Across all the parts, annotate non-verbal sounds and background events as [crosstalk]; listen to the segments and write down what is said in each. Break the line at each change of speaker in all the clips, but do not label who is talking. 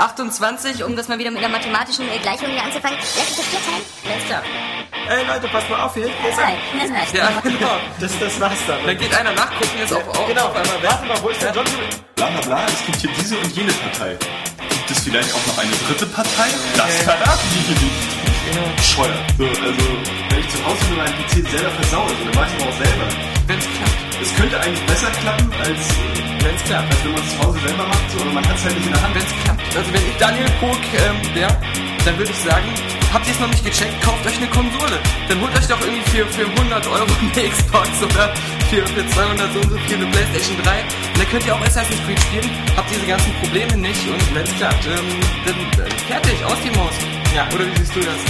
28, um das mal wieder mit einer mathematischen äh, Gleichung hier anzufangen, lässt sich das vier teilen? Alles klar.
Ey Leute, passt mal auf hier. Ist
Nein,
ein-
das reicht.
Ja, [laughs] genau.
Das, das war's dann.
Dann geht einer nachgucken, jetzt auf, auf,
Genau,
auf einmal
warte mal, wo ist der John?
Bla bla bla, es gibt hier diese und jene Partei. Gibt es vielleicht auch noch eine dritte Partei? Das verraten die hier nicht. Bescheuert. So, also, wenn ich zu Hause mit meinem PC selber versaue, dann mach ich es auch selber.
Wenn's klappt.
Es könnte eigentlich besser klappen, als,
Wenn's klappt.
als wenn man es zu Hause selber macht, so, aber man hat es halt nicht in der Hand.
Wenn's klappt. Also wenn ich Daniel Pog ähm, wäre, dann würde ich sagen, habt ihr es noch nicht gecheckt, kauft euch eine Konsole. Dann holt euch doch irgendwie für, für 100 Euro [laughs] eine Xbox oder für, für 200 so und so viel eine Playstation 3. Und dann könnt ihr auch Assassin's Creed spielen, habt diese ganzen Probleme nicht und wenn's klappt, ähm, dann äh, fertig, aus die Maus.
Ja.
Oder wie siehst du das?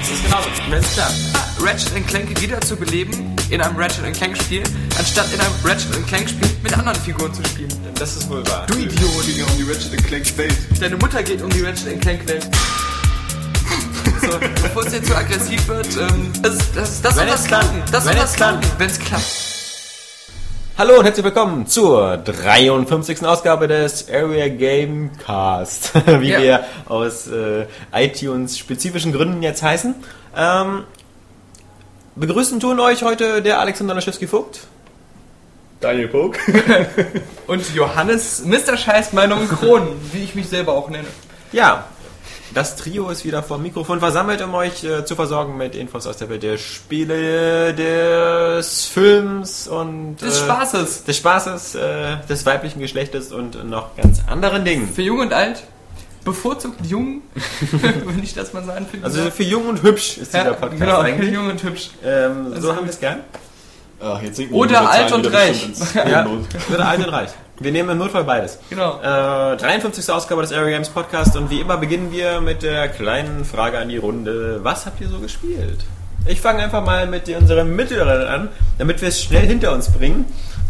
Das ist genauso.
Wenn's klappt. Ratchet Clank wieder zu beleben in einem Ratchet Clank Spiel, anstatt in einem Ratchet Clank Spiel mit anderen Figuren zu spielen.
Das ist wohl wahr.
Du Idiot! ja um die Ratchet Clank Welt.
Deine Mutter geht um die Ratchet Clank Welt. So, bevor es jetzt zu aggressiv wird, ähm, das, das, das
Wenn
soll
klappt.
klappen. Das soll
Wenn
was
es klappt.
klappen, wenn es klappt.
Hallo und herzlich willkommen zur 53. Ausgabe des Area Gamecast, [laughs] wie
Ja.
wir aus äh, iTunes spezifischen Gründen jetzt heißen. Ähm, begrüßen tun euch heute der Alexander Laschewski-Vogt.
Daniel Pog. [laughs]
Und Johannes, Mr. Scheißmeinung Kronen, wie ich mich selber auch nenne.
Ja, das Trio ist wieder vor dem Mikrofon versammelt, um euch äh, zu versorgen mit Infos aus der Welt der Spiele, des Films und
Des
äh,
Spaßes.
des Spaßes, äh, des weiblichen Geschlechtes und noch ganz anderen Dingen.
Für jung und alt, bevorzugt jung, [laughs] wenn ich das mal so anfügen
Also für jung und hübsch ist dieser Podcast
genau, für
eigentlich.
jung und hübsch.
Ähm, so
ist
haben wir es gern.
Ach,
Oder alt und reich.
Ja, oder alt und reich. Wir nehmen im Notfall beides.
Genau.
Äh, 53. Ausgabe des Area Games Podcast und wie immer beginnen wir mit der kleinen Frage an die Runde. Was habt ihr so gespielt? Ich fange einfach mal mit unserem Mittleren an, damit wir es schnell hinter uns bringen.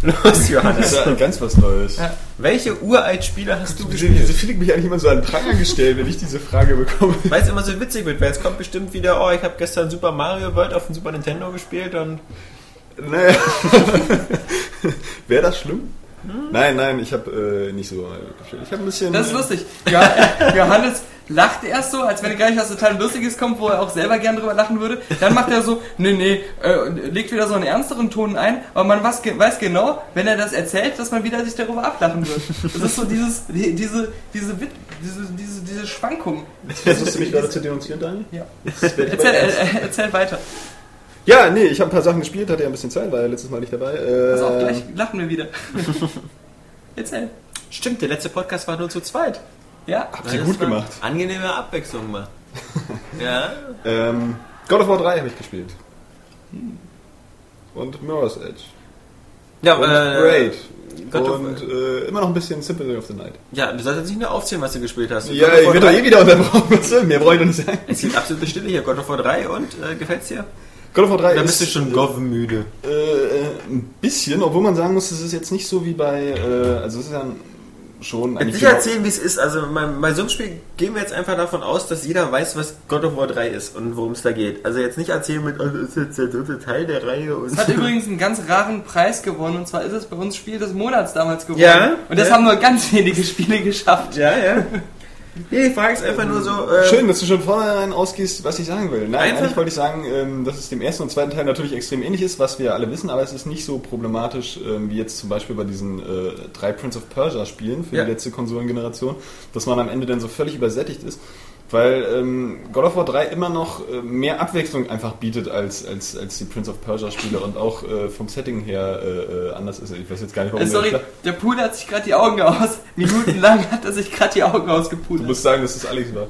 Los,
Das
Johannes.
ist ja ganz was Neues.
Ja.
Welche Uralt-Spiele hast du
Wieso, wieso
gespielt?
fühle ich mich eigentlich immer so an den Pranger gestellt, wenn ich diese Frage bekomme?
Weil es immer so witzig wird, weil es kommt bestimmt wieder, oh, ich habe gestern Super Mario World auf dem Super Nintendo gespielt und
Naja. Wäre das schlimm? Nein, nein, ich habe äh, nicht so gespielt. Ich habe ein bisschen.
Das ist lustig. Ja, Johannes lacht erst so, als wenn gleich was total Lustiges kommt, wo er auch selber gern drüber lachen würde. Dann macht er so, nee, nee, äh, legt wieder so einen ernsteren Ton ein, aber man weiß, ge- weiß genau, wenn er das erzählt, dass man wieder sich darüber ablachen wird. Das ist so dieses, die, diese, diese, Wit- diese, diese, diese Schwankung.
Versuchst du mich gerade zu denunzieren, Daniel?
Ja. Erzähl, äh, erzähl weiter.
Ja, nee, ich habe ein paar Sachen gespielt, hatte ja ein bisschen Zeit, war ja letztes Mal nicht dabei. Äh,
Pass auf, gleich lachen wir wieder. [laughs] Erzähl.
stimmt, der letzte Podcast war nur zu zweit.
Ja?
Habt ihr gut gemacht.
Angenehme Abwechslung mal. [laughs] ja.
Ähm, God of War 3 habe ich gespielt. Und Mirror's Edge.
Ja,
Und
äh,
Braid.
God
und äh, immer noch ein bisschen Symphony of the Night.
Ja, du solltest nicht nur aufzählen, was du gespielt hast.
Ja, ich werde doch
3
eh wieder unterbrochen. Mehr brauche ich doch nicht sagen.
Es gibt absolute Stille hier. God of War 3 und äh, gefällt's dir?
God of War 3
Da
ist,
bist du schon.
Äh, äh, ein bisschen, obwohl man sagen muss, es ist jetzt nicht so wie bei, äh, also es ist ja ein- schon eigentlich
du erzählen, wie es ist? Also bei, bei so einem Spiel gehen wir jetzt einfach davon aus, dass jeder weiß, was God of War 3 ist und worum es da geht. Also jetzt nicht erzählen mit, oh, das ist jetzt der dritte Teil der Reihe und
Es hat [laughs] übrigens einen ganz raren Preis gewonnen und zwar ist es bei uns Spiel des Monats damals geworden.
Ja,
Und das
ja.
haben nur ganz wenige Spiele geschafft.
Ja, ja. [laughs] Nee, die Frage ist einfach nur so. Äh,
Schön, dass du schon vornherein ausgehst, was ich sagen will. Nein,
Einfach-
eigentlich wollte ich sagen, ähm, dass es dem ersten und zweiten Teil natürlich extrem ähnlich ist, was wir alle wissen, aber es ist nicht so problematisch ähm, wie jetzt zum Beispiel bei diesen äh, drei Prince of Persia Spielen für
Ja.
die letzte Konsolengeneration, dass man am Ende dann so völlig übersättigt ist. Weil ähm, God of War 3 immer noch äh, mehr Abwechslung einfach bietet als, als, als die Prince of Persia Spiele und auch äh, vom Setting her äh, äh, anders ist. Ich weiß jetzt gar nicht, warum
Äh, sorry,
der-
Pool hat sich gerade die Augen aus. Minutenlang hat er sich gerade die Augen
Du
ausgepudert.
musst sagen, dass das Alex war.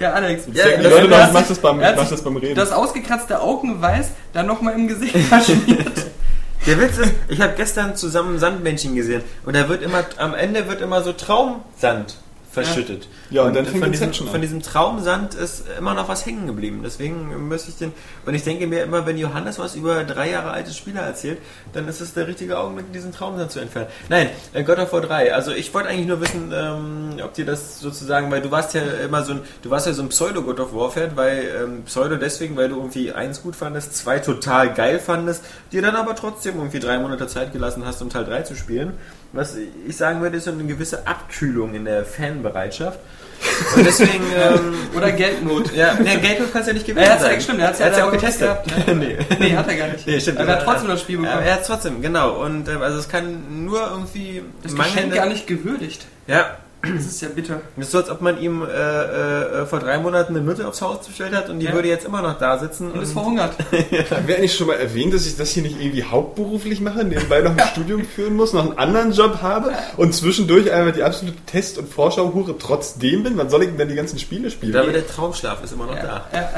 Ja, Alex.
Ja,
Denken die
das-
Leute noch, ich mach das beim, ich mach das beim Reden.
Das ausgekratzte Augenweiß dann nochmal im Gesicht verschmiert. [laughs]
Der Witz ist, ich habe gestern zusammen Sandmännchen gesehen und da wird immer, am Ende wird immer so Traumsand verschüttet.
Ja, und dann fängt
von diesem, von diesem Traumsand ist immer noch was hängen geblieben. Deswegen müsste ich den, und ich denke mir immer, wenn Johannes was über drei Jahre alte Spieler erzählt, dann ist es der richtige Augenblick, diesen Traumsand zu entfernen. Nein, äh, God of War 3. Also ich wollte eigentlich nur wissen, ähm, ob dir das sozusagen, weil du warst ja immer so ein, du warst ja so ein Pseudo-God of War-Fan, weil, ähm, Pseudo deswegen, weil du irgendwie eins gut fandest, zwei total geil fandest, dir dann aber trotzdem irgendwie drei Monate Zeit gelassen hast, um Teil 3 zu spielen. Was ich sagen würde, ist so eine gewisse Abkühlung in der Fanbereitschaft. [laughs] Und deswegen, ähm,
Oder Geldnot.
ja, ne, Geldnot kann es ja nicht gewesen
Er hat's ja, stimmt, er hat's
er
ja
ja auch getestet.
gehabt, ne? [laughs]
nee.
Nee, hat er gar nicht.
Nee, stimmt.
Aber er hat trotzdem das Spiel bekommen.
er hat trotzdem, genau. Und ähm, also es kann nur irgendwie
das Geschenk gar nicht gewürdigt.
Ja,
Das ist ja bitter.
das ist so, als ob man ihm äh, äh, vor drei Monaten eine Nutte aufs Haus bestellt hat und die
Ja.
würde jetzt immer noch da sitzen.
Und ist verhungert. [laughs]
Haben wir eigentlich schon mal erwähnt, dass ich das hier nicht irgendwie hauptberuflich mache, nebenbei noch ein Studium führen muss, noch einen anderen Job habe und zwischendurch einfach die absolute Test- und Vorschauhure trotzdem bin? Wann soll ich denn dann die ganzen Spiele
ich
spielen?
glaube, der Traumschlaf ist immer noch da.
Ja.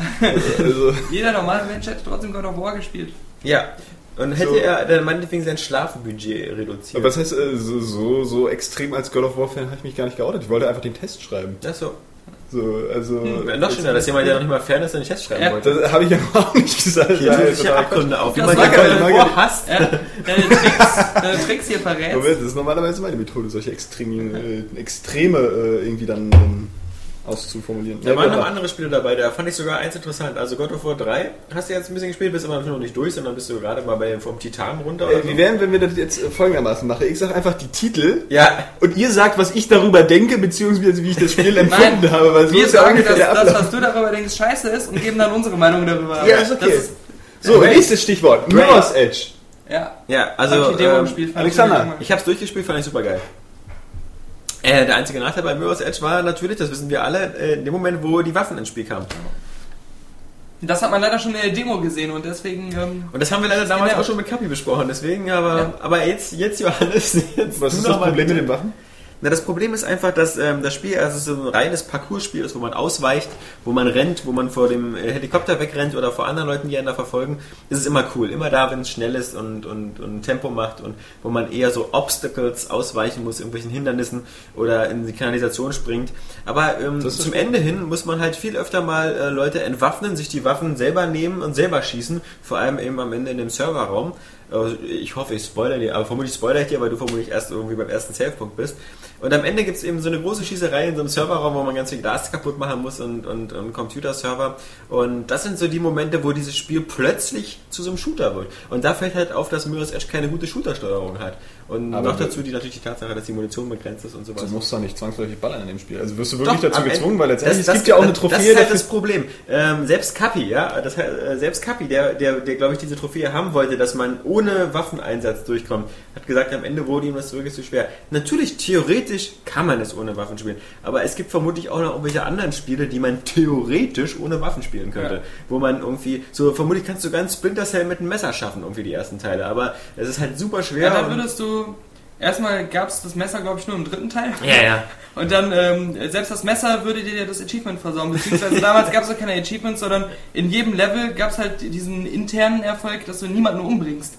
Also,
Jeder normale Mensch hätte trotzdem God of War gespielt.
Ja. Und hätte
So.
er dann meinetwegen sein Schlafbudget reduziert.
aber was heißt, äh, so, so, so extrem als God of War-Fan habe ich mich gar nicht geoutet. Ich wollte einfach den Test schreiben.
Ach so.
So, also,
Wäre noch schöner, dass jemand, der noch nicht mal Fan ist, einen Test schreiben
Ja.
wollte.
Das habe ich ja noch auch [laughs] nicht gesagt.
Hier
Ja,
tun sich ja Abgründe auf, wie
Das
man ja God of War
ich.
hasst.
Ja, deine Tricks, deine Tricks hier verrät.
Moment, das ist normalerweise meine Methode, solche extreme, äh, Extreme äh, irgendwie dann ähm, auszuformulieren.
Da waren
genau.
noch andere Spiele dabei, da fand ich sogar eins interessant. Also God of War 3 hast du jetzt ein bisschen gespielt, bist aber noch nicht durch, sondern bist du gerade mal bei, vom Titan runter.
Äh,
Oder
wie
so.
wären, wenn wir das jetzt äh, folgendermaßen machen? Ich sage einfach die Titel
Ja,
und ihr sagt, was ich darüber denke, beziehungsweise wie ich das Spiel [laughs] empfunden habe. Weil so
wir
ja
sagen, dass das,
Ablauf.
was du darüber denkst, scheiße ist und geben dann unsere Meinung darüber.
Ja, ist okay.
Das ist,
So,
Great.
nächstes Stichwort. Mirror's Edge.
ja.
ja,
Also,
ähm,
Alexander,
ich
ich habe es durchgespielt, fand ich super geil. Äh, der einzige Nachteil bei Mirror's Edge war natürlich, das wissen wir alle, äh, in dem Moment, wo die Waffen ins Spiel kamen.
Das hat man leider schon in der Demo gesehen und deswegen. Ähm,
Und das haben wir leider damals auch schon mit Kapi besprochen, deswegen, aber,
Ja.
aber jetzt, jetzt Johannes, [laughs] jetzt
Was ist das Problem mit den Waffen?
Na, das Problem ist einfach, dass ähm, das Spiel also so ein reines Parcours-Spiel ist, wo man ausweicht, wo man rennt, wo man vor dem äh, Helikopter wegrennt oder vor anderen Leuten, die einen da verfolgen. Es ist immer cool. Immer da, wenn es schnell ist und, und, und Tempo macht und wo man eher so Obstacles ausweichen muss, irgendwelchen Hindernissen oder in die Kanalisation springt. Aber ähm, zum. Ende hin muss man halt viel öfter mal äh, Leute entwaffnen, sich die Waffen selber nehmen und selber schießen. Vor allem eben am Ende in dem Serverraum. Also ich hoffe, ich spoilere dir, aber vermutlich spoilere ich dir, weil du vermutlich erst irgendwie beim ersten Savepunkt bist. Und am Ende gibt es eben so eine große Schießerei in so einem Serverraum, wo man ganz viel Glas kaputt machen muss und, und, und Computerserver. Und das sind so die Momente, wo dieses Spiel plötzlich zu so einem Shooter wird. Und da fällt halt auf, dass Mirror's Edge keine gute Shootersteuerung hat. Und
Aber
noch dazu die natürlich die Tatsache, dass die Munition begrenzt ist und sowas.
Du musst doch nicht zwangsläufig ballern in dem Spiel. Also wirst du wirklich
Doch,
dazu
Ende-
gezwungen, weil letztendlich
das,
es gibt ja auch eine
das-
Trophäe
Das ist halt das Problem. Ähm, selbst Kapi, ja, das, äh, selbst Kapi, der, der, der glaube ich diese Trophäe haben wollte, dass man ohne Waffeneinsatz durchkommt, hat gesagt, am Ende wurde ihm das wirklich zu schwer. Natürlich, theoretisch kann man es ohne Waffen spielen, aber es gibt vermutlich auch noch irgendwelche anderen Spiele, die man theoretisch ohne Waffen spielen könnte,
Ja.
wo man irgendwie, so vermutlich kannst du ganz Splinter Cell mit einem Messer schaffen, irgendwie die ersten Teile, aber es ist halt super schwer.
ja, dann würdest du. Erstmal gab es das Messer, glaube ich, nur im dritten Teil.
ja, ja. [laughs]
Und dann, ähm, selbst das Messer würde dir das Achievement versauen. Beziehungsweise damals gab es ja keine Achievements, sondern in jedem Level gab es halt diesen internen Erfolg, dass du niemanden umbringst.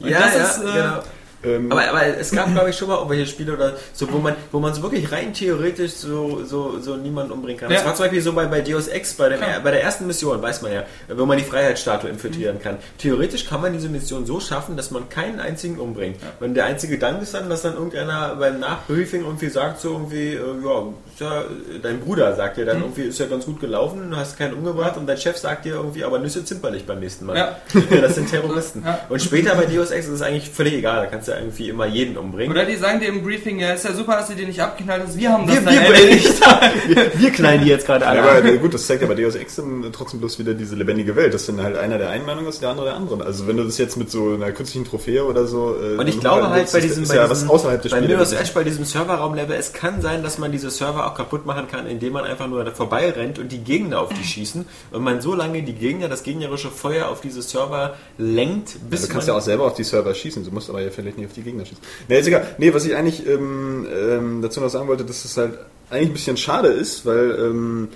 Und
ja,
das
ja,
ist, äh,
genau.
Ähm,
Aber, aber es gab, glaube ich, schon mal irgendwelche Spiele oder so, wo man, wo man so wirklich rein theoretisch so, so, so niemanden umbringen kann. Das
Ja.
war zum Beispiel so bei, bei Deus Ex, bei, dem, bei der ersten Mission, weiß man ja, wo man die Freiheitsstatue infiltrieren kann. Theoretisch kann man diese Mission so schaffen, dass man keinen einzigen umbringt. Und der einzige Dank ist dann, dass dann irgendeiner beim Nachbriefing irgendwie sagt, so irgendwie, äh, ja, ja, dein Bruder sagt dir dann irgendwie, ist ja ganz gut gelaufen, du hast keinen umgebracht und dein Chef sagt dir irgendwie, aber Nüsse zimperlich beim nächsten Mal. [laughs]
Ja.
das sind Terroristen.
Ja.
Und später bei Deus Ex ist es eigentlich völlig egal, da kannst du irgendwie immer jeden umbringen.
Oder die sagen dir im Briefing, ja, ist ja super, dass du dir nicht abgeknallt hast. Wir haben das
Wir,
dann
wir,
erledigt. [laughs]
wir, wir knallen die jetzt gerade alle.
Ja, aber
an.
gut, das zeigt ja bei Deus Ex trotzdem bloß wieder diese lebendige Welt, dass dann halt einer der einen Meinung ist, der andere der anderen. Also wenn du das jetzt mit so einer künstlichen Trophäe oder so... Äh,
Und ich glaube halt
das
bei
ist-
diesem, bei
ja
diesem
was außerhalb des
bei
Spiels.
Mirror's Edge, bei diesem Serverraum-Level, es kann sein, dass man diese Server auch kaputt machen kann, indem man einfach nur da vorbei rennt und die Gegner auf die schießen und man so lange die Gegner, das gegnerische Feuer auf diese Server lenkt, bis
du kannst ja auch selber auf die Server schießen, du musst aber ja vielleicht nicht auf die Gegner schießen. Nee, ist egal. Nee, was ich eigentlich ähm, ähm, dazu noch sagen wollte, dass es halt eigentlich ein bisschen schade ist, weil ähm,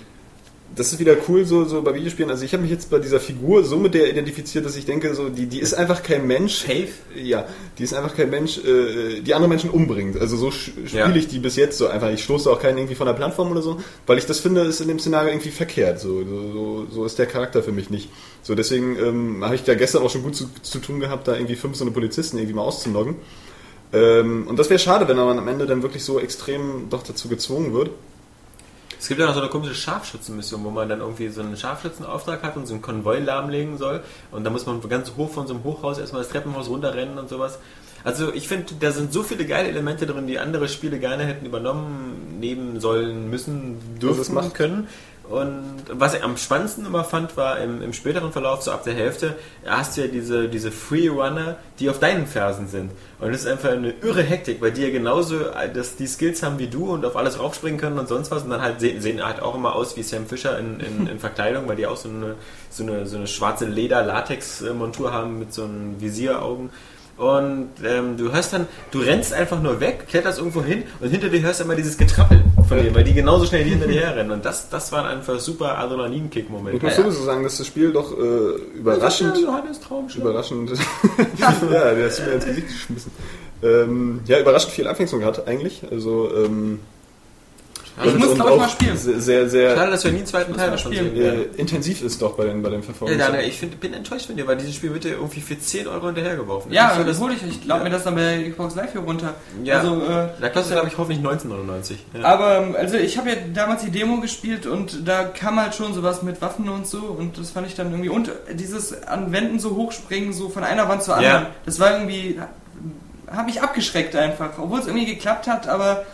das ist wieder cool so, so bei Videospielen. Also ich habe mich jetzt bei dieser Figur so mit der identifiziert, dass ich denke, so die, die ist einfach kein Mensch.
Faith?
Ja, die ist einfach kein Mensch, äh, die andere Menschen umbringt. Also so spiele
Ja.
ich die bis jetzt so einfach. Ich stoße auch keinen irgendwie von der Plattform oder so, weil ich das finde, ist in dem Szenario irgendwie verkehrt. So, so, so, ist der Charakter für mich nicht. So deswegen ähm, habe ich da gestern auch schon gut zu, zu tun gehabt, da irgendwie fünf so eine Polizisten irgendwie mal auszuloggen. Ähm, und das wäre schade, wenn man am Ende dann wirklich so extrem doch dazu gezwungen wird.
Es gibt ja noch so eine komische Scharfschützenmission, wo man dann irgendwie so einen Scharfschützenauftrag hat und so einen Konvoi lahmlegen soll. Und da muss man ganz hoch von so einem Hochhaus erstmal das Treppenhaus runterrennen und sowas. Also ich finde, da sind so viele geile Elemente drin, die andere Spiele gerne hätten übernommen, nehmen sollen, müssen, dürfen,
das macht-
können. Und was ich am spannendsten immer fand, war im, im späteren Verlauf, so ab der Hälfte, hast du ja diese, diese Free-Runner, die auf deinen Fersen sind. Und das ist einfach eine irre Hektik, weil die ja genauso das, die Skills haben wie du und auf alles raufspringen können und sonst was. Und dann halt sehen, sehen halt auch immer aus wie Sam Fisher in, in, [laughs] in Verkleidung, weil die auch so eine, so eine, so eine schwarze Leder-Latex-Montur haben mit so einem Visieraugen. Und ähm, du hörst dann, du rennst einfach nur weg, kletterst irgendwo hin und hinter dir hörst du immer dieses Getrappel von denen, weil die genauso schnell hinter dir herrennen. Und das, das waren einfach super Adrenalinkick-Momente.
Ich muss sowieso sagen, dass das Spiel doch äh, überraschend,
Traumschlag.
überraschend, [laughs] ja, der du mir ins Gesicht geschmissen. Ähm, ja, überraschend viel Abwechslung hat eigentlich. Also ähm,
Ich
und-
muss, glaube ich,
auch
mal spielen.
Sehr, sehr,
Schade, dass wir nie einen zweiten Teil
mal
davon
spielen.
äh, intensiv ist doch bei den, bei den
Ja,
Verfolgungen.
Daniel, ich find, bin enttäuscht von dir, weil dieses Spiel wird dir irgendwie für 10 Euro hinterhergeworfen.
Ja,
Ich
das hole ich. Ich lade mir das dann bei Xbox Live hier runter.
Ja.
Also, äh,
da kostet glaube ich hoffentlich 19,99. Ja.
Aber ähm, also ich habe ja damals die Demo gespielt und da kam halt schon sowas mit Waffen und so und das fand ich dann irgendwie und dieses an Wänden so hochspringen so von einer Wand zur anderen,
Ja.
das war irgendwie hat mich abgeschreckt einfach, obwohl es irgendwie geklappt hat, aber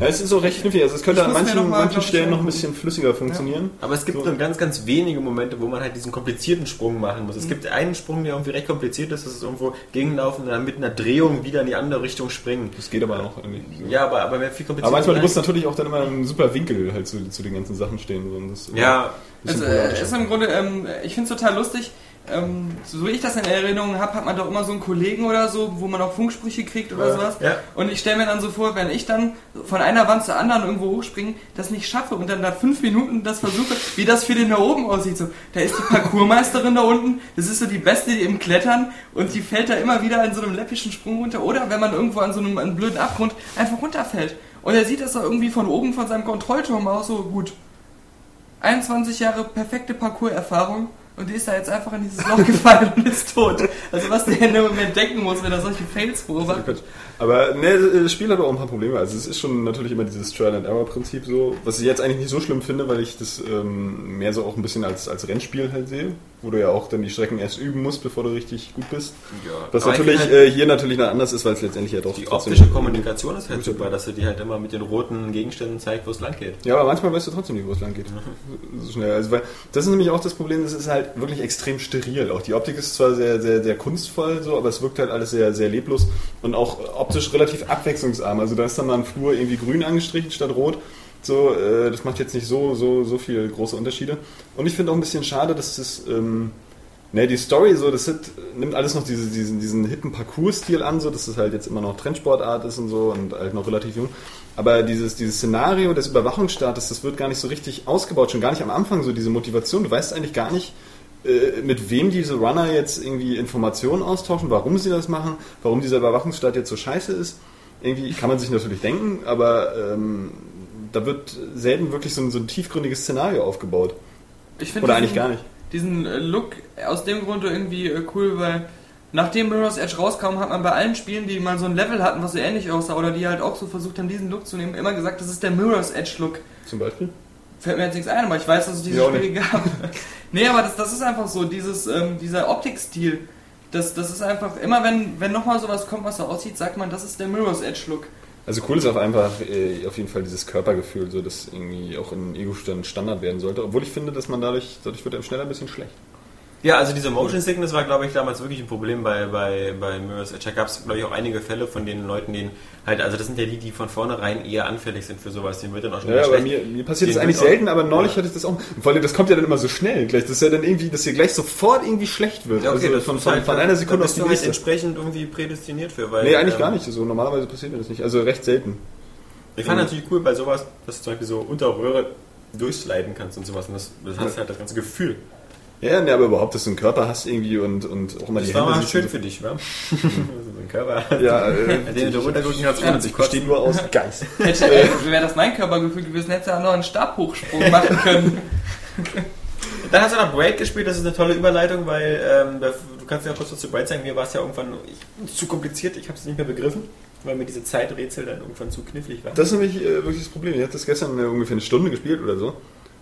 Ja, es ist so recht knifflig. Also es könnte an manchen,
noch mal,
manchen Stellen noch ein bisschen flüssiger funktionieren.
Aber es gibt
So.
nur ganz, ganz wenige Momente, wo man halt diesen komplizierten Sprung machen muss. Es
Mhm.
gibt einen Sprung, der irgendwie recht kompliziert ist, das ist irgendwo gegenlaufen und dann mit einer Drehung wieder in die andere Richtung springen.
Das geht aber auch irgendwie. So.
Ja, aber, aber mehr viel komplizierter.
Aber manchmal du musst natürlich auch dann immer im super Winkel halt zu, zu den ganzen Sachen stehen. Ist
Ja,
ein bisschen
also, äh,
problematisch.
ist im Grunde, ähm, ich finde es total lustig. Ähm, so wie ich das in Erinnerung habe, hat man doch immer so einen Kollegen oder so, wo man auch Funksprüche kriegt oder
Ja.
sowas.
Ja.
Und ich stelle mir dann so vor, wenn ich dann von einer Wand zur anderen irgendwo hochspringen, das nicht schaffe und dann da fünf Minuten das versuche, wie das für den da oben aussieht. So, da ist die Parkourmeisterin da unten, das ist so die Beste die im Klettern und die fällt da immer wieder in so einem läppischen Sprung runter. Oder wenn man irgendwo an so einem, einem blöden Abgrund einfach runterfällt. Und er sieht das da irgendwie von oben von seinem Kontrollturm aus so gut. 21 Jahre perfekte Parcours-Erfahrung und die ist da jetzt einfach in dieses Loch [laughs] gefallen und ist tot. Also was der in dem Moment denken muss, wenn er solche Fails beobachtet.
Aber ne, das Spiel hat auch ein paar Probleme. Also es ist schon natürlich immer dieses Trial and Error Prinzip so, was ich jetzt eigentlich nicht so schlimm finde, weil ich das ähm, mehr so auch ein bisschen als, als Rennspiel halt sehe, wo du ja auch dann die Strecken erst üben musst, bevor du richtig gut bist.
ja.
Was
Aber ich
natürlich
halt,
äh, hier natürlich noch anders ist, weil es letztendlich ja doch
die optische Kommunikation ist halt super, dass er die halt immer mit den roten Gegenständen zeigt, wo es lang geht.
Ja, aber manchmal weißt du trotzdem nicht, wo es lang geht. So schnell. Also, weil das ist nämlich auch das Problem, das ist halt wirklich extrem steril. Auch die Optik ist zwar sehr, sehr, sehr kunstvoll, so, aber es wirkt halt alles sehr, sehr leblos und auch optisch relativ abwechslungsarm. Also da ist dann mal ein Flur irgendwie grün angestrichen statt rot. So, äh, das macht jetzt nicht so, so, so viel große Unterschiede. Und ich finde auch ein bisschen schade, dass das, ähm, Ne, die Story, so, das hat, nimmt alles noch diese, diesen, diesen hippen Parcours-Stil an, so, dass es halt jetzt immer noch Trendsportart ist und so und halt noch relativ jung. Aber dieses, dieses Szenario des Überwachungsstaates, das wird gar nicht so richtig ausgebaut, schon gar nicht am Anfang so diese Motivation. Du weißt eigentlich gar nicht, mit wem diese Runner jetzt irgendwie Informationen austauschen, warum sie das machen, warum dieser Überwachungsstaat jetzt so scheiße ist. Irgendwie kann man sich natürlich denken, aber ähm, da wird selten wirklich so ein, so ein tiefgründiges Szenario aufgebaut. Oder
diesen-
eigentlich gar nicht.
Diesen äh, Look aus dem Grund irgendwie äh, cool, weil nachdem Mirror's Edge rauskam, hat man bei allen Spielen, die mal so ein Level hatten, was so ähnlich aussah, oder die halt auch so versucht haben, diesen Look zu nehmen, immer gesagt, das ist der Mirror's Edge Look.
Zum Beispiel?
Fällt mir jetzt nichts ein, aber ich weiß, dass es diese
auch
Spiele gab. [laughs] nee, aber das, das ist einfach so, dieses, ähm, dieser Optikstil. Das, das ist einfach, immer wenn, wenn nochmal sowas kommt, was so aussieht, sagt man, das ist der Mirror's Edge Look.
Also cool ist auch einfach äh, auf jeden Fall dieses Körpergefühl, so das irgendwie auch in Ego-Stand Standard werden sollte. Obwohl ich finde, dass man dadurch, dadurch wird einem schneller ein bisschen schlecht.
Ja, also diese Motion Sickness war, glaube ich, damals wirklich ein Problem bei, bei, bei Mirror's Edge. Da gab es, glaube ich, auch einige Fälle von den Leuten, denen halt, also das sind ja die, die von vornherein eher anfällig sind für sowas. Denen wird dann auch schon
Ja, aber mir, mir passiert das
Den
eigentlich selten, aber neulich
Ja.
hatte ich das auch. Vor allem, das kommt ja dann immer so schnell gleich. Das ist ja dann irgendwie, dass dir gleich sofort irgendwie schlecht wird.
Ja, okay,
also
das
von, von,
halt,
von einer Sekunde auf die
halt
nächste.
entsprechend irgendwie prädestiniert für, weil...
Nee, eigentlich
ähm,
gar nicht. So, normalerweise passiert mir das nicht. Also recht selten.
Ich fand natürlich cool bei sowas, dass du zum Beispiel so unter Röhre durchsliden kannst und sowas. Und das, das hast halt das ganze Gefühl.
Ja, nee, aber überhaupt, dass du einen Körper hast irgendwie und, und auch immer
Das
die
war
Hände
mal schön
und
für dich, wa? [laughs] so ein Körper.
so. Ja, äh,
Den du runtergucken kannst,
ja,
ohne
ich
zu
bestehe
kotzen.
nur aus Geist. [laughs]
Hätte, äh, wäre das mein Körpergefühl gewesen, hätte er noch einen Stabhochsprung [laughs] machen können.
Dann hast du noch Braid gespielt, das ist eine tolle Überleitung, weil ähm, du kannst ja kurz was zu Braid sagen. Mir war es ja irgendwann ich, zu kompliziert, ich habe es nicht mehr begriffen, weil mir diese Zeiträtsel dann irgendwann zu knifflig waren.
Das ist nämlich äh, wirklich das Problem. Ich habe das gestern äh, ungefähr eine Stunde gespielt oder so.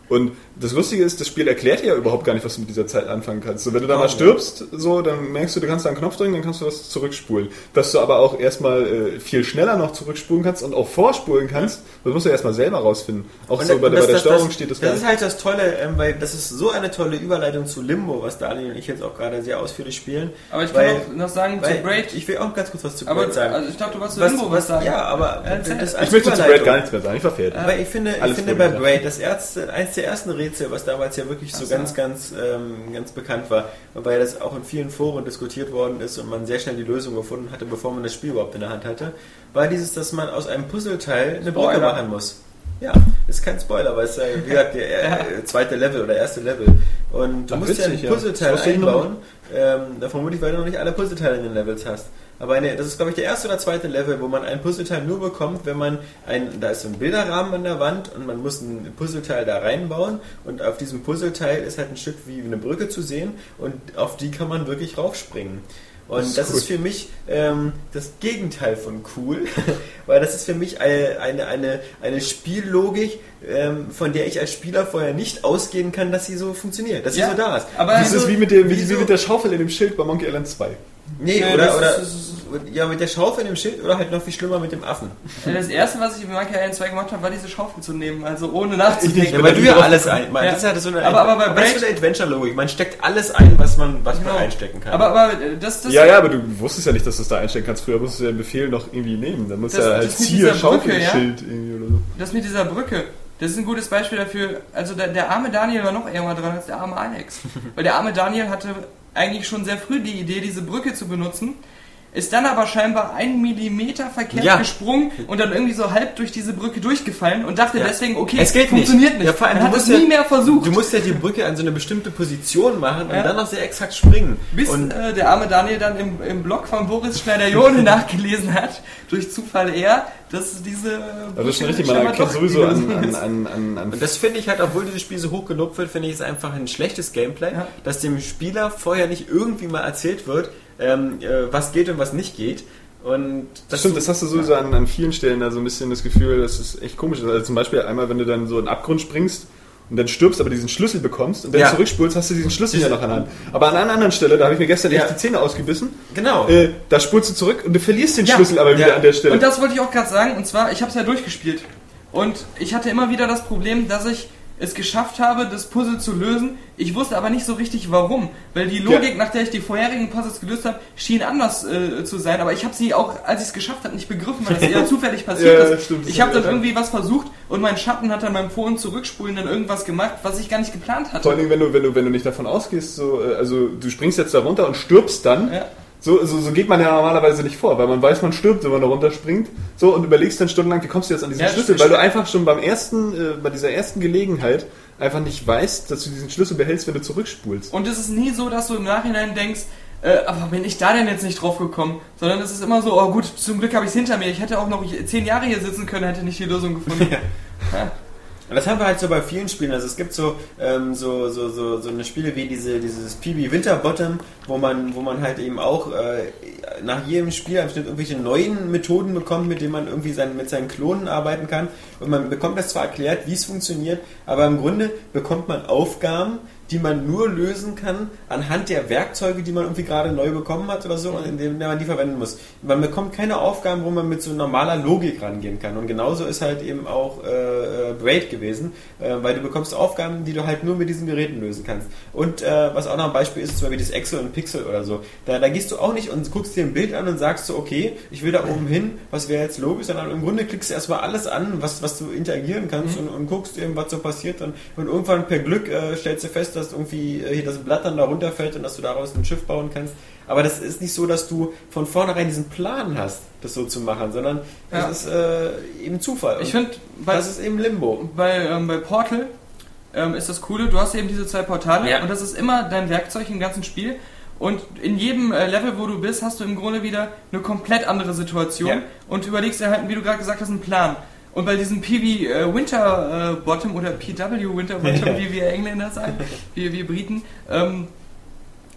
Und das Lustige ist, das Spiel erklärt dir ja überhaupt gar nicht, was du mit dieser Zeit anfangen kannst. So, wenn du da
Oh,
mal
ja.
stirbst, so, dann merkst du, du kannst da einen Knopf drücken, dann kannst du was zurückspulen. Dass du aber auch erstmal äh, viel schneller noch zurückspulen kannst und auch vorspulen kannst, das musst du erstmal selber rausfinden. Auch
Und
so bei, der-
das-
bei der
das-
Steuerung
das,
steht das,
Das ist halt das Tolle, ähm, weil das ist so eine tolle Überleitung zu Limbo, was Daniel und ich jetzt auch gerade sehr ausführlich spielen.
Aber ich kann
weil,
auch noch sagen zu Braid.
Ich will auch ganz kurz was zu
aber
Braid sagen.
also ich glaube, du wolltest zu Limbo was sagen.
Ja, aber
Erzähl.
das
Ich
als
möchte zu Braid gar nichts mehr sagen, ich war fertig.
Weil ich finde, ich finde bei. Braid, das erste, eins der ersten Rätsel, was damals ja wirklich so
so.
ganz, ganz, ähm, ganz bekannt war, wobei das auch in vielen Foren diskutiert worden ist und man sehr schnell die Lösung gefunden hatte, bevor man das Spiel überhaupt in der Hand hatte, war dieses, dass man aus einem Puzzleteil eine Brücke machen muss. Ja, ist kein Spoiler, weil es ja, wie gesagt, der [laughs] äh, zweite Level oder erste Level. Und du
Ach,
musst
witzig,
ja ein
ja.
Puzzleteil
ich noch
einbauen, ähm, da vermutlich, weil du noch nicht alle Puzzleteile in den Levels hast. Aber eine, das ist, glaube ich, der erste oder zweite Level, wo man ein Puzzleteil nur bekommt, wenn man ein, da ist so ein Bilderrahmen an der Wand und man muss ein Puzzleteil da reinbauen und auf diesem Puzzleteil ist halt ein Stück wie eine Brücke zu sehen und auf die kann man wirklich raufspringen. Und
Das
das
ist
ist,
cool.
für mich ähm, das Gegenteil von cool, [laughs] weil das ist für mich eine, eine, eine, eine Spiellogik, ähm, von der ich als Spieler vorher nicht ausgehen kann, dass sie so funktioniert, dass
Ja,
sie so da ist.
aber-
Das ist wie mit, der, wie, wie mit der Schaufel in dem Schild bei Monkey Island 2.
Nee,
Nee,
oder, oder
ist-
ja, mit der Schaufel in dem Schild oder halt noch viel schlimmer mit dem Affen.
Das erste, was ich in Monkey Island 2 gemacht habe, war diese Schaufel zu nehmen, also ohne nachzudenken.
Ja, weil du ja alles ein. Man,
Ja.
Das ist ja so eine,
Aber- aber bei
das ist eine Adventure-Logik. Man steckt alles ein, was man, was
Genau.
man einstecken kann.
Aber, aber äh, das, das,
Ja, ja, aber du wusstest ja nicht, dass du es da einstellen kannst. Früher musstest du den Befehl noch irgendwie nehmen. Dann musst du ja halt
mit dieser
Schaufel,
Brücke, ja?
Schild irgendwie oder so.
das mit dieser Brücke, das ist ein gutes Beispiel dafür. Also der, der arme Daniel war noch eher mal dran als der arme Alex. [laughs] Weil der arme Daniel hatte eigentlich schon sehr früh die Idee, diese Brücke zu benutzen. Ist dann aber scheinbar einen Millimeter verkehrt
Ja.
gesprungen und dann irgendwie so halb durch diese Brücke durchgefallen und dachte
Ja.
deswegen, okay,
Es geht
funktioniert
nicht.
nicht.
Ja, vor allem,
dann
du
hat es nie mehr versucht.
Du musst ja die Brücke an so eine bestimmte Position machen und dann noch sehr exakt springen.
Bis
und
äh, der arme Daniel dann im, im Blog von Boris Schneider-Jone [laughs] nachgelesen hat, durch Zufall er, dass diese.
Also das ist schon richtig, man erkennt sowieso an, an, an, an, an
Und das finde ich halt, obwohl dieses Spiel so hoch gelobt wird, finde ich es einfach ein schlechtes Gameplay,
Ja.
dass dem Spieler vorher nicht irgendwie mal erzählt wird, ähm, äh, was geht und was nicht geht. Und
Das stimmt, das hast du sowieso an, an vielen Stellen da so ein bisschen das Gefühl, dass es echt komisch ist. Also zum Beispiel einmal, wenn du dann so in den Abgrund springst und dann stirbst, aber diesen Schlüssel bekommst und dann
Ja.
zurückspulst, hast du diesen Schlüssel ja noch an der Hand. Aber an einer anderen Stelle, da habe ich mir gestern
Ja.
echt die Zähne ausgebissen,
Genau.
äh, da spulst du zurück und du verlierst den
Ja.
Schlüssel aber wieder an der Stelle.
Und das wollte ich auch gerade sagen, und zwar, ich habe es ja durchgespielt. Und ich hatte immer wieder das Problem, dass ich es geschafft habe, das Puzzle zu lösen. Ich wusste aber nicht so richtig warum. Weil die Logik,
Ja.
nach der ich die vorherigen Puzzles gelöst habe, schien anders äh, zu sein. Aber ich habe sie auch, als ich es geschafft habe, nicht begriffen, weil das eher [laughs] zufällig passiert
Ja,
ist.
stimmt,
ich habe dann irgendwie was versucht und mein Schatten hat dann beim Vor- und Zurückspulen dann irgendwas gemacht, was ich gar nicht geplant hatte.
Vor Dingen, wenn du, wenn du, wenn du nicht davon ausgehst, so, äh, also du springst jetzt da runter und stirbst dann.
Ja.
So, so, so geht man ja normalerweise nicht vor, weil man weiß, man stirbt, wenn man da runterspringt. So, und überlegst dann stundenlang, wie kommst du jetzt an diesen
Ja,
Schlüssel, weil du einfach schon beim ersten, äh, bei dieser ersten Gelegenheit einfach nicht weißt, dass du diesen Schlüssel behältst, wenn du zurückspulst.
Und es ist nie so, dass du im Nachhinein denkst, äh, aber bin ich da denn jetzt nicht drauf gekommen? Sondern es ist immer so, oh gut, zum Glück habe ich es hinter mir. Ich hätte auch noch zehn Jahre hier sitzen können, hätte nicht die Lösung gefunden. [laughs] Ja.
Und das haben wir halt so bei vielen Spielen. Also es gibt so, ähm, so, so, so, so eine Spiele wie diese, dieses PB Winterbottom, wo man, wo man halt eben auch äh, nach jedem Spiel am Schnitt irgendwelche neuen Methoden bekommt, mit denen man irgendwie sein, mit seinen Klonen arbeiten kann. Und man bekommt das zwar erklärt, wie es funktioniert, aber im Grunde bekommt man Aufgaben, die man nur lösen kann anhand der Werkzeuge, die man irgendwie gerade neu bekommen hat oder so, und in dem man die verwenden muss. Man bekommt keine Aufgaben, wo man mit so normaler Logik rangehen kann. Und genauso ist halt eben auch äh, äh, Braid gewesen, äh, weil du bekommst Aufgaben, die du halt nur mit diesen Geräten lösen kannst. Und äh, was auch noch ein Beispiel ist, zum Beispiel das Excel und Pixel oder so. Da, da gehst du auch nicht und guckst dir ein Bild an und sagst so, okay, ich will da oben hin, was wäre jetzt logisch, sondern im Grunde klickst du erstmal alles an, was, was du interagieren kannst und, und guckst eben, was so passiert. Und, und irgendwann per Glück äh, stellst du fest, dass irgendwie äh, hier das Blatt dann da runterfällt und dass du daraus ein Schiff bauen kannst. Aber das ist nicht so, dass du von vornherein diesen Plan hast, das so zu machen, sondern
Ja.
das ist äh, eben Zufall.
Ich
Und
finde, bei,
das ist eben Limbo.
bei, ähm, bei Portal ähm, ist das Coole, du hast eben diese zwei Portale
Ja.
und das ist immer dein Werkzeug im ganzen Spiel. Und in jedem äh, Level, wo du bist, hast du im Grunde wieder eine komplett andere Situation
Ja.
und überlegst dir halt, wie du gerade gesagt hast, einen Plan. Und bei diesem PV äh, Winter äh, Bottom oder PW Winter Bottom, [laughs] wie wir Engländer sagen, wie wir Briten, ähm,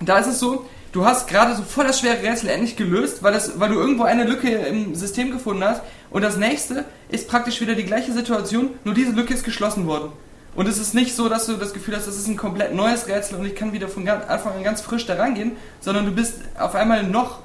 da ist es so, du hast gerade so voll das schwere Rätsel endlich gelöst, weil, das, weil du irgendwo eine Lücke im System gefunden hast. Und das nächste ist praktisch wieder die gleiche Situation, nur diese Lücke ist geschlossen worden. Und es ist nicht so, dass du das Gefühl hast, das ist ein komplett neues Rätsel und ich kann wieder von Anfang an ganz frisch da rangehen, sondern du bist auf einmal noch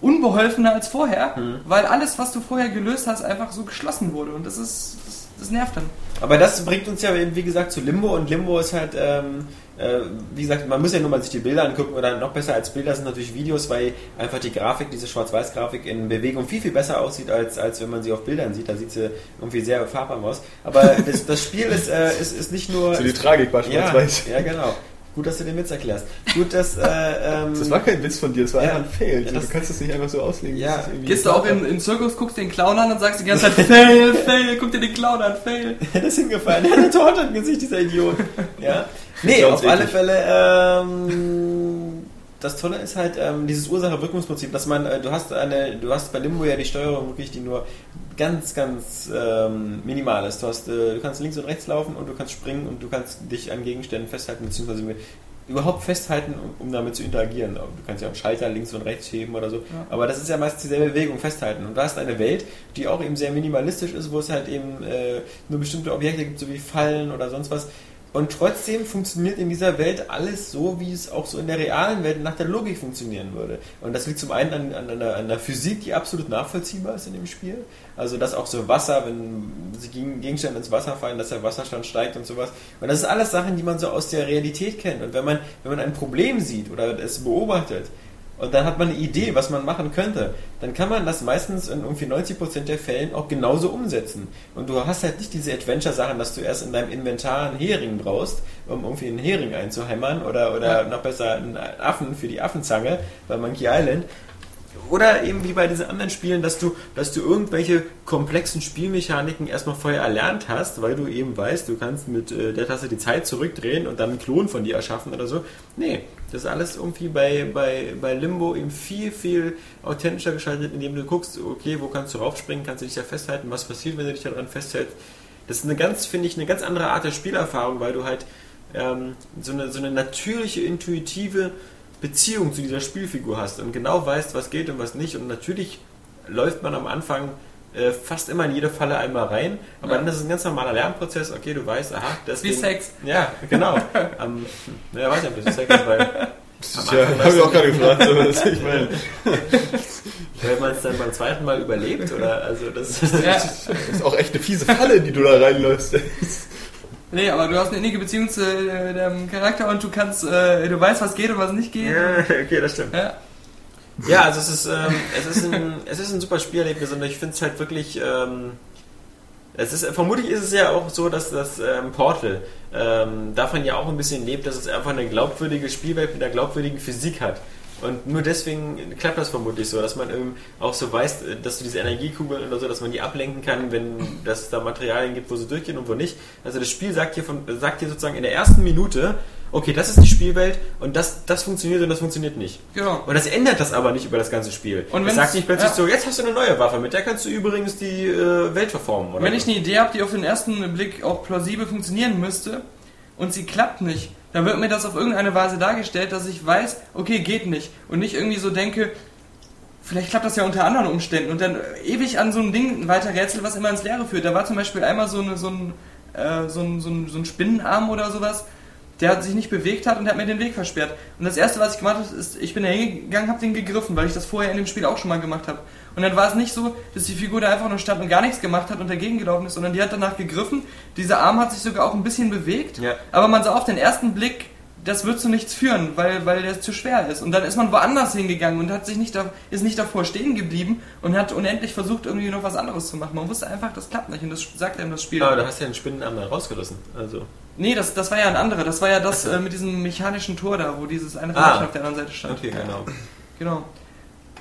unbeholfener als vorher, weil alles, was du vorher gelöst hast, einfach so geschlossen wurde. Und das ist, das, das nervt dann.
Aber das bringt uns ja, eben, wie gesagt, zu Limbo und Limbo ist halt, ähm, äh, wie gesagt, man muss ja nur mal sich die Bilder angucken oder noch besser als Bilder sind natürlich Videos, weil einfach die Grafik, diese Schwarz-Weiß-Grafik in Bewegung viel, viel besser aussieht, als, als wenn man sie auf Bildern sieht. Da sieht sie irgendwie sehr farbarm aus. Aber [laughs] das, das Spiel ist, äh, ist, ist nicht nur...
So die Tragik bei
ja,
Schwarz-Weiß.
ja, genau. Gut, dass du den Witz erklärst. Gut, dass... Äh, [laughs] ähm,
Das war kein Witz von dir, das war
Ja.
einfach ein Fail.
Ja,
du
das-
kannst das nicht einfach so auslegen.
Ja.
Gehst du auch in, in den Zirkus, guckst den Clown an und sagst die ganze [laughs] Zeit, fail, fail, guck dir den Clown an, fail. [laughs]
das ist hingefallen. Er hat eine Torte im Gesicht, dieser Idiot. Ja. Nee, auf alle. Fälle, ähm, das Tolle ist halt ähm, dieses Ursache-Wirkungsprinzip, dass man, äh, du hast eine, du hast bei Limbo ja die Steuerung wirklich, die nur ganz, ganz ähm, minimal ist. Du hast, äh, du kannst links und rechts laufen und du kannst springen und du kannst dich an Gegenständen festhalten, beziehungsweise mit, überhaupt festhalten, um, um damit zu interagieren. Du kannst ja auch einen Schalter links und rechts heben oder so. Aber das ist ja meistens dieselbe Bewegung, festhalten. Und du hast eine Welt, die auch eben sehr minimalistisch ist, wo es halt eben äh, nur bestimmte Objekte gibt, so wie Fallen oder sonst was. Und trotzdem funktioniert in dieser Welt alles so, wie es auch so in der realen Welt nach der Logik funktionieren würde. Und das liegt zum einen an, an, einer, an einer Physik, die absolut nachvollziehbar ist in dem Spiel. Also, dass auch so Wasser, wenn sie gegen Gegenstände ins Wasser fallen, dass der Wasserstand steigt und sowas. Und das ist alles Sachen, die man so aus der Realität kennt. Und wenn man, wenn man ein Problem sieht oder es beobachtet, und dann hat man eine Idee, was man machen könnte, dann kann man das meistens in irgendwie 90% der Fällen auch genauso umsetzen. Und du hast halt nicht diese Adventure-Sachen, dass du erst in deinem Inventar einen Hering brauchst, um irgendwie einen Hering einzuhämmern oder, oder
Ja.
noch besser einen Affen für die Affenzange bei Monkey Island. Oder eben wie bei diesen anderen Spielen, dass du, dass du irgendwelche komplexen Spielmechaniken erstmal vorher erlernt hast, weil du eben weißt, du kannst mit äh, der Taste die Zeit zurückdrehen und dann einen Klon von dir erschaffen oder so. Nee, das ist alles irgendwie bei, bei, bei Limbo eben viel, viel authentischer geschaltet, indem du guckst, okay, wo kannst du raufspringen, kannst du dich da festhalten, was passiert, wenn du dich daran festhältst. Das ist eine ganz, finde ich, eine ganz andere Art der Spielerfahrung, weil du halt ähm, so, eine, so eine natürliche, intuitive Beziehung zu dieser Spielfigur hast und genau weißt, was geht und was nicht. Und natürlich läuft man am Anfang äh, fast immer in jede Falle einmal rein, aber
Ja.
dann ist es ein ganz normaler Lernprozess. Okay, du weißt, aha, das
Wie Sex.
Ja, genau. [laughs] ähm, ja, weiß nicht, ob das Sex ist, weil
Ja, habe ich auch gerade gefragt. So, ich meine, [laughs]
wenn man es dann beim zweiten Mal überlebt oder also das
Ja.
das ist auch echt eine fiese Falle, die du da reinläufst.
Nee, aber du hast eine innige Beziehung zu äh, deinem Charakter und du kannst, äh, du weißt, was geht und was nicht geht.
ja, okay, das stimmt.
Ja.
Ja, also es ist, ähm, es ist, ein, es ist ein super Spielerlebnis und ich finde es halt wirklich. Ähm, es ist, vermutlich ist es ja auch so, dass das ähm, Portal ähm, davon ja auch ein bisschen lebt, dass es einfach eine glaubwürdige Spielwelt mit einer glaubwürdigen Physik hat. Und nur deswegen klappt das vermutlich so, dass man eben auch so weiß, äh, dass du diese Energiekugeln oder so, dass man die ablenken kann, wenn [laughs] dass es da Materialien gibt, wo sie durchgehen und wo nicht. Also das Spiel sagt dir, von, sagt dir sozusagen in der ersten Minute, okay, das ist die Spielwelt und das, das funktioniert und das funktioniert nicht.
Genau.
Und das ändert das aber nicht über das ganze Spiel.
Und
es sagt nicht plötzlich
ja.
so, jetzt hast du eine neue Waffe, mit der kannst du übrigens die äh, Welt verformen. Oder
Wenn ich eine Idee habe, die auf den ersten Blick auch plausibel funktionieren müsste und sie klappt nicht, dann wird mir das auf irgendeine Weise dargestellt, dass ich weiß, okay, geht nicht. Und nicht irgendwie so denke, vielleicht klappt das ja unter anderen Umständen und dann ewig an so ein Ding weiter rätsel, was immer ins Leere führt. Da war zum Beispiel einmal so, eine, so, ein, äh, so, ein, so, ein, so ein Spinnenarm oder sowas, der sich nicht bewegt hat und der hat mir den Weg versperrt. Und das erste, was ich gemacht habe, ist, ich bin da hingegangen, habe den gegriffen, weil ich das vorher in dem Spiel auch schon mal gemacht habe. Und dann war es nicht so, dass die Figur da einfach nur stand und gar nichts gemacht hat und dagegen gelaufen ist, sondern die hat danach gegriffen. Dieser Arm hat sich sogar auch ein bisschen bewegt,
Ja.
aber man sah auf den ersten Blick, das wird zu nichts führen, weil, weil der zu schwer ist. Und dann ist man woanders hingegangen und hat sich nicht da, ist nicht davor stehen geblieben und hat unendlich versucht, irgendwie noch was anderes zu machen. Man wusste einfach, das klappt nicht und das sagt einem das Spiel.
Aber du hast ja den Spinnenarm dann rausgerissen. Also.
Nee, das, das war ja ein anderer. Das war ja das äh, mit diesem mechanischen Tor da, wo dieses eine
Ah.
Rädchen auf der anderen Seite stand.
Okay, genau.
Genau.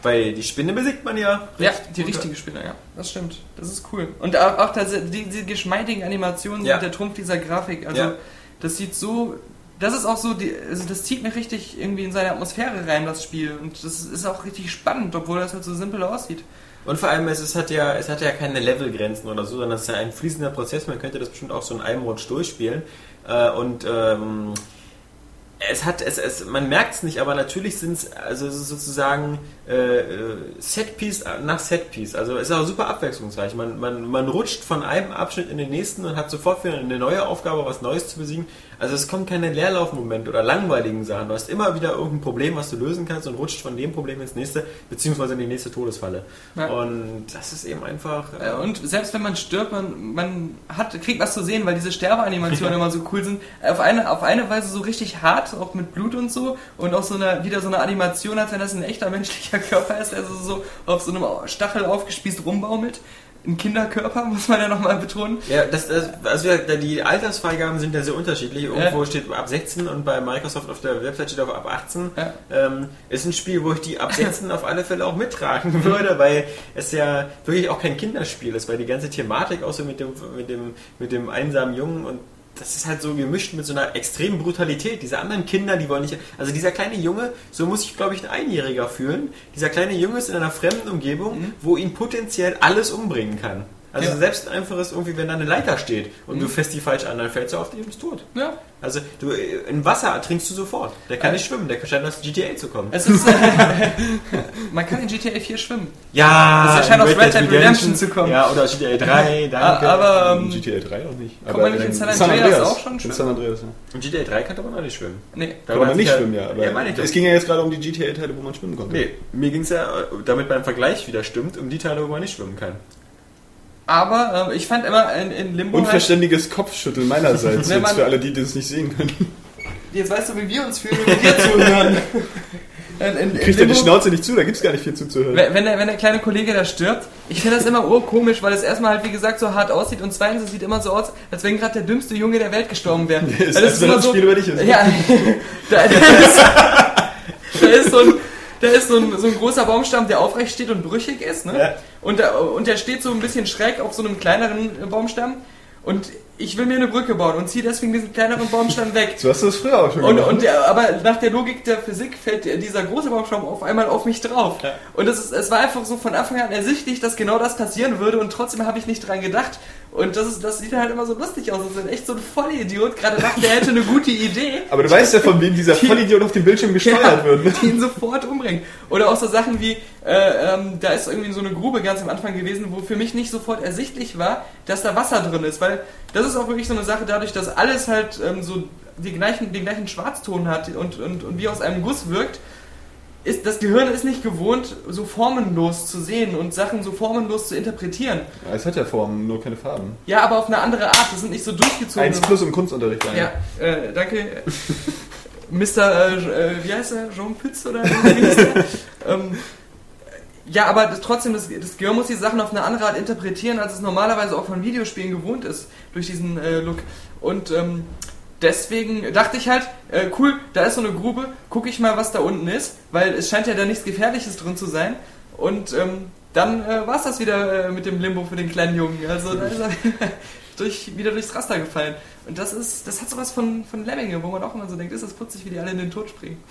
Weil die Spinne besiegt man ja.
Ja, die richtige Spinne, ja. Das stimmt. Das ist cool. Und auch, auch das, die, die geschmeidigen Animationen
Ja.
sind der Trumpf dieser Grafik. Also,
Ja.
das sieht so. Das ist auch so, die, also das zieht mich richtig irgendwie in seine Atmosphäre rein, das Spiel. Und das ist auch richtig spannend, obwohl das halt so simpel aussieht.
Und vor allem, es, ist, hat ja, es hat ja keine Levelgrenzen oder so, sondern es ist ja ein fließender Prozess. Man könnte das bestimmt auch so in einem Rutsch durchspielen. Äh, und ähm, es hat, es, es, man merkt es nicht, aber natürlich sind es also es ist sozusagen äh, äh, Setpiece nach Setpiece. Also es ist auch super abwechslungsreich. Man, man, man rutscht von einem Abschnitt in den nächsten und hat sofort wieder eine neue Aufgabe, was Neues zu besiegen. Also es kommt keine Leerlaufmomente oder langweiligen Sachen. Du hast immer wieder irgendein Problem, was du lösen kannst und rutscht von dem Problem ins nächste, beziehungsweise in die nächste Todesfalle.
Ja.
Und das ist eben einfach.
Äh, Und selbst wenn man stirbt, man, man hat, kriegt was zu sehen, weil diese Sterbeanimationen [laughs] immer so cool sind. Auf eine, auf eine Weise so richtig hart, auch mit Blut und so. Und auch so eine, wieder so eine Animation, als wenn das ein echter menschlicher [laughs] Körper ist, der so, so auf so einem Stachel aufgespießt rumbaumelt. Ein Kinderkörper, muss man ja nochmal betonen.
Ja, das, das, also ja, die Altersfreigaben sind ja sehr unterschiedlich. Irgendwo steht ab 16 und bei Microsoft auf der Website steht auf ab 18.
Ja.
Ähm, ist ein Spiel, wo ich die ab 16 auf alle Fälle auch mittragen [laughs] würde, weil es ja wirklich auch kein Kinderspiel ist, weil die ganze Thematik auch so mit dem, mit dem, mit dem einsamen Jungen und das ist halt so gemischt mit so einer extremen Brutalität. Diese anderen Kinder, die wollen nicht. Also dieser kleine Junge, so muss sich, glaube ich, ein Einjähriger fühlen. Dieser kleine Junge ist in einer fremden Umgebung, wo ihn potenziell alles umbringen kann. Also
Ja.
selbst ein einfaches irgendwie, wenn da eine Leiter steht und du fährst die falsch an, dann fällst du auf die und bist tot.
Ja.
Also du, äh, in Wasser ertrinkst du sofort. Der kann nicht schwimmen, der scheint aus GTA zu kommen.
Es ist, äh, [laughs] man kann in GTA 4 schwimmen.
Ja,
Das scheint aus
Red Dead
Redemption zu kommen.
Ja, oder aus GTA 3, danke.
Aber ähm,
GTA 3 auch nicht.
Kann man nicht in San Andreas auch schon
In
schwimmen?
San Andreas, ja.
Und GTA 3 kann aber noch nicht schwimmen.
nee.
Da
Kann man nicht schwimmen, ja. Aber
ja, meine ich doch.
es ging ja jetzt gerade um die GTA-Teile, wo man schwimmen konnte.
Nee, mir ging es ja, äh, damit beim Vergleich wieder stimmt, um die Teile, wo man nicht schwimmen kann.
Aber ähm, ich fand immer in, in Limbo halt,
Unverständiges Kopfschütteln meinerseits, jetzt
man-
für alle, die das nicht sehen können.
jetzt weißt du, wie wir uns fühlen, wenn wir dir zuhören. [laughs] In, in, in
Kriegt er die Schnauze nicht zu, da gibt's gar nicht viel zuzuhören.
Wenn, der, wenn der kleine Kollege da stirbt, ich finde das immer urkomisch, weil es erstmal halt wie gesagt so hart aussieht und zweitens es sieht immer so aus, als wenn gerade der dümmste Junge der Welt gestorben wäre. [laughs]
Ist,
Weil
als wenn das Spiel über dich ist.
Ja, [laughs] da, da ist, da ist so ein, da ist so ein, so ein großer Baumstamm, der aufrecht steht und brüchig ist, ne?
Ja.
Und, der, und der steht so ein bisschen schräg auf so einem kleineren äh, Baumstamm. Und ich will mir eine Brücke bauen und ziehe deswegen diesen kleineren Baumstamm weg.
So hast du das früher auch schon
Und,
gemacht.
und der, aber nach der Logik der Physik fällt dieser große Baumstamm auf einmal auf mich drauf.
Ja.
Und es, ist, es war einfach so von Anfang an ersichtlich, dass genau das passieren würde und trotzdem habe ich nicht dran gedacht. Und das, ist, das sieht halt immer so lustig aus. Das ist echt so ein Vollidiot, gerade dachte, er hätte eine gute Idee. [laughs]
Aber du weißt ja, von wem dieser Vollidiot auf dem Bildschirm gesteuert wird. Ne? [laughs]
die ihn sofort umbringen. Oder auch so Sachen wie, äh, ähm, da ist irgendwie so eine Grube ganz am Anfang gewesen, wo für mich nicht sofort ersichtlich war, dass da Wasser drin ist. Weil das ist auch wirklich so eine Sache, dadurch, dass alles halt ähm, so die gleichen, den gleichen Schwarzton hat und, und, und wie aus einem Guss wirkt, ist, das Gehirn ist nicht gewohnt, so formenlos zu sehen und Sachen so formenlos zu interpretieren.
Ja, es hat ja Formen, nur keine Farben.
Ja, aber auf eine andere Art. Das sind nicht so durchgezogen.
1 plus im Kunstunterricht.
Ja, äh, danke. [laughs] Mr. Äh, äh, wie heißt er? Jean Pütz oder [laughs] ähm, ja, aber das, trotzdem, das, das Gehirn muss die Sachen auf eine andere Art interpretieren, als es normalerweise auch von Videospielen gewohnt ist, durch diesen äh, Look. Und ähm, deswegen dachte ich halt, äh, cool, da ist so eine Grube, gucke ich mal, was da unten ist, weil es scheint ja da nichts Gefährliches drin zu sein. Und ähm, dann äh, war es das wieder äh, mit dem Limbo für den kleinen Jungen. Also da ist er [laughs] durch, wieder durchs Raster gefallen. Und das ist, das hat sowas von, von Lemminge, wo man auch immer so denkt, ist das putzig, wie die alle in den Tod springen.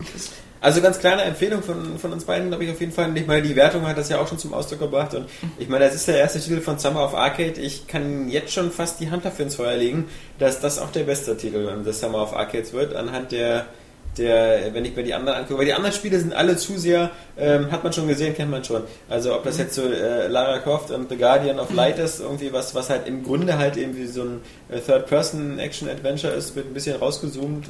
[laughs]
Also ganz kleine Empfehlung von, von uns beiden, glaube ich auf jeden Fall. Ich meine, die Wertung hat das ja auch schon zum Ausdruck gebracht. Und ich meine, das ist der erste Titel von Summer of Arcade. Ich kann jetzt schon fast die Hand dafür ins Feuer legen, dass das auch der beste Titel des Summer of Arcades wird, anhand der, der, wenn ich mir die anderen angucke. Weil die anderen Spiele sind alle zu sehr, ähm, hat man schon gesehen, kennt man schon. Also ob das jetzt so äh, Lara Croft und The Guardian of Light ist, irgendwie was, was halt im Grunde halt irgendwie so ein äh, Third-Person-Action-Adventure ist, wird ein bisschen rausgezoomt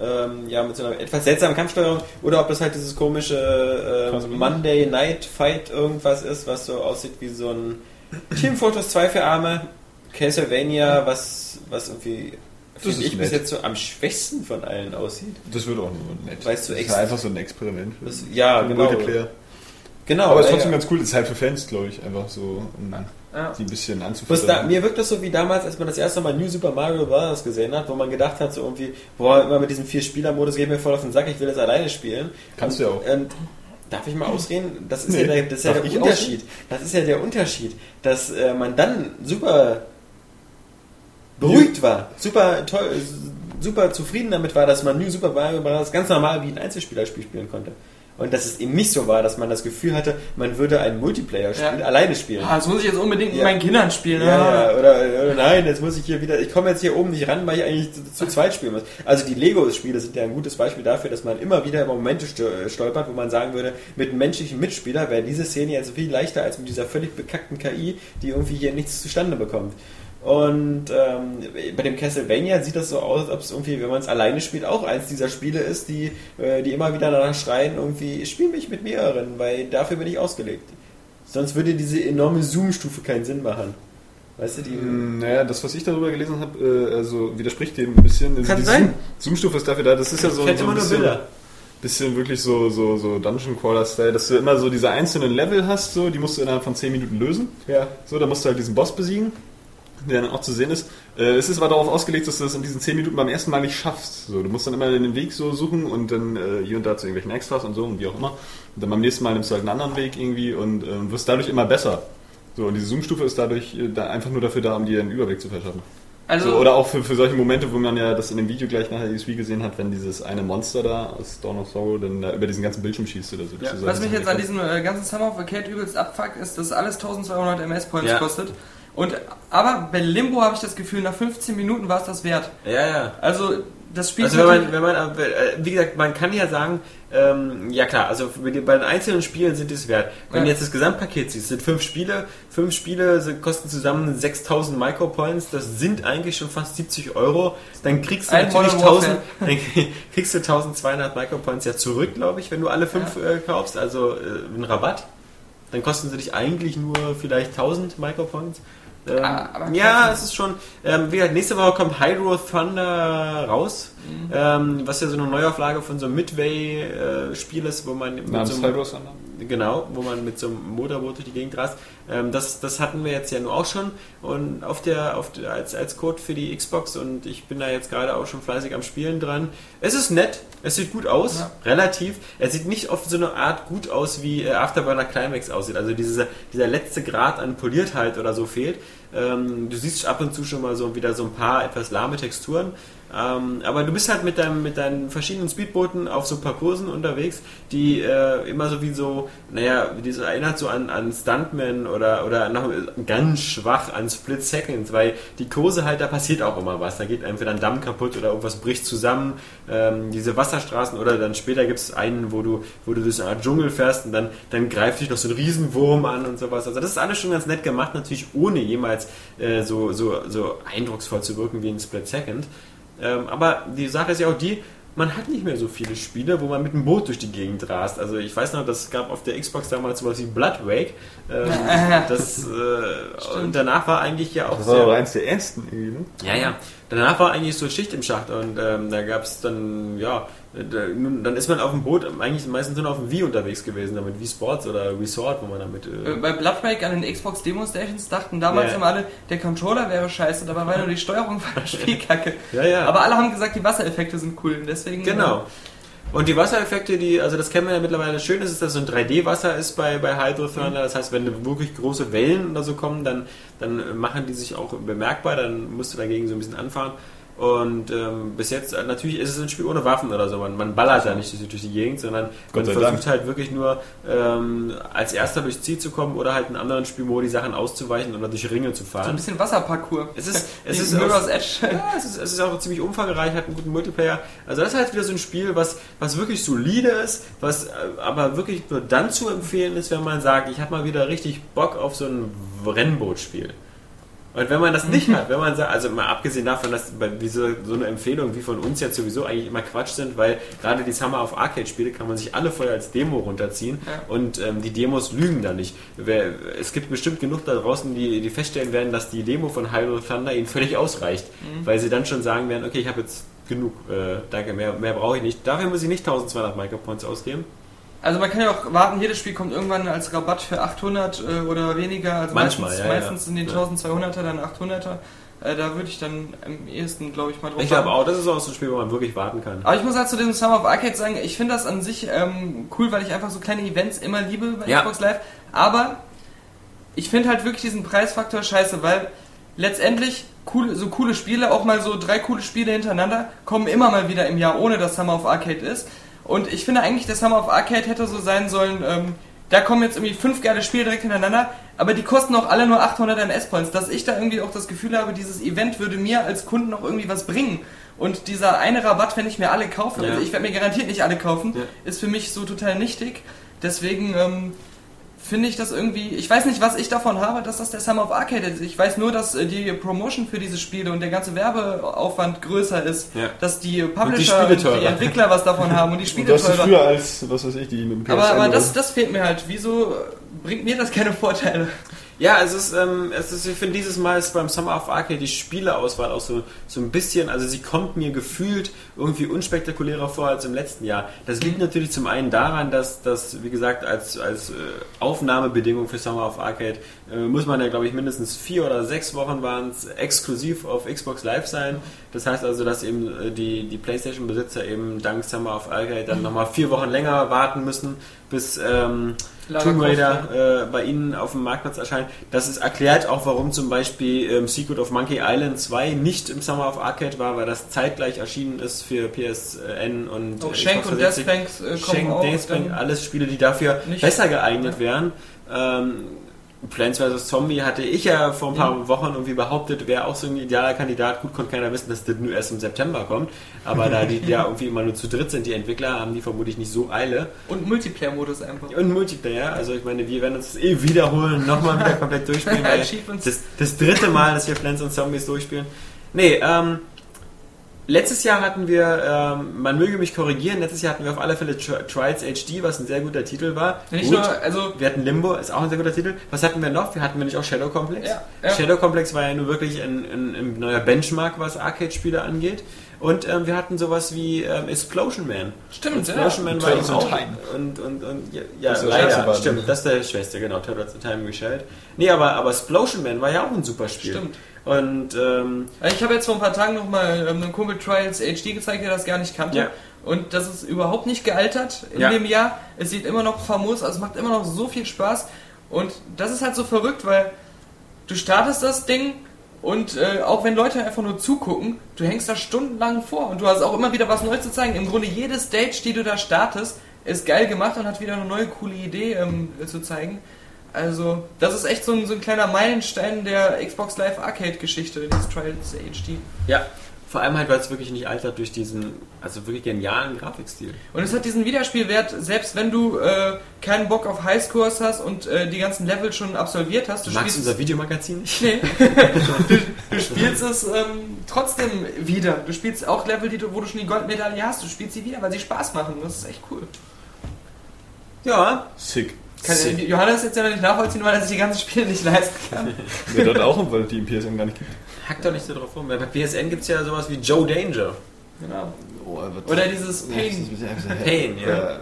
ähm, ja, mit so einer etwas seltsamen Kampfsteuerung oder ob das halt dieses komische äh, Monday Night Fight irgendwas ist, was so aussieht wie so ein Team Fortress 2 für Arme, Castlevania, was, was irgendwie finde ich bis
nett.
jetzt so am schwächsten von allen aussieht.
Das wird auch nur nett.
Weißt du,
das ist einfach so ein Experiment.
Das, ja,
Für
genau.
Multiplayer.
Genau.
Aber es ist trotzdem
ja.
ganz cool, das ist halt für Fans, glaube ich, einfach so, um
Ja.
die ein bisschen anzufüttern.
mir wirkt das so wie damals, als man das erste Mal New Super Mario Bros. gesehen hat, wo man gedacht hat, so irgendwie, boah, immer mit diesem Vier-Spieler-Modus geht mir voll auf den Sack, ich will das alleine spielen.
Kannst du ja auch.
Und darf ich mal ausreden? Das ist
Nee.
ja der, das ist ja der Unterschied. Das ist ja der Unterschied, dass äh, man dann super beruhigt war, super toll, super zufrieden damit war, dass man New Super Mario Bros. ganz normal wie ein Einzelspielerspiel spielen konnte. Und dass es eben nicht so war, dass man das Gefühl hatte, man würde ein Multiplayer-Spiel
Ja.
alleine spielen.
Ah, das muss ich jetzt unbedingt mit
Ja.
meinen Kindern spielen.
Ja,
ah.
ja, oder, oder nein, jetzt muss ich hier wieder, ich komme jetzt hier oben nicht ran, weil ich eigentlich zu, zu zweit spielen muss. Also die Lego-Spiele sind ja ein gutes Beispiel dafür, dass man immer wieder über Momente sto- stolpert, wo man sagen würde, mit einem menschlichen Mitspieler wäre diese Szene jetzt viel leichter als mit dieser völlig bekackten KI, die irgendwie hier nichts zustande bekommt. Und ähm, bei dem Castlevania sieht das so aus, als ob es irgendwie, wenn man es alleine spielt, auch eins dieser Spiele ist, die, äh, die immer wieder danach schreien, irgendwie, spiel mich mit mehreren, weil dafür bin ich ausgelegt. Sonst würde diese enorme Zoom-Stufe keinen Sinn machen. Weißt du, die.
Mm, Naja, das, was ich darüber gelesen habe, äh, also widerspricht dem ein bisschen. Also
Kann
die
sein.
Zoom- Zoom-Stufe ist dafür da, das ist ja so, so ein bisschen, bisschen wirklich so, so, so Dungeon Crawler-Style, dass du immer so diese einzelnen Level hast, so, die musst du innerhalb von 10 Minuten lösen.
Ja.
So, da musst du halt diesen Boss besiegen, der dann auch zu sehen ist. Äh, es ist aber darauf ausgelegt, dass du das in diesen 10 Minuten beim ersten Mal nicht schaffst. So, du musst dann immer den Weg so suchen und dann äh, hier und da zu irgendwelchen Extras und so und wie auch immer. Und dann beim nächsten Mal nimmst du halt einen anderen Weg irgendwie und äh, wirst dadurch immer besser. So, und diese Zoom-Stufe ist dadurch äh, da einfach nur dafür da, um dir einen Überblick zu verschaffen.
Also,
So, oder auch für, für solche Momente, wo man ja das in dem Video gleich nachher ESV gesehen hat, wenn dieses eine Monster da aus Dawn of Sorrow dann da über diesen ganzen Bildschirm schießt oder so.
Ja,
was mich jetzt an diesem äh, ganzen Summer of Arcade übelst abfuckt, ist, dass alles 1200 MS-Points
Ja.
kostet. Und, aber bei Limbo habe ich das Gefühl, nach 15 Minuten war es das wert.
Ja, ja.
Also, das Spiel
Also wenn man, wenn man, äh, wie gesagt, man kann ja sagen, ähm, ja klar, also bei den einzelnen Spielen sind es wert. Wenn
Ja.
du jetzt das Gesamtpaket siehst, sind fünf Spiele, fünf Spiele kosten zusammen 6000 Micropoints, das sind eigentlich schon fast 70 Euro. Dann kriegst du
Ein
natürlich
Modern
1000, [laughs] dann kriegst du 1200 Micropoints ja zurück, glaube ich, wenn du alle fünf äh, kaufst, also äh, einen Rabatt. Dann kosten sie dich eigentlich nur vielleicht 1000 Micropoints. Ähm,
Ah,
ja, es ist schon. Ähm, wie gesagt, nächste Woche kommt Hydro Thunder raus,
Mhm.
ähm, was ja so eine Neuauflage von so einem Midway-Spiel ist, wo man mit
Namens
so einem,
Hydro Thunder.
Genau, wo man mit so einem Motorboot durch die Gegend rast. Ähm, das, das hatten wir jetzt ja nur auch schon und auf der, auf der, als, als Code für die Xbox und ich bin da jetzt gerade auch schon fleißig am Spielen dran. Es ist nett, es sieht gut aus,
Ja.
relativ. Es sieht nicht auf so eine Art gut aus, wie äh, Afterburner Climax aussieht. Also dieser, dieser letzte Grad an Poliertheit oder so fehlt. Ähm, du siehst ab und zu schon mal so wieder so ein paar etwas lahme Texturen. Ähm, aber du bist halt mit, deinem, mit deinen verschiedenen Speedbooten auf so Parcoursen unterwegs, die äh, immer so wie so, naja, das erinnert so an, an Stuntman oder, oder noch ganz schwach an Split Seconds, weil die Kurse halt, da passiert auch immer was. Da geht entweder ein Damm kaputt oder irgendwas bricht zusammen. Ähm, diese Wasserstraßen oder dann später gibt es einen, wo du, wo du durch so eine Art Dschungel fährst und dann, dann greift dich noch so ein Riesenwurm an und sowas. Also das ist alles schon ganz nett gemacht, natürlich ohne jemals äh, so, so, so eindrucksvoll zu wirken wie in Split Second. Ähm, aber die Sache ist ja auch die, man hat nicht mehr so viele Spiele, wo man mit einem Boot durch die Gegend rast. Also ich weiß noch, das gab auf der Xbox damals sowas wie Blood Wake. Ähm, [laughs] das, äh, und danach war eigentlich ja auch
Das war
sehr-
aber eins der ersten irgendwie, ne?
ja, ja. Danach war eigentlich so Schicht im Schacht und ähm, da gab es dann, ja, dann ist man auf dem Boot eigentlich meistens nur auf dem Wii unterwegs gewesen, damit Wii Sports oder Resort, wo man damit.
Äh,
Äh,
Bei Bloodbreak an den Xbox Demo Stations dachten damals
Ja.
immer alle, der Controller wäre scheiße, dabei war nur die Steuerung von der [laughs] Spielkacke.
Ja, ja.
Aber alle haben gesagt, die Wassereffekte sind cool. und Deswegen,
Genau. Und die Wassereffekte, die, also das kennen wir ja mittlerweile schön, ist, dass so ein 3D-Wasser ist bei, bei Hydro Thunder. Das heißt, wenn wirklich große Wellen oder so kommen, dann, dann machen die sich auch bemerkbar, dann musst du dagegen so ein bisschen anfahren. Und ähm, bis jetzt, äh, natürlich ist es ein Spiel ohne Waffen oder so. Man, man ballert da nicht durch, durch die Gegend, sondern
Gott
man versucht
Dank.
halt wirklich nur ähm, als erster durchs Ziel zu kommen oder halt in anderen Spielmodi Sachen auszuweichen oder durch Ringe zu
So
fahren.
ein bisschen Wasserparcours.
Es ist, [laughs] es ist auch-
Edge. [laughs]
ja, es ist, es ist auch ziemlich umfangreich, hat einen guten Multiplayer. Also das ist halt wieder so ein Spiel, was, was wirklich solide ist, was äh, aber wirklich nur dann zu empfehlen ist, wenn man sagt, ich habe mal wieder richtig Bock auf so ein Rennbootspiel. Und wenn man das nicht hat, wenn man sagt, also mal abgesehen davon, dass wie so, so eine Empfehlung wie von uns jetzt sowieso eigentlich immer Quatsch sind, weil gerade die Summer of Arcade Spiele kann man sich alle vorher als Demo runterziehen
Ja.
und ähm, die Demos lügen da nicht. Es gibt bestimmt genug da draußen, die, die feststellen werden, dass die Demo von Hyrule Thunder ihnen völlig ausreicht, weil sie dann schon sagen werden, okay, ich habe jetzt genug, äh, danke, mehr, mehr brauche ich nicht. Dafür muss ich nicht 1200 Micropoints ausgeben.
Also man kann ja auch warten, jedes Spiel kommt irgendwann als Rabatt für 800 äh, oder weniger. Also
Manchmal,
meistens,
ja, ja.
meistens sind die
Ja.
1200er dann 800er. Äh, da würde ich dann am ehesten, glaube ich, mal drauf
Ich glaube auch, das ist auch so ein Spiel, wo man wirklich warten kann.
Aber ich muss halt zu diesem Summer of Arcade sagen, ich finde das an sich ähm, cool, weil ich einfach so kleine Events immer liebe bei
Ja.
Xbox Live. Aber ich finde halt wirklich diesen Preisfaktor scheiße, weil letztendlich coole, so coole Spiele, auch mal so drei coole Spiele hintereinander, kommen immer mal wieder im Jahr, ohne dass Summer of Arcade ist.
Und ich finde eigentlich, der Summer of Arcade hätte so sein sollen, ähm, da kommen jetzt irgendwie fünf geile Spiele direkt hintereinander, aber die kosten auch alle nur 800 MS-Points. Dass ich da irgendwie auch das Gefühl habe, dieses Event würde mir als Kunden auch irgendwie was bringen. Und dieser eine Rabatt, wenn ich mir alle kaufe,
Ja.
also ich werde mir garantiert nicht alle kaufen,
Ja.
ist für mich so total nichtig. Deswegen ähm, finde ich das irgendwie, ich weiß nicht, was ich davon habe, dass das der Summer of Arcade ist. Ich weiß nur, dass äh, die Promotion für diese Spiele und der ganze Werbeaufwand größer ist,
Ja.
dass die Publisher und die,
teurer.
Entwickler was davon haben und die [laughs]
Und
Spiele
das ist
teurer.
früher als, was weiß ich, die mit dem PSN
Aber, aber das, das fehlt mir halt. Wieso bringt mir das keine Vorteile?
Ja, es ist, ähm, es ist ich finde, dieses Mal ist beim Summer of Arcade die Spieleauswahl auch so, so ein bisschen, also sie kommt mir gefühlt irgendwie unspektakulärer vor als im letzten Jahr. Das liegt natürlich zum einen daran, dass das, wie gesagt, als, als äh, Aufnahmebedingung für Summer of Arcade äh, muss man ja, glaube ich, mindestens vier oder sechs Wochen waren es exklusiv auf Xbox Live sein. Das heißt also, dass eben äh, die, die PlayStation-Besitzer eben dank Summer of Arcade dann nochmal vier Wochen länger warten müssen, bis ähm, Tomb Raider äh, bei Ihnen auf dem Marktplatz erscheint. Das ist erklärt auch, warum zum Beispiel ähm, Secret of Monkey Island 2 nicht im Summer of Arcade war, weil das zeitgleich erschienen ist für PSN und
Auch
äh,
Schenk
Xbox
und
360.
Deathbank äh, auch.
Deathbank, alles Spiele, die dafür besser geeignet wären. Ähm, Plants vs. Zombie hatte ich ja vor ein paar Wochen irgendwie behauptet, wäre auch so ein idealer Kandidat. Gut, konnte keiner wissen, dass das nur erst im September kommt. Aber da die [laughs] ja irgendwie immer nur zu dritt sind, die Entwickler, haben die vermutlich nicht so Eile.
Und Multiplayer-Modus einfach.
Und Multiplayer, also ich meine, wir werden uns das eh wiederholen, nochmal wieder komplett durchspielen, [laughs] das, das dritte Mal, dass wir Plants und Zombies durchspielen. Nee, ähm, letztes Jahr hatten wir, ähm, man möge mich korrigieren, letztes Jahr hatten wir auf alle Fälle Tri- Trials HD, was ein sehr guter Titel war.
Nicht
Gut.
nur, also
Wir hatten Limbo, ist auch ein sehr guter Titel. Was hatten wir noch? Wir hatten wir nicht auch Shadow Complex?
Ja, ja.
Shadow Complex war ja nur wirklich ein, ein, ein neuer Benchmark, was Arcade-Spiele angeht. Und ähm, wir hatten sowas wie ähm, Explosion Man.
Stimmt, ja.
Explosion Man war
Turtles
auch.
Time.
Und, und, und ja, ja
Das
leider, stimmt, das ist der Schwester, genau, Turtles in Time gestellt. Nee, aber, aber Explosion Man war ja auch ein super Spiel.
Stimmt.
Und ähm,
Ich habe jetzt vor ein paar Tagen nochmal ähm, einem Kumpel Trials HD gezeigt, der das gar nicht kannte.
Ja.
Und das ist überhaupt nicht gealtert in
Ja.
dem Jahr. Es sieht immer noch famos, also es macht immer noch so viel Spaß. Und das ist halt so verrückt, weil du startest das Ding und äh, auch wenn Leute einfach nur zugucken, du hängst da stundenlang vor und du hast auch immer wieder was Neues zu zeigen. Im Grunde jede Stage, die du da startest, ist geil gemacht und hat wieder eine neue coole Idee ähm, zu zeigen. Also, das ist echt so ein, so ein kleiner Meilenstein der Xbox Live Arcade Geschichte, dieses Trials HD.
ja, vor allem halt, weil es wirklich nicht altert durch diesen, also wirklich genialen Grafikstil.
Und es hat diesen Wiederspielwert, selbst wenn du äh, keinen Bock auf Highscores hast und äh, die ganzen Level schon absolviert hast, du
Magst
spielst
unser Videomagazin nicht?
Nee. [laughs] du, du spielst es ähm, trotzdem wieder. Du spielst auch Level, die du, wo du schon die Goldmedaille hast. Du spielst sie wieder, weil sie Spaß machen. Das ist echt cool.
Ja,
Sick.
Kann. Johannes jetzt ja noch nicht nachvollziehen, weil er sich die ganzen Spiele nicht leisten kann. [laughs]
Wer dort auch, weil die im PSN gar nicht gibt.
hack doch nicht so drauf rum. Bei PSN gibt es ja sowas wie Joe Danger.
genau.
Oh,
Oder dieses Pain.
Pain, ja.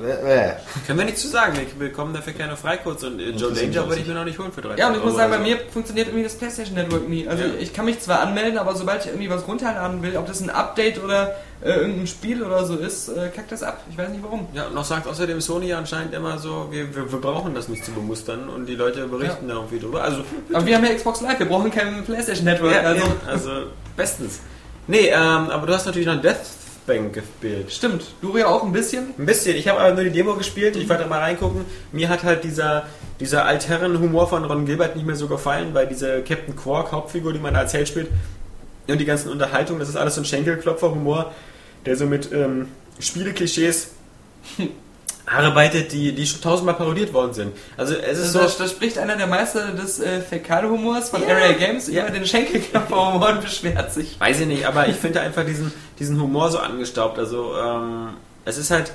Können wir nichts zu sagen. Wir bekommen dafür keine Freicodes und äh, Joe Danger würde ich mir noch nicht holen für 30
Ja, und ich muss sagen, bei
oder
mir funktioniert irgendwie das PlayStation Network nie. Also
Ja.
ich kann mich zwar anmelden, aber sobald ich irgendwie was runterladen will, ob das ein Update oder äh, irgendein Spiel oder so ist, äh, kackt das ab. Ich weiß nicht warum.
Ja, und noch sagt außerdem Sony anscheinend immer so, wir, wir, wir brauchen das nicht zu bemustern und die Leute berichten da irgendwie drüber. Also, [laughs]
Aber wir haben ja Xbox Live, wir brauchen kein PlayStation Network.
ja,
also
also, also bestens. Nee, ähm, aber du hast natürlich noch Deathbank gespielt.
stimmt. Du ja auch ein bisschen.
Ein bisschen. Ich habe aber nur die Demo gespielt. Ich wollte mal reingucken. Mir hat halt dieser, dieser Altherren-Humor von Ron Gilbert nicht mehr so gefallen, weil diese Captain Quark Hauptfigur, die man da als Held spielt, und die ganzen Unterhaltungen, das ist alles so ein Schenkelklopfer-Humor, der so mit ähm, Spieleklischees [laughs] arbeitet, die, die schon tausendmal parodiert worden sind. Also es ist
Also,
so...
da, spricht einer der Meister des äh, Fäkalhumors von
Ja.
Area Games
Ja.
über den Schenkelklopferhumor und beschwert sich.
Weiß ich nicht, aber ich finde einfach diesen, diesen Humor so angestaubt. Also, ähm, es ist halt,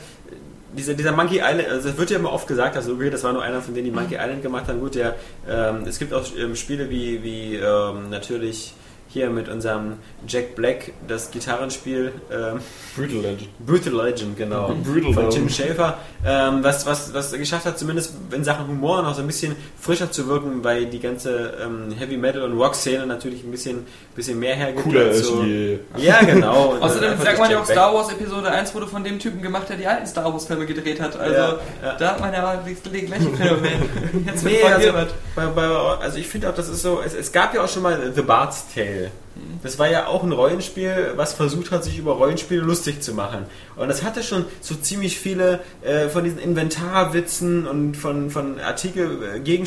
dieser, dieser Monkey Island, also es wird ja immer oft gesagt, also okay, das war nur einer von denen, die Monkey Island gemacht haben. Gut, der, ähm, es gibt auch ähm, Spiele wie, wie ähm, natürlich hier mit unserem Jack Black, das Gitarrenspiel, ähm,
Brutal Legend.
Brutal Legend, genau.
Brutal
Von Tim
Legend.
Schäfer, ähm, was, was, was geschafft hat, zumindest in Sachen Humor noch so ein bisschen frischer zu wirken, weil die ganze ähm, Heavy Metal und Rock-Szene natürlich ein bisschen, bisschen mehr hergibt.
Cooler ist
so.
je.
Ja, genau. Und [laughs]
Außerdem sagt man ja auch. Star Wars Episode 1 wurde von dem Typen gemacht, der die alten Star Wars Filme gedreht hat. Also
Ja, ja.
da hat man ja das gleiche Phänomen. Jetzt
Nee, also, bei, bei, also ich finde auch, das ist so, es, es gab ja auch schon mal The Bard's Tale, Undertale. Das war ja auch ein Rollenspiel, was versucht hat, sich über Rollenspiele lustig zu machen. Und das hatte schon so ziemlich viele äh, von diesen Inventarwitzen und von, von Artikel, äh,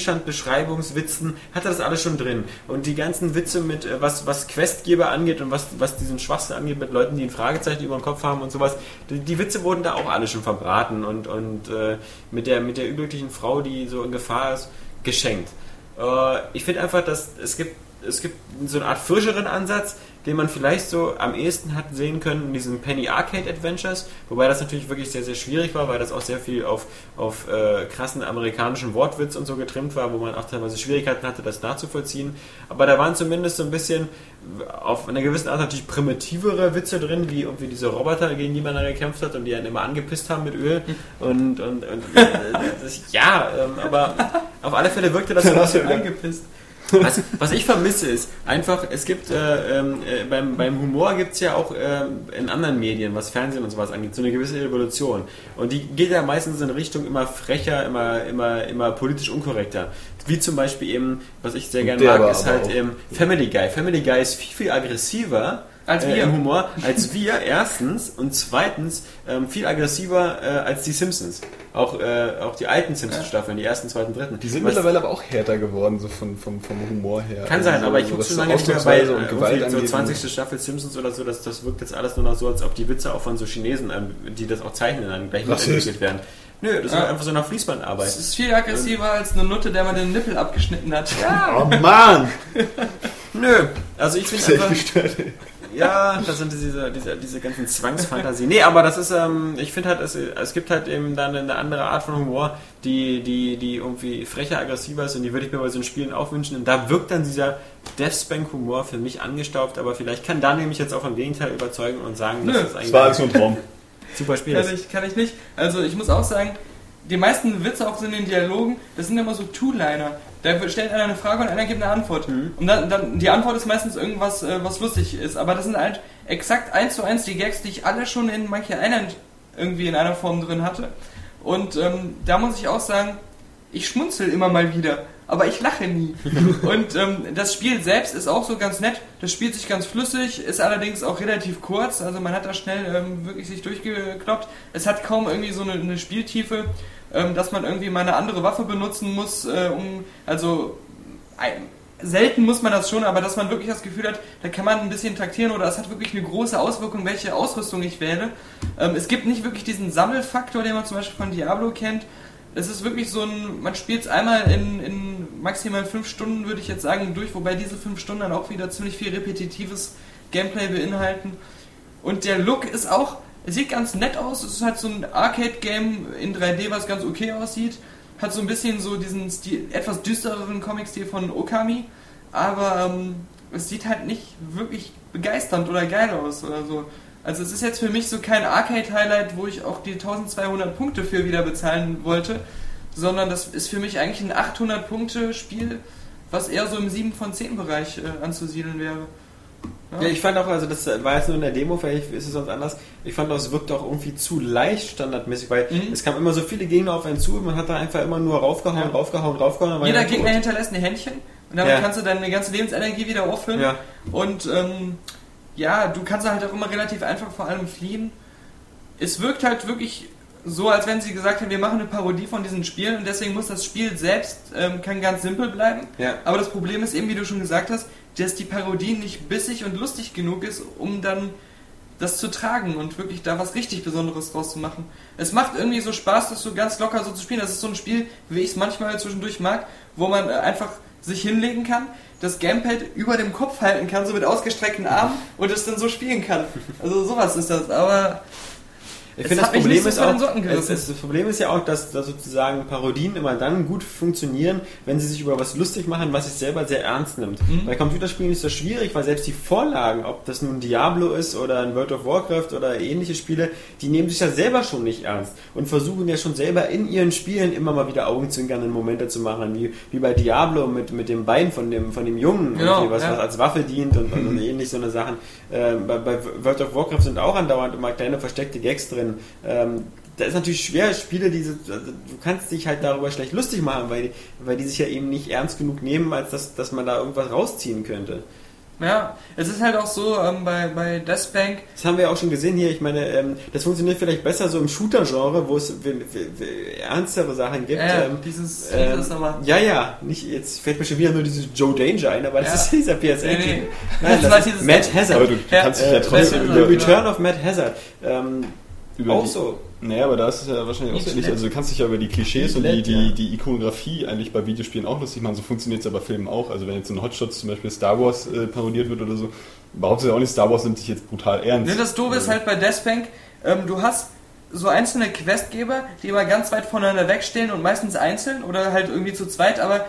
hatte das alles schon drin. Und die ganzen Witze mit, äh, was, was Questgeber angeht und was, was diesen Schwachsinn angeht, mit Leuten, die ein Fragezeichen über den Kopf haben und sowas, die, die Witze wurden da auch alle schon verbraten und, und äh, mit, der, mit der üblichen Frau, die so in Gefahr ist, geschenkt. Äh, ich finde einfach, dass es gibt es gibt so eine Art frischeren Ansatz, den man vielleicht so am ehesten hat sehen können in diesen Penny Arcade Adventures, wobei das natürlich wirklich sehr, sehr schwierig war, weil das auch sehr viel auf, auf äh, krassen amerikanischen Wortwitz und so getrimmt war, wo man auch teilweise Schwierigkeiten hatte, das nachzuvollziehen. Aber da waren zumindest so ein bisschen auf eine gewisse Art natürlich primitivere Witze drin, wie irgendwie diese Roboter, gegen die man da gekämpft hat und die einen immer angepisst haben mit Öl. Und, und, und [laughs] äh, das, ja, ähm, aber auf alle Fälle wirkte das so ein bisschen angepisst. Was, was, ich vermisse ist einfach, es gibt äh, äh, beim, beim Humor gibt es ja auch äh, in anderen Medien, was Fernsehen und sowas angeht, so eine gewisse Revolution. Und die geht ja meistens in Richtung immer frecher, immer, immer, immer politisch unkorrekter. Wie zum Beispiel eben, was ich sehr gerne mag, ist halt eben Family Guy. Family Guy ist viel, viel aggressiver als wir. Äh, im Humor als wir, erstens. Und zweitens ähm, viel aggressiver äh, als die Simpsons. Auch, äh, auch die alten Simpsons-Staffeln, die ersten, zweiten, dritten.
Die sind Was, mittlerweile aber auch härter geworden, so vom, vom, vom Humor her.
Kann sein, also, aber ich gucke schon lange nicht mehr bei und Gewalt so 20. Staffel Simpsons oder so, das, das wirkt jetzt alles nur noch so, als ob die Witze auch von so Chinesen, ähm, die das auch zeichnen, dann gleich mitentwickelt werden. Nö, das ja. ist einfach so nach Fließbandarbeit. Das
ist viel aggressiver als eine Nutte, der man den Nippel abgeschnitten hat.
Ja. Oh Mann! [laughs]
Nö, also ich finde einfach... Gestört, ja, das sind diese, diese, diese ganzen Zwangsfantasien. Nee, aber das ist, ähm, ich finde halt, es, es gibt halt eben dann eine andere Art von Humor, die, die, die irgendwie frecher, aggressiver ist und die würde ich mir bei so Spielen auch wünschen. Und da wirkt dann dieser Deathspank-Humor für mich angestaubt, aber vielleicht kann Daniel mich jetzt auch vom Gegenteil überzeugen und sagen,
dass Nö,
das
eigentlich. Das war alles nur ein Traum. [laughs]
Super Spiel
kann Ich, kann ich nicht. Also ich muss auch sagen, die meisten Witze auch so in den Dialogen, das sind immer so Two-Liner. Da stellt einer eine Frage und einer gibt eine Antwort. Mhm. Und dann, dann, die Antwort ist meistens irgendwas, äh, was lustig ist. Aber das sind halt exakt eins zu eins die Gags, die ich alle schon in Monkey Island irgendwie in einer Form drin hatte. Und ähm, da muss ich auch sagen, ich schmunzel immer mal wieder, aber ich lache nie. [laughs] und ähm, das Spiel selbst ist auch so ganz nett. Das spielt sich ganz flüssig, ist allerdings auch relativ kurz. Also man hat da schnell ähm, wirklich sich durchgekloppt. Es hat kaum irgendwie so eine, eine Spieltiefe ähm, dass man irgendwie mal eine andere Waffe benutzen muss, äh, um, also ein, selten muss man das schon, aber dass man wirklich das Gefühl hat, da kann man ein bisschen taktieren oder es hat wirklich eine große Auswirkung, welche Ausrüstung ich wähle. Ähm, es gibt nicht wirklich diesen Sammelfaktor, den man zum Beispiel von Diablo kennt. Es ist wirklich so ein, man spielt es einmal in, in maximal fünf Stunden, würde ich jetzt sagen, durch, wobei diese fünf Stunden dann auch wieder ziemlich viel repetitives Gameplay beinhalten. Und der Look ist auch, es sieht ganz nett aus. Es ist halt so ein Arcade-Game in 3D, was ganz okay aussieht. Hat so ein bisschen so diesen Stil, etwas düstereren Comic-Stil von Okami. Aber ähm, es sieht halt nicht wirklich begeisternd oder geil aus oder so. Also es ist jetzt für mich so kein Arcade-Highlight, wo ich auch die 1200 Punkte für wieder bezahlen wollte, sondern das ist für mich eigentlich ein 800-Punkte-Spiel, was eher so im 7 von 10 Bereich äh, anzusiedeln wäre.
Ja. ich fand auch, also das war jetzt nur in der Demo, vielleicht ist es sonst anders. Ich fand auch, es wirkt auch irgendwie zu leicht standardmäßig, weil mhm. es kamen immer so viele Gegner auf einen zu und man hat da einfach immer nur raufgehauen, ja. raufgehauen, raufgehauen.
Jeder Gegner tot. hinterlässt ein Händchen und damit ja. kannst du deine ganze Lebensenergie wieder auffüllen. Ja. Und ähm, ja, du kannst halt auch immer relativ einfach vor allem fliehen. Es wirkt halt wirklich so, als wenn sie gesagt haben, wir machen eine Parodie von diesen Spielen und deswegen muss das Spiel selbst ähm, kann ganz simpel bleiben. Ja. Aber das Problem ist eben, wie du schon gesagt hast, dass die Parodie nicht bissig und lustig genug ist, um dann das zu tragen und wirklich da was richtig Besonderes draus zu machen. Es macht irgendwie so Spaß, das so ganz locker so zu spielen. Das ist so ein Spiel, wie ich es manchmal zwischendurch mag, wo man äh, einfach sich hinlegen kann, das Gamepad über dem Kopf halten kann, so mit ausgestreckten Armen und es dann so spielen kann. Also sowas ist das. Aber
ich finde, das Problem ist auch, es, es, das Problem ist ja auch, dass, dass sozusagen Parodien immer dann gut funktionieren, wenn sie sich über was lustig machen, was sich selber sehr ernst nimmt. Mhm. Bei Computerspielen ist das schwierig, weil selbst die Vorlagen, ob das nun Diablo ist oder ein World of Warcraft oder ähnliche Spiele, die nehmen sich ja selber schon nicht ernst und versuchen ja schon selber in ihren Spielen immer mal wieder augenzwinkernde Momente zu machen, wie, wie bei Diablo mit, mit dem Bein von dem, von dem Jungen, genau, was, ja. was als Waffe dient und, und, und [clears throat] ähnlich so eine Sachen. Äh, bei, bei World of Warcraft sind auch andauernd immer kleine versteckte Gags drin drin. Ähm, da ist natürlich schwer, Spiele, diese, also du kannst dich halt darüber schlecht lustig machen, weil, weil die sich ja eben nicht ernst genug nehmen, als dass, dass man da irgendwas rausziehen könnte.
Ja, es ist halt auch so ähm, bei, bei Death Bank,
Das haben wir auch schon gesehen hier. Ich meine, ähm, das funktioniert vielleicht besser so im Shooter-Genre, wo es ernstere Sachen gibt.
äh,
ähm,
dieses,
ähm,
dieses nochmal.
ja, ja, nicht, jetzt fällt mir schon wieder nur dieses Joe Danger ein, aber das
Ja.
ist dieser PSN.
Nee, nee.
Nein,
Das
das, ist Matt Hazard.
Aber du,
Ja,
kannst dich ja
äh,
trotzdem
Hazard.
Return of Matt Hazard. Ähm,
über
auch
die,
so.
Naja, aber da ist es ja wahrscheinlich auch
Nicht
so ähnlich. Also du kannst dich ja über die Klischees und die, die,
schlecht,
die Ikonografie eigentlich bei Videospielen auch lustig machen. So funktioniert es ja bei Filmen auch. Also wenn jetzt in Hotshots zum Beispiel Star Wars äh, parodiert wird oder so, behauptet ja auch nicht, Star Wars nimmt sich jetzt brutal ernst.
Ne, das Doofe ist halt bei Death Bank, ähm, du hast so einzelne Questgeber, die immer ganz weit voneinander wegstehen und meistens einzeln oder halt irgendwie zu zweit, aber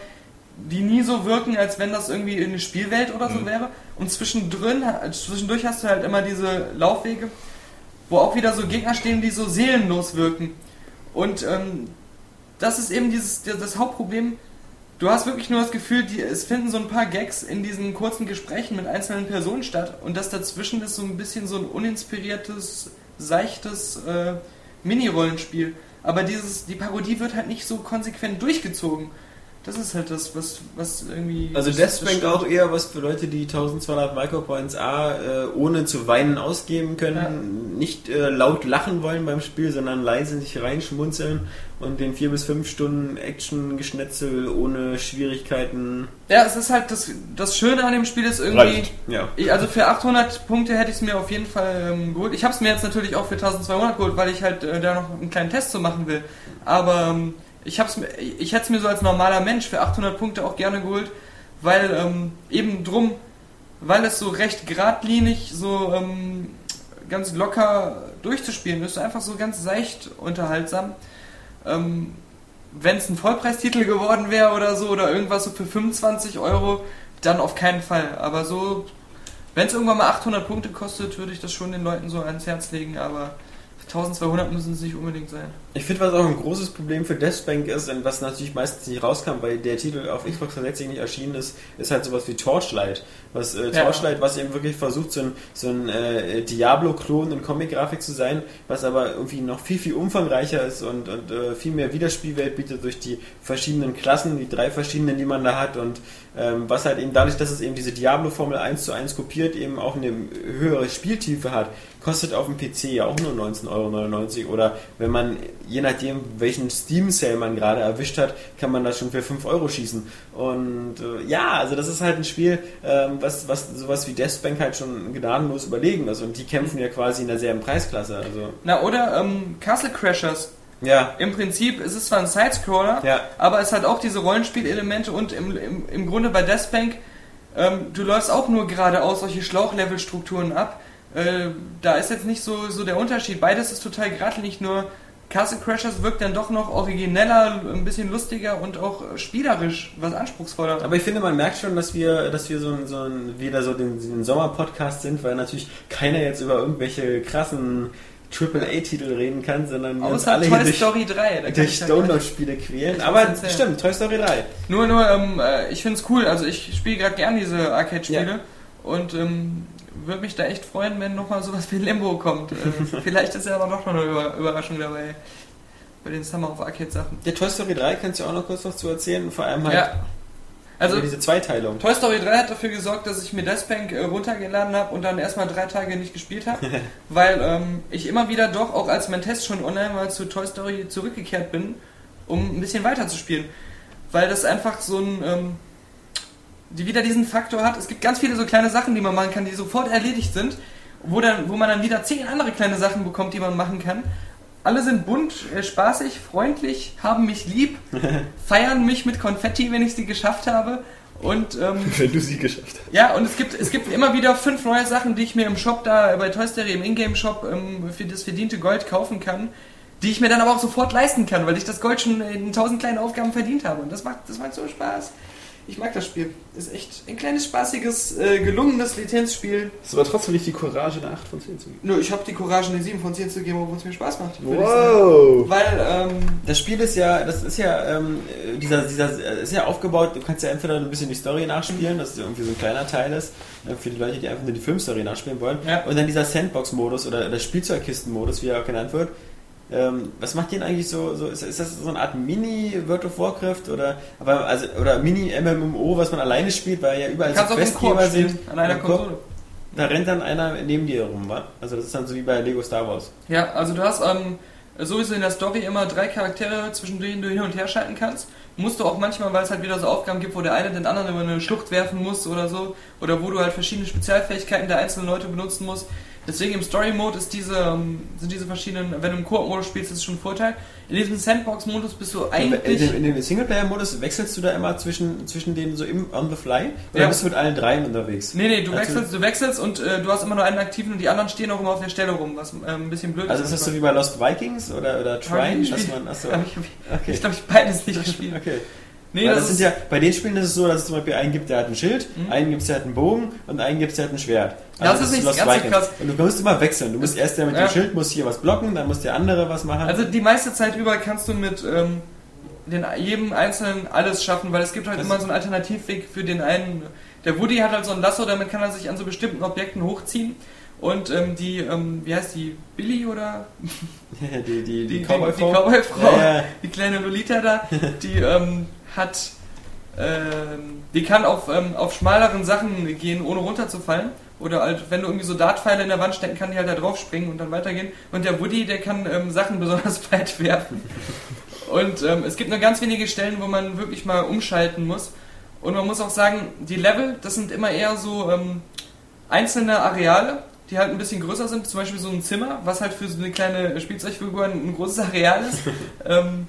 die nie so wirken, als wenn das irgendwie in eine Spielwelt oder so wäre. Und zwischendrin, zwischendurch hast du halt immer diese Laufwege, wo auch wieder so Gegner stehen, die so seelenlos wirken. Und ähm, das ist eben dieses das Hauptproblem. Du hast wirklich nur das Gefühl, die, es finden so ein paar Gags in diesen kurzen Gesprächen mit einzelnen Personen statt und das dazwischen ist so ein bisschen so ein uninspiriertes, seichtes äh, Mini-Rollenspiel. Aber dieses, die Parodie wird halt nicht so konsequent durchgezogen. Das ist halt das, was, was irgendwie.
Also
das-
Deathbank auch eher was für Leute, die 1200 Micropoints A äh, ohne zu weinen ausgeben können, nicht äh, laut lachen wollen beim Spiel, sondern leise sich reinschmunzeln und den 4 bis 5 Stunden Action-Geschnetzel ohne Schwierigkeiten.
Ja, es ist halt das, das Schöne an dem Spiel ist irgendwie.
Ja.
Ich, also für 800 Punkte hätte ich es mir auf jeden Fall ähm, geholt. Ich habe es mir jetzt natürlich auch für 1200 geholt, weil ich halt äh, da noch einen kleinen Test zu machen will. Aber ähm, ich, hab's mir, ich hätte es mir so als normaler Mensch für 800 Punkte auch gerne geholt, weil ähm, eben drum, weil es so recht geradlinig, so ähm, ganz locker durchzuspielen ist, einfach so ganz seicht unterhaltsam. Ähm, wenn es ein Vollpreistitel geworden wäre oder so oder irgendwas so für 25 Euro, dann auf keinen Fall. Aber so, wenn es irgendwann mal 800 Punkte kostet, würde ich das schon den Leuten so ans Herz legen, aber 1200 müssen es nicht unbedingt sein.
Ich finde, was auch ein großes Problem für Deathbank ist und was natürlich meistens nicht rauskam, weil der Titel auf Xbox 360 nicht erschienen ist, ist halt sowas wie Torchlight. Was äh,
Ja.
Torchlight, was eben wirklich versucht, so ein, so ein äh, Diablo-Klon in Comic-Grafik zu sein, was aber irgendwie noch viel, viel umfangreicher ist und, und äh, viel mehr Wiederspielwelt bietet durch die verschiedenen Klassen, die drei verschiedenen, die man da hat und ähm, was halt eben dadurch, dass es eben diese Diablo-Formel 1 zu 1 kopiert, eben auch eine höhere Spieltiefe hat, kostet auf dem PC ja auch nur 19,99 Euro oder wenn man, je nachdem welchen Steam-Sale man gerade erwischt hat, kann man das schon für 5 Euro schießen. Und äh, ja, also das ist halt ein Spiel, ähm, was, was sowas wie Deathbank halt schon gnadenlos überlegen ist und die kämpfen ja quasi in derselben Preisklasse. Also
Na, oder ähm, Castle Crashers.
ja,
Im Prinzip ist es zwar ein Sidescroller,
Ja.
aber es hat auch diese Rollenspielelemente und im, im, im Grunde bei Deathbank, ähm, du läufst auch nur geradeaus solche Schlauchlevel-Strukturen ab. Äh, da ist jetzt nicht so, so der Unterschied. Beides ist total geradlinig, nur Castle Crashers wirkt dann doch noch origineller, ein bisschen lustiger und auch spielerisch, was anspruchsvoller.
Aber ich finde, man merkt schon, dass wir, dass wir so ein, so ein wieder so den, den Sommer-Podcast sind, weil natürlich keiner jetzt über irgendwelche krassen AAA-Titel reden kann, sondern wir
Außer
alle hier
Toy
durch,
Story 3. Da
durch Download-Spiele quälen. Aber stimmt, Toy Story 3.
Nur, nur, ähm, äh, ich finde es cool. Also ich spiele gerade gern diese Arcade-Spiele
Ja.
und ähm, würde mich da echt freuen, wenn nochmal sowas wie Limbo kommt. Äh, [laughs] vielleicht ist ja aber doch noch eine Über Überraschung dabei bei den Summer of Arcade Sachen.
Der Toy Story 3 kannst du auch noch kurz was zu erzählen, vor allem halt
Ja. Also
diese Zweiteilung.
Toy Story 3 hat dafür gesorgt, dass ich mir Deathbank äh, runtergeladen habe und dann erstmal drei Tage nicht gespielt habe, [laughs] weil ähm, ich immer wieder doch, auch als mein Test schon online war, zu Toy Story zurückgekehrt bin, um ein bisschen weiter zu spielen. Weil das einfach so ein, ähm, die wieder diesen Faktor hat, es gibt ganz viele so kleine Sachen, die man machen kann, die sofort erledigt sind, wo, dann, wo man dann wieder zehn andere kleine Sachen bekommt, die man machen kann. Alle sind bunt, äh, spaßig, freundlich, haben mich lieb, [laughs] feiern mich mit Konfetti, wenn ich sie geschafft habe. Und ähm, [laughs]
Wenn du sie geschafft hast.
ja, und es gibt, es gibt immer wieder fünf neue Sachen, die ich mir im Shop da, bei Toy Story, im Ingame-Shop ähm, für das verdiente Gold kaufen kann, die ich mir dann aber auch sofort leisten kann, weil ich das Gold schon in tausend kleinen Aufgaben verdient habe. Und das macht, das macht so Spaß. Ich mag das Spiel. Ist echt ein kleines, spaßiges, äh, gelungenes Lizenzspiel.
Das ist aber trotzdem nicht die Courage, eine 8 von 10 zu geben.
Nö, ich habe die Courage, eine 7 von 10 zu geben, obwohl es mir Spaß macht. würde ich sagen.
Wow!
Weil, ähm,
Das Spiel ist ja, das ist ja, ähm, dieser, dieser, äh, ist ja aufgebaut, du kannst ja entweder ein bisschen die Story nachspielen, dass es irgendwie so ein kleiner Teil ist, äh, für die Leute, die einfach nur die Filmstory nachspielen wollen,
Ja.
und dann dieser Sandbox-Modus oder der Spielzeugkisten-Modus, wie er auch genannt wird, Ähm, was macht den eigentlich so? so ist, ist das so eine Art Mini World of Warcraft oder aber also oder Mini MMO, was man alleine spielt, weil ja überall so Questgeber sind.
an einer. Konsole.
Da rennt dann einer neben dir rum, wa? Also das ist dann so wie bei Lego Star Wars.
Ja, also du hast ähm, sowieso in der Story immer drei Charaktere, zwischen denen du hin und her schalten kannst. Musst du auch manchmal, weil es halt wieder so Aufgaben gibt, wo der eine den anderen über eine Schlucht werfen muss oder so, oder wo du halt verschiedene Spezialfähigkeiten der einzelnen Leute benutzen musst. Deswegen im Story-Mode ist diese, ähm, sind diese verschiedenen, wenn du im Koop-Modus spielst, ist es schon ein Vorteil. In diesem Sandbox-Modus bist du
In
eigentlich...
dem, in dem Singleplayer-Modus wechselst du da immer zwischen, zwischen denen so im on the fly oder
Ja.
bist du mit allen dreien unterwegs?
Nee, nee, du
Also-
wechselst, du wechselst und äh, du hast immer nur einen aktiven und die anderen stehen auch immer auf der Stelle rum, was ähm, ein bisschen blöd
Also ist das so wie bei Lost Vikings oder, oder Trine, dass man achso, okay.
ich glaube, ich beides nicht gespielt.
Okay. [laughs]
Nee,
Weil
das,
das sind ja, bei den Spielen ist es so, dass es zum Beispiel einen gibt, der hat ein Schild,
Mhm.
einen gibt, der hat einen Bogen und einen gibt, der hat ein Schwert.
Ja, das ist nicht ganz so krass.
Und du musst immer wechseln. Du musst erst der mit
Ja.
dem Schild muss hier was blocken, dann muss der andere was machen.
Also die meiste Zeit über kannst du mit ähm, den, jedem Einzelnen alles schaffen, weil es gibt halt
Das-
immer so einen Alternativweg für den einen. Der Woody hat halt so ein Lasso, damit kann er sich an so bestimmten Objekten hochziehen. Und ähm, die, ähm, wie heißt die, Billy oder [laughs]
die, die, die,
die,
Cowboy-Frau.
die Cowboy-Frau,
Ja, ja.
die kleine Lolita da, die ähm, hat, ähm, die kann auf, ähm, auf schmaleren Sachen gehen, ohne runterzufallen. Oder halt, wenn du irgendwie so Dartpfeile in der Wand stecken, kann die halt da drauf springen und dann weitergehen. Und der Woody, der kann ähm, Sachen [laughs] besonders weit werfen. Und ähm, es gibt nur ganz wenige Stellen, wo man wirklich mal umschalten muss. Und man muss auch sagen, die Level, das sind immer eher so ähm, einzelne Areale, die halt ein bisschen größer sind. Zum Beispiel so ein Zimmer, was halt für so eine kleine Spielzeugfigur ein, ein großes Areal ist. [laughs]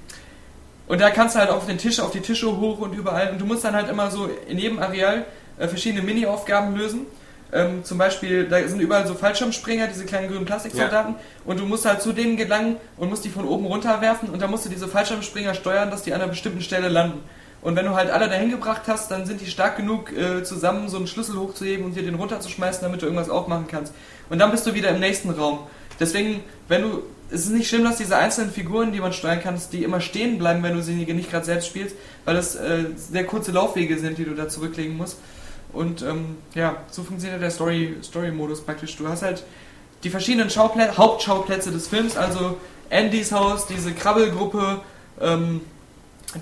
und da kannst du halt auf den Tisch, auf die Tische hoch und überall. Und du musst dann halt immer so in jedem Areal äh, verschiedene Mini-Aufgaben lösen. Ähm, zum Beispiel, da sind überall so Fallschirmspringer, diese kleinen grünen Plastiksoldaten. Und du musst halt zu denen gelangen und musst die von oben runterwerfen. Und dann musst du diese Fallschirmspringer steuern, dass die an einer bestimmten Stelle landen. Und wenn du halt alle dahin gebracht hast, dann sind die stark genug, äh, zusammen so einen Schlüssel hochzuheben und dir den runterzuschmeißen, damit du irgendwas aufmachen kannst. Und dann bist du wieder im nächsten Raum. Deswegen, wenn du, es ist nicht schlimm, dass diese einzelnen Figuren, die man steuern kann, die immer stehen bleiben, wenn du sie nicht gerade selbst spielst, weil das äh, sehr kurze Laufwege sind, die du da zurücklegen musst. Und ähm, ja, so funktioniert der Story- Story-Modus praktisch. Du hast halt die verschiedenen Schauplä Hauptschauplätze des Films, also Andys Haus, diese Krabbelgruppe, ähm,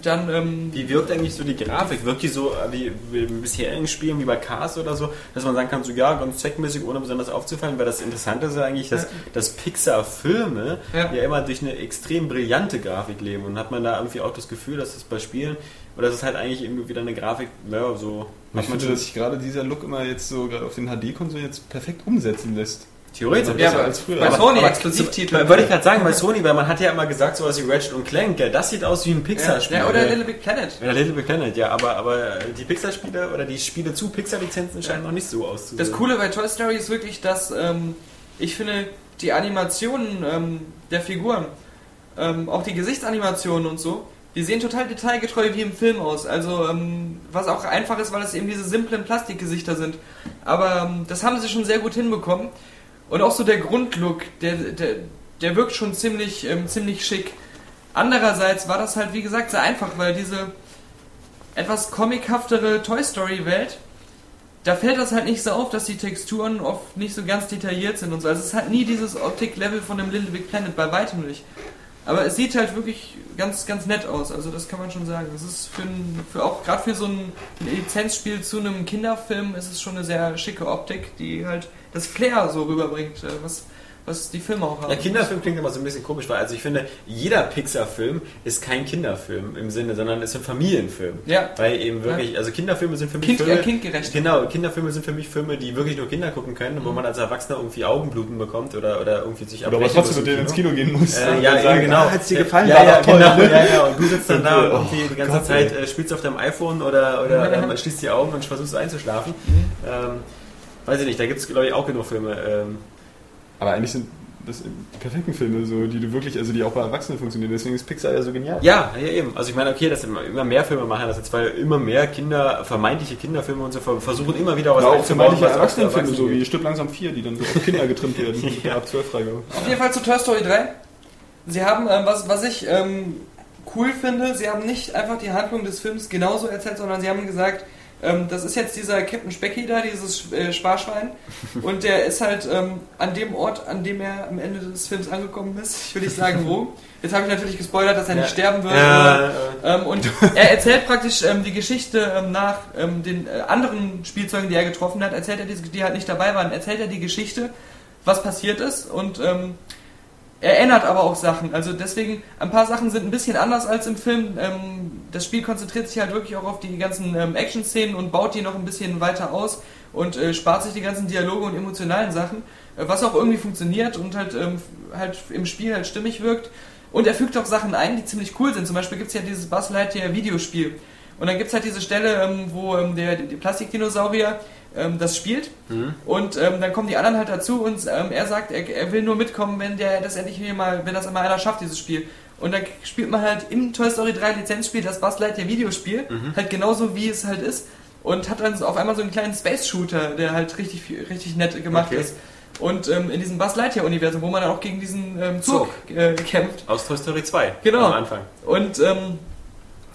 dann ähm,
Wie wirkt eigentlich so die Grafik? Wirkt die so äh, wie, wie in bisherigen Spielen, wie bei Cars oder so, dass man sagen kann, so ja, ganz zweckmäßig, ohne besonders aufzufallen? Weil das Interessante ist ja eigentlich, dass,
Ja.
dass Pixar-Filme
Ja.
ja. immer durch eine extrem brillante Grafik leben. Und hat man da irgendwie auch das Gefühl, dass das bei Spielen, oder dass es halt eigentlich irgendwie wieder eine Grafik, ja, so.
Ich finde, dass sich gerade dieser Look immer jetzt so gerade auf den HD-Konsolen jetzt perfekt umsetzen lässt.
Theoretisch.
Ja, aber
als früher.
bei Sony Exklusivtitel.
Wollte ich gerade sagen, bei Sony, weil man hat ja immer gesagt, sowas wie Ratchet und Clank, ja, das sieht aus wie ein
ja,
Pixar-Spiel.
ja, oder Little Big Planet.
Ja, Little Big Planet, ja, aber, aber die Pixar-Spiele oder die Spiele zu Pixar-Lizenzen scheinen noch nicht so auszusehen.
Das Coole bei Toy Story ist wirklich, dass ähm, ich finde, die Animationen ähm, der Figuren, ähm, auch die Gesichtsanimationen und so, die sehen total detailgetreu wie im Film aus. Also, ähm, was auch einfach ist, weil es eben diese simplen Plastikgesichter sind. Aber ähm, das haben sie schon sehr gut hinbekommen. Und auch so der Grundlook, der, der, der wirkt schon ziemlich, ähm, ziemlich schick. Andererseits war das halt, wie gesagt, sehr einfach, weil diese etwas comichaftere Toy Story Welt, da fällt das halt nicht so auf, dass die Texturen oft nicht so ganz detailliert sind und so. Also es halt nie dieses Optik-Level von dem Little Big Planet, bei weitem nicht. Aber es sieht halt wirklich ganz, ganz nett aus, also das kann man schon sagen. Es ist für, ein, für auch gerade für so ein Lizenzspiel zu einem Kinderfilm ist es schon eine sehr schicke Optik, die halt das Flair so rüberbringt, äh, was, was die Filme auch haben.
Ja, Kinderfilm klingt immer so ein bisschen komisch, weil also ich finde, jeder Pixar-Film ist kein Kinderfilm im Sinne, sondern ist ein Familienfilm.
Ja.
Weil eben wirklich, also Kinderfilme sind für mich
Kind,
Filme,
äh, kindgerecht.
Genau, Kinderfilme sind für mich Filme, die wirklich nur Kinder gucken können, wo man als Erwachsener irgendwie Augenbluten bekommt oder, oder irgendwie sich
Oder aber trotzdem mit denen ins
Kino.
Gehen muss.
Äh, ja, ja, genau.
Ah, hat's dir gefallen?
Ja, ja,
toll,
genau.
ne?
Ja, ja, und du sitzt dann da und [laughs]
Oh,
irgendwie die ganze
Gott,
Zeit äh, spielst auf deinem iPhone oder, oder äh, man schließt die Augen und versuchst einzuschlafen. Ähm, weiß ich nicht, da gibt es, glaube ich, auch genug Filme. Ähm,
Aber eigentlich sind das die perfekten Filme, so, die du wirklich, also die auch bei Erwachsenen funktionieren. Deswegen ist Pixar ja so genial.
ja, ja, eben. Also ich meine, okay, dass immer, immer mehr Filme machen das jetzt, weil immer mehr Kinder, vermeintliche Kinderfilme und so versuchen immer wieder was
Oder auch vermeintliche Erwachsenenfilme, so wie Stück langsam 4, die dann so auf Kinder getrimmt werden, [laughs] der ab 12 Freigabe.
Auf jeden Fall zu Toy Story 3. Sie haben, ähm, was, was ich ähm, cool finde, sie haben nicht einfach die Handlung des Films genauso erzählt, sondern sie haben gesagt, Ähm, das ist jetzt dieser Captain Specky da, dieses äh, Sparschwein. Und der ist halt ähm, an dem Ort, an dem er am Ende des Films angekommen ist. Ich will nicht sagen wo. Jetzt habe ich natürlich gespoilert, dass er nicht sterben wird.
Ja,
Ähm, und [laughs] er erzählt praktisch ähm, die Geschichte ähm, nach ähm, den äh, anderen Spielzeugen, die er getroffen hat. Erzählt er, die, die halt nicht dabei waren, erzählt er die Geschichte, was passiert ist. Und er ändert aber auch Sachen. Also deswegen, ein paar Sachen sind ein bisschen anders als im Film. Ähm, das Spiel konzentriert sich halt wirklich auch auf die ganzen ähm, Action-Szenen und baut die noch ein bisschen weiter aus und äh, spart sich die ganzen Dialoge und emotionalen Sachen, äh, was auch irgendwie funktioniert und halt, ähm, halt im Spiel halt stimmig wirkt. Und er fügt auch Sachen ein, die ziemlich cool sind. Zum Beispiel gibt es ja dieses Buzz Lightyear Videospiel. Und dann gibt es halt diese Stelle, ähm, wo ähm, der, die Plastikdinosaurier ähm, das spielt. Und ähm, dann kommen die anderen halt dazu und ähm, er sagt, er, er will nur mitkommen, wenn der das endlich mal, wenn das immer einer schafft, dieses Spiel. Und dann spielt man halt im Toy Story 3 Lizenzspiel das Buzz Lightyear Videospiel, halt genauso wie es halt ist. Und hat dann auf einmal so einen kleinen Space Shooter, der halt richtig, richtig nett gemacht
Okay.
ist. Und ähm, in diesem Buzz Lightyear Universum, wo man dann auch gegen diesen ähm, Zug äh, kämpft.
Aus Toy Story 2.
Genau.
Am Anfang.
Und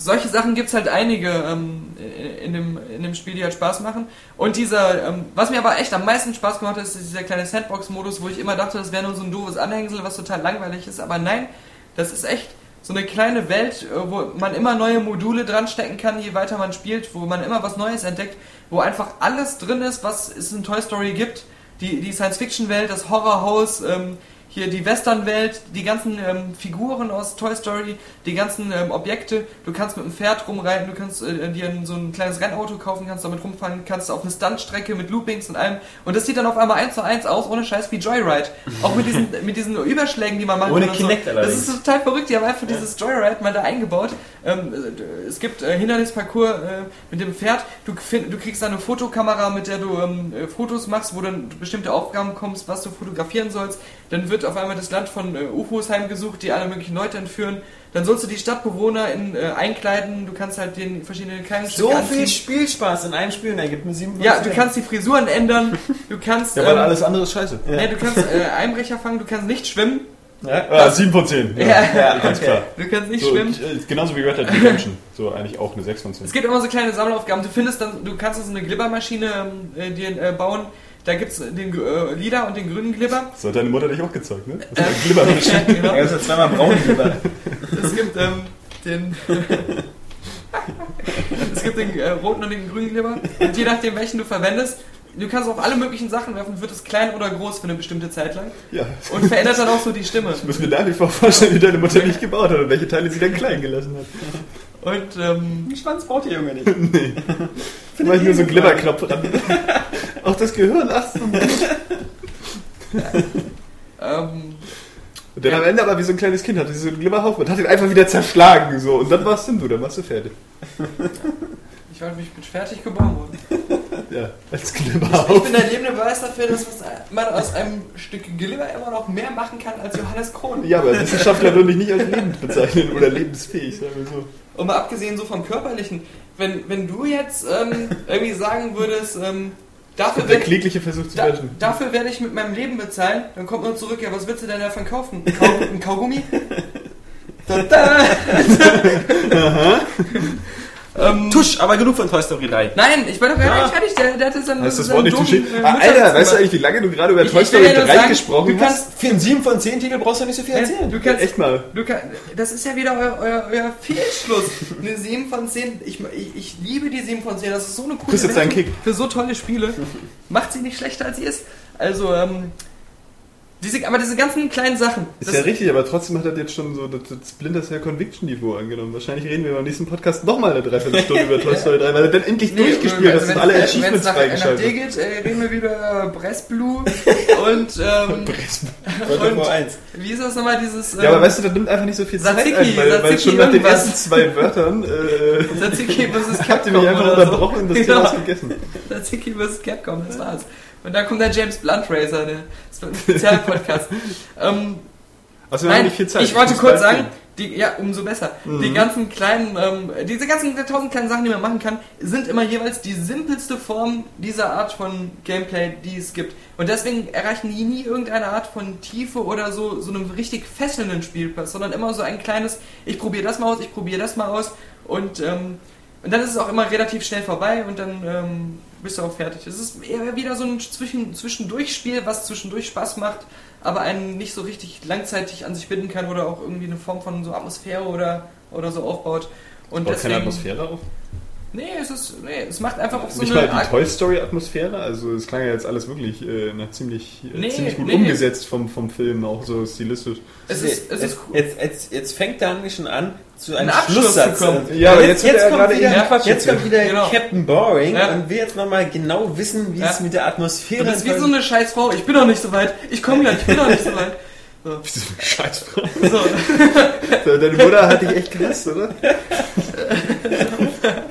solche Sachen gibt es halt einige ähm, in, dem, in dem Spiel, die halt Spaß machen. Und dieser, ähm, was mir aber echt am meisten Spaß gemacht hat, ist dieser kleine Sandbox-Modus, wo ich immer dachte, das wäre nur so ein doofes Anhängsel, was total langweilig ist. Aber nein, das ist echt so eine kleine Welt, äh, wo man immer neue Module dran stecken kann, je weiter man spielt, wo man immer was Neues entdeckt, wo einfach alles drin ist, was es in Toy Story gibt. Die, die Science-Fiction-Welt, das Horrorhaus, ähm, hier die Western-Welt, die ganzen ähm, Figuren aus Toy Story, die ganzen ähm, Objekte. Du kannst mit dem Pferd rumreiten, du kannst äh, dir so ein kleines Rennauto kaufen, kannst damit rumfahren, kannst auf eine Stuntstrecke mit Loopings und allem. Und das sieht dann auf einmal eins zu eins aus, ohne Scheiß wie Joyride. Auch mit diesen, mit diesen Überschlägen, die man macht.
Ohne Kinect
so.
allerdings.
Das ist total verrückt, die haben einfach dieses Joyride mal da eingebaut. Ähm, äh, es gibt äh, Hindernisparcours äh, mit dem Pferd. Du, find, du kriegst eine Fotokamera, mit der du ähm, äh, Fotos machst, wo dann bestimmte Aufgaben kommst, was du fotografieren sollst. Dann wird auf einmal das Land von äh, UFOs heimgesucht, die alle möglichen Leute entführen. Dann sollst du die Stadtbewohner in, äh, einkleiden. Du kannst halt den verschiedenen Kleidungsstücke
So
anziehen.
viel Spielspaß in einem Spiel er gibt mir 7
Ja, du kannst die Frisuren ändern. Du kannst, [laughs]
Ja, weil
ähm,
alles andere ist scheiße.
nee, du kannst äh, Einbrecher fangen. Du kannst nicht schwimmen.
Ja?
Ah, 7 von 10. Ja,
Ja,
ganz
okay.
klar.
Du kannst nicht
So,
schwimmen.
äh, genauso wie Red Dead Redemption. So eigentlich auch eine 6 von 10.
Es gibt immer so kleine Sammelaufgaben. Du findest dann, du kannst so eine Glibbermaschine ähm, äh, dir äh, bauen. Da gibt's den äh, lila und den grünen Glibber.
Das hat deine Mutter dich auch gezeigt, ne? Das ist ein Glibbermensch. [laughs]
ja, genau.
Ja, also zweimal braun lieber.
Es gibt ähm, den. [laughs] es gibt den äh, roten und den grünen Glibber. Und je nachdem, welchen du verwendest, du kannst auf alle möglichen Sachen werfen, wird es klein oder groß für eine bestimmte Zeit lang.
Ja.
Und verändert dann auch so die Stimme.
Ich muss mir nach wie vor vorstellen, wie deine Mutter dich gebaut hat und welche Teile sie dann klein gelassen hat.
Und ähm,
Den Schwanz braucht der Junge nicht. [laughs]
Mach ich nur so einen Glibberknopf dran. [laughs] auch das Gehirn, ach so.
ähm,
Und dann am Ende aber wie so ein kleines Kind hatte sie so einen Glibberhaufen und hat ihn einfach wieder zerschlagen. So. Und dann warst du, dann warst du fertig. [laughs]
ich war ich bin fertig geboren worden.
Ja, als
Ich
Glibberhaufen.
bin der lebende Beweis dafür, dass man aus einem Stück Glibber immer noch mehr machen kann als Johannes Krohn.
Ja, aber Wissenschaftler würden dich nicht als lebend bezeichnen oder lebensfähig, sagen wir so.
Und mal abgesehen so vom Körperlichen, wenn, wenn du jetzt ähm, irgendwie sagen würdest, ähm, dafür, [laughs]
Der klägliche Versuch zu
da, dafür werde ich mit meinem Leben bezahlen, dann kommt man zurück, ja, was willst du denn davon kaufen? Ein, Kau ein Kaugummi? [laughs] Da, da. [laughs] ähm,
Tusch, aber genug von Toy Story 3.
Nein, ich war doch gar
Ja.
nicht fertig, der, der hatte seinen,
Heißt das Wort nicht
äh,
Ah, Alter, weißt du eigentlich, wie lange du gerade über
Ich-
Toy Story
ja nur
3
sagen,
gesprochen
du
hast?
Für einen 7 von 10 Titel brauchst du nicht so viel erzählen.
Du kannst,
Echt mal.
Du kann, das ist ja wieder euer, euer, euer Fehlschluss. Eine 7 von 10. Ich, ich, ich liebe die 7 von 10. Das ist so eine coole
Kriegst jetzt einen
Wertung
Kick.
für so tolle Spiele. Macht sie nicht schlechter als sie ist. Also, ähm, diese, aber diese ganzen kleinen Sachen.
Ist ja richtig, aber trotzdem hat er jetzt schon so das, das Splinter Cell Conviction Niveau angenommen. Wahrscheinlich reden wir beim nächsten Podcast nochmal eine Dreiviertelstunde über [laughs] Toy Story 3, weil er dann endlich
Nee,
durchgespielt hat
wenn-
und alle
wenn-
Achievements
nach, nach
freigeschaltet.
dir geht, äh, reden wir wieder über Bressblue [laughs] und, ähm,
Folge
und
1. [laughs]
wie ist das nochmal dieses, ähm,
Ja, aber weißt du, das nimmt einfach nicht so viel Zeit
Tzatziki,
ein, weil, weil
Tzatziki
schon nach den ersten zwei Wörtern äh,
Tzatziki vs.
habt ihr
Capcom
mich einfach unterbrochen und das Thema
Genau.
ist gegessen.
Tzatziki vs. Capcom, das war's. Und dann kommt der James Blunt Racer, der ein Spezialpodcast. [laughs] ähm,
Also wir haben
nein,
nicht viel Zeit.
ich wollte kurz sagen, die, ja, umso besser.
Mhm.
Die ganzen kleinen, ähm, diese ganzen tausend kleinen Sachen, die man machen kann, sind immer jeweils die simpelste Form dieser Art von Gameplay, die es gibt. Und deswegen erreichen die nie irgendeine Art von Tiefe oder so, so einem richtig fesselnden Spielpass, sondern immer so ein kleines, ich probiere das mal aus, ich probiere das mal aus und ähm, und dann ist es auch immer relativ schnell vorbei und dann ähm, bist du auch fertig. Es ist eher wieder so ein Zwischen Zwischendurchspiel, was zwischendurch Spaß macht, aber einen nicht so richtig langzeitig an sich binden kann oder auch irgendwie eine Form von so Atmosphäre oder, oder so aufbaut. Und
Baut keine
deswegen,
Atmosphäre auf?
Nee, es ist, nee, es macht einfach auch so
Nicht
eine
mal die Toy Story Atmosphäre, also es klang ja jetzt alles wirklich äh, nach ziemlich, äh,
Nee,
ziemlich gut
nee.
umgesetzt vom, vom Film, auch so stilistisch.
Es ist, es ist cool.
jetzt, jetzt, jetzt fängt der eigentlich schon an, zu einem
Abschluss
Schlusssatz
zu kommen.
Also,
Ja, aber
jetzt,
jetzt wird
jetzt, kommt
gerade
wieder,
Quatsch
jetzt kommt wieder
Genau.
Captain Boring
Ja.
und wir jetzt nochmal genau wissen, wie
Ja.
es mit der Atmosphäre
Du bist wie so eine scheiß Frau. Ich bin noch nicht so weit. Ich komme gleich. Ich bin noch nicht so weit. So.
Wie so eine Scheißfrau.
So. [laughs]
Deine Mutter hat dich echt gehasst, oder? [laughs]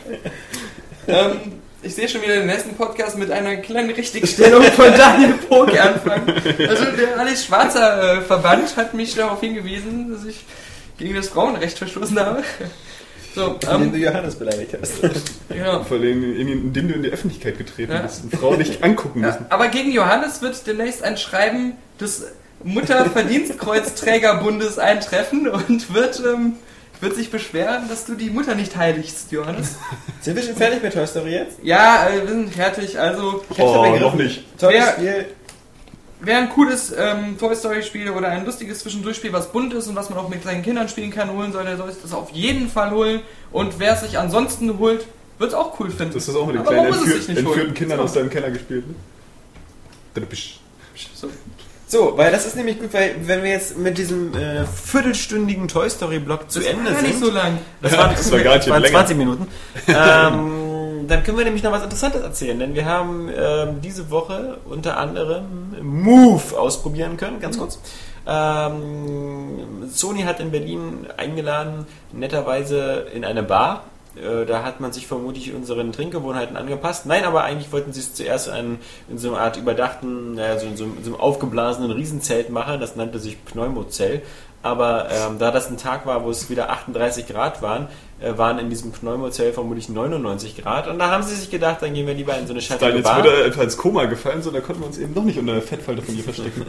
Ähm, ich sehe schon wieder den nächsten Podcast mit einer kleinen Richtigstellung [laughs] von Daniel Poke anfangen. Also der Alice Schwarzer äh, Verband hat mich darauf hingewiesen, dass ich gegen das Frauenrecht verstoßen habe. So, ähm,
du Johannes beleidigt hast.
genau.
Vor allem, in- indem du in die Öffentlichkeit getreten
Ja.
bist und Frauen nicht [laughs] angucken
Ja,
müssen.
aber gegen Johannes wird demnächst ein Schreiben des Mutterverdienstkreuzträgerbundes eintreffen und wird, ähm, wird sich beschweren, dass du die Mutter nicht heiligst, Johannes. [laughs]
Sind wir schon fertig mit Toy Story jetzt?
Ja, äh, wir sind fertig. Also,
Ich hab's
Oh,
aber
noch nicht.
Tolles
Wer-
Spiel.
Wer ein cooles ähm, Toy Story Spiel oder ein lustiges Zwischendurchspiel, was bunt ist und was man auch mit seinen Kindern spielen kann, holen soll, der soll sich das auf jeden Fall holen. Und wer es sich ansonsten holt, wird es auch cool finden.
Das ist auch mit den
Aber
kleinen
es
entführ
sich nicht
entführten
holen.
Kindern
So.
aus deinem Keller gespielt. Ne?
So.
So, weil das ist nämlich gut, weil wenn wir jetzt mit diesem äh, viertelstündigen Toy Story Block zu
Das
Ende sind,
nicht so lang.
das,
Ja,
waren,
das war garantiert
waren
länger.
20 Minuten, [laughs] ähm, dann können wir nämlich noch was Interessantes erzählen, denn wir haben ähm, diese Woche unter anderem Move ausprobieren können, ganz kurz. Ähm, Sony hat in Berlin eingeladen, netterweise in eine Bar. Äh, Da hat man sich vermutlich unseren Trinkgewohnheiten angepasst. Nein, aber eigentlich wollten sie es zuerst in, in so einer Art überdachten, naja, so, in so, so einem aufgeblasenen Riesenzelt machen. Das nannte sich Pneumozell. Aber ähm, da das ein Tag war, wo es wieder 38 Grad waren, äh, waren in diesem Pneumozell vermutlich 99 Grad. Und da haben sie sich gedacht, dann gehen wir lieber in so eine
Dann
schattige
jetzt
Bar.
wird er etwa ins Koma gefallen, so da konnten wir uns eben noch nicht unter der Fettfalte von ihr verstecken.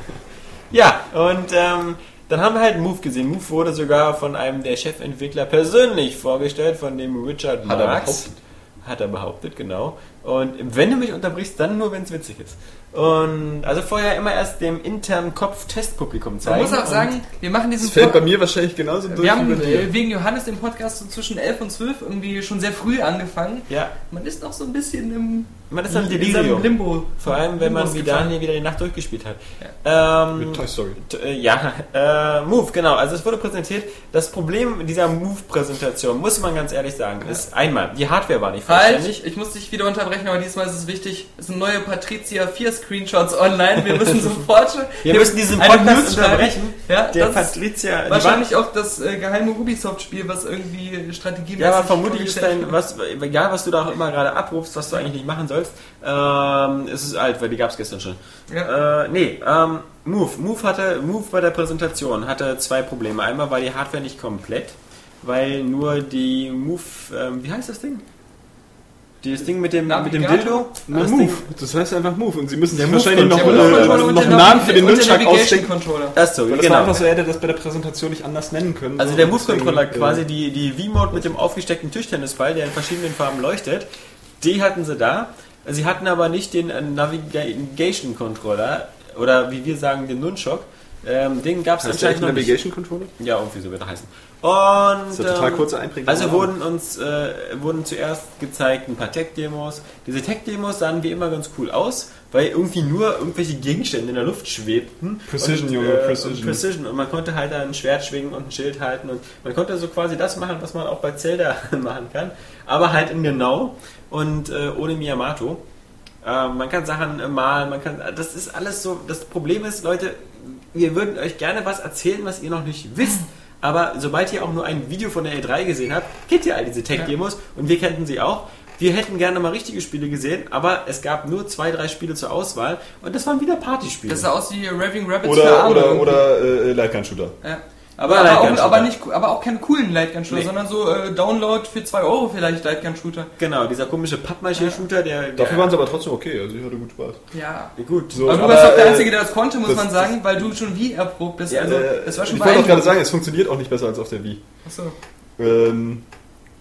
Ja, und ähm, dann haben wir halt Move gesehen. Move wurde sogar von einem der Chefentwickler persönlich vorgestellt, von dem Richard
Hat er
Marx.
behauptet.
Hat er behauptet, genau. Und wenn du mich unterbrichst, dann nur, wenn es witzig ist. Und also vorher immer erst dem internen Kopf-Testpublikum
Man
zeigen.
muss auch sagen, wir machen diesen
Das fällt bei mir wahrscheinlich genauso durch
wir haben
wie bei dir.
wegen Johannes den Podcast so zwischen 11 und 12 irgendwie schon sehr früh angefangen.
ja,
Man ist noch so ein bisschen im,
man ist dann
in seinem
Delirium.
Limbo.
Vor allem, wenn man wie. Daniel wieder die Nacht durchgespielt hat. Ähm,
Mit Toy Story.
Äh, Ja, äh, Move, genau. Also es wurde präsentiert. Das Problem dieser Move-Präsentation, muss man ganz ehrlich sagen, ist einmal, die Hardware war nicht
Halt,
vollständig.
ich muss dich wieder unterbrechen, aber diesmal ist es wichtig. Es sind neue Patricia 4 Screenshots online. Wir müssen [laughs] sofort.
Wir müssen diesen Podcast unterbrechen.
Ja,
Der Patricia,
wahrscheinlich auch das äh, geheime Ubisoft-Spiel, was irgendwie Strategie
Ja, aber vermutlich ist dein, was, egal was du da auch immer gerade abrufst, was du eigentlich nicht machen sollst, ähm, es ist alt, weil die gab es gestern schon.
Ja.
Äh, nee, ähm, Move. Move hatte, Move bei der Präsentation hatte zwei Probleme. Einmal war die Hardware nicht komplett, weil nur die Move, ähm, wie heißt das Ding? Das Ding mit dem, mit dem? Dildo?
Na,
das
Move.
Ding,
Das heißt einfach Move. Und sie müssen sich wahrscheinlich noch,
Move-Controller.
äh, noch einen Namen für den Nunchuck ausdenken.
Controller.
das so,
Weil das
genau.
war einfach so, er hätte das bei der Präsentation nicht anders nennen können.
Also
So,
der Move-Controller,
äh,
quasi die, die V-Mode mit dem aufgesteckten Tischtennisball, der in verschiedenen Farben leuchtet, die hatten sie da. Sie hatten aber nicht den äh, Navigation-Controller oder wie wir sagen, den Nunchok. Ähm, den gab es anscheinend noch.
Navigation Controller?
Ja, irgendwie so wird er heißen. Und
Das ist ja total
ähm,
kurze Einprägung.
also wurden uns äh, wurden zuerst gezeigt ein paar Tech-Demos. Diese Tech-Demos sahen wie immer ganz cool aus, weil irgendwie nur irgendwelche Gegenstände in der Luft schwebten.
Precision,
und,
Junge,
äh,
Precision.
Und Precision. Und man konnte halt ein Schwert schwingen und ein Schild halten. Und man konnte so quasi das machen, was man auch bei Zelda [laughs] machen kann. Aber halt in genau und äh, ohne Miyamoto. Äh, man kann Sachen äh, malen, man kann. Das ist alles so. Das Problem ist, Leute, wir würden euch gerne was erzählen, was ihr noch nicht wisst. Aber sobald ihr auch nur ein Video von der E3 gesehen habt, kennt ihr all diese Tech-Demos und wir kannten sie auch. Wir hätten gerne mal richtige Spiele gesehen, aber es gab nur zwei, drei Spiele zur Auswahl und das waren wieder Partyspiele.
Das sah aus wie Raving Rabbits für
Oder,
Arme
oder,
irgendwie.
oder äh, Lightgun-Shooter.
Ja. Aber, aber, auch, aber, nicht, aber auch keine coolen Lightgun-Shooter,
Nee.
sondern so äh, Download für 2 Euro vielleicht Lightgun-Shooter.
genau, dieser komische Pappmaché-Shooter, der, der
Dafür waren sie aber trotzdem okay, also ich hatte gut Spaß.
Ja.
gut.
So,
Aber du warst auch der
äh,
Einzige, der das konnte, muss
das-
man sagen, weil du schon wie erprobt bist.
Ja,
also,
Äh,
das war schon
ich wollte auch gerade sagen, es funktioniert auch nicht besser als auf der Wii.
Achso.
Ähm,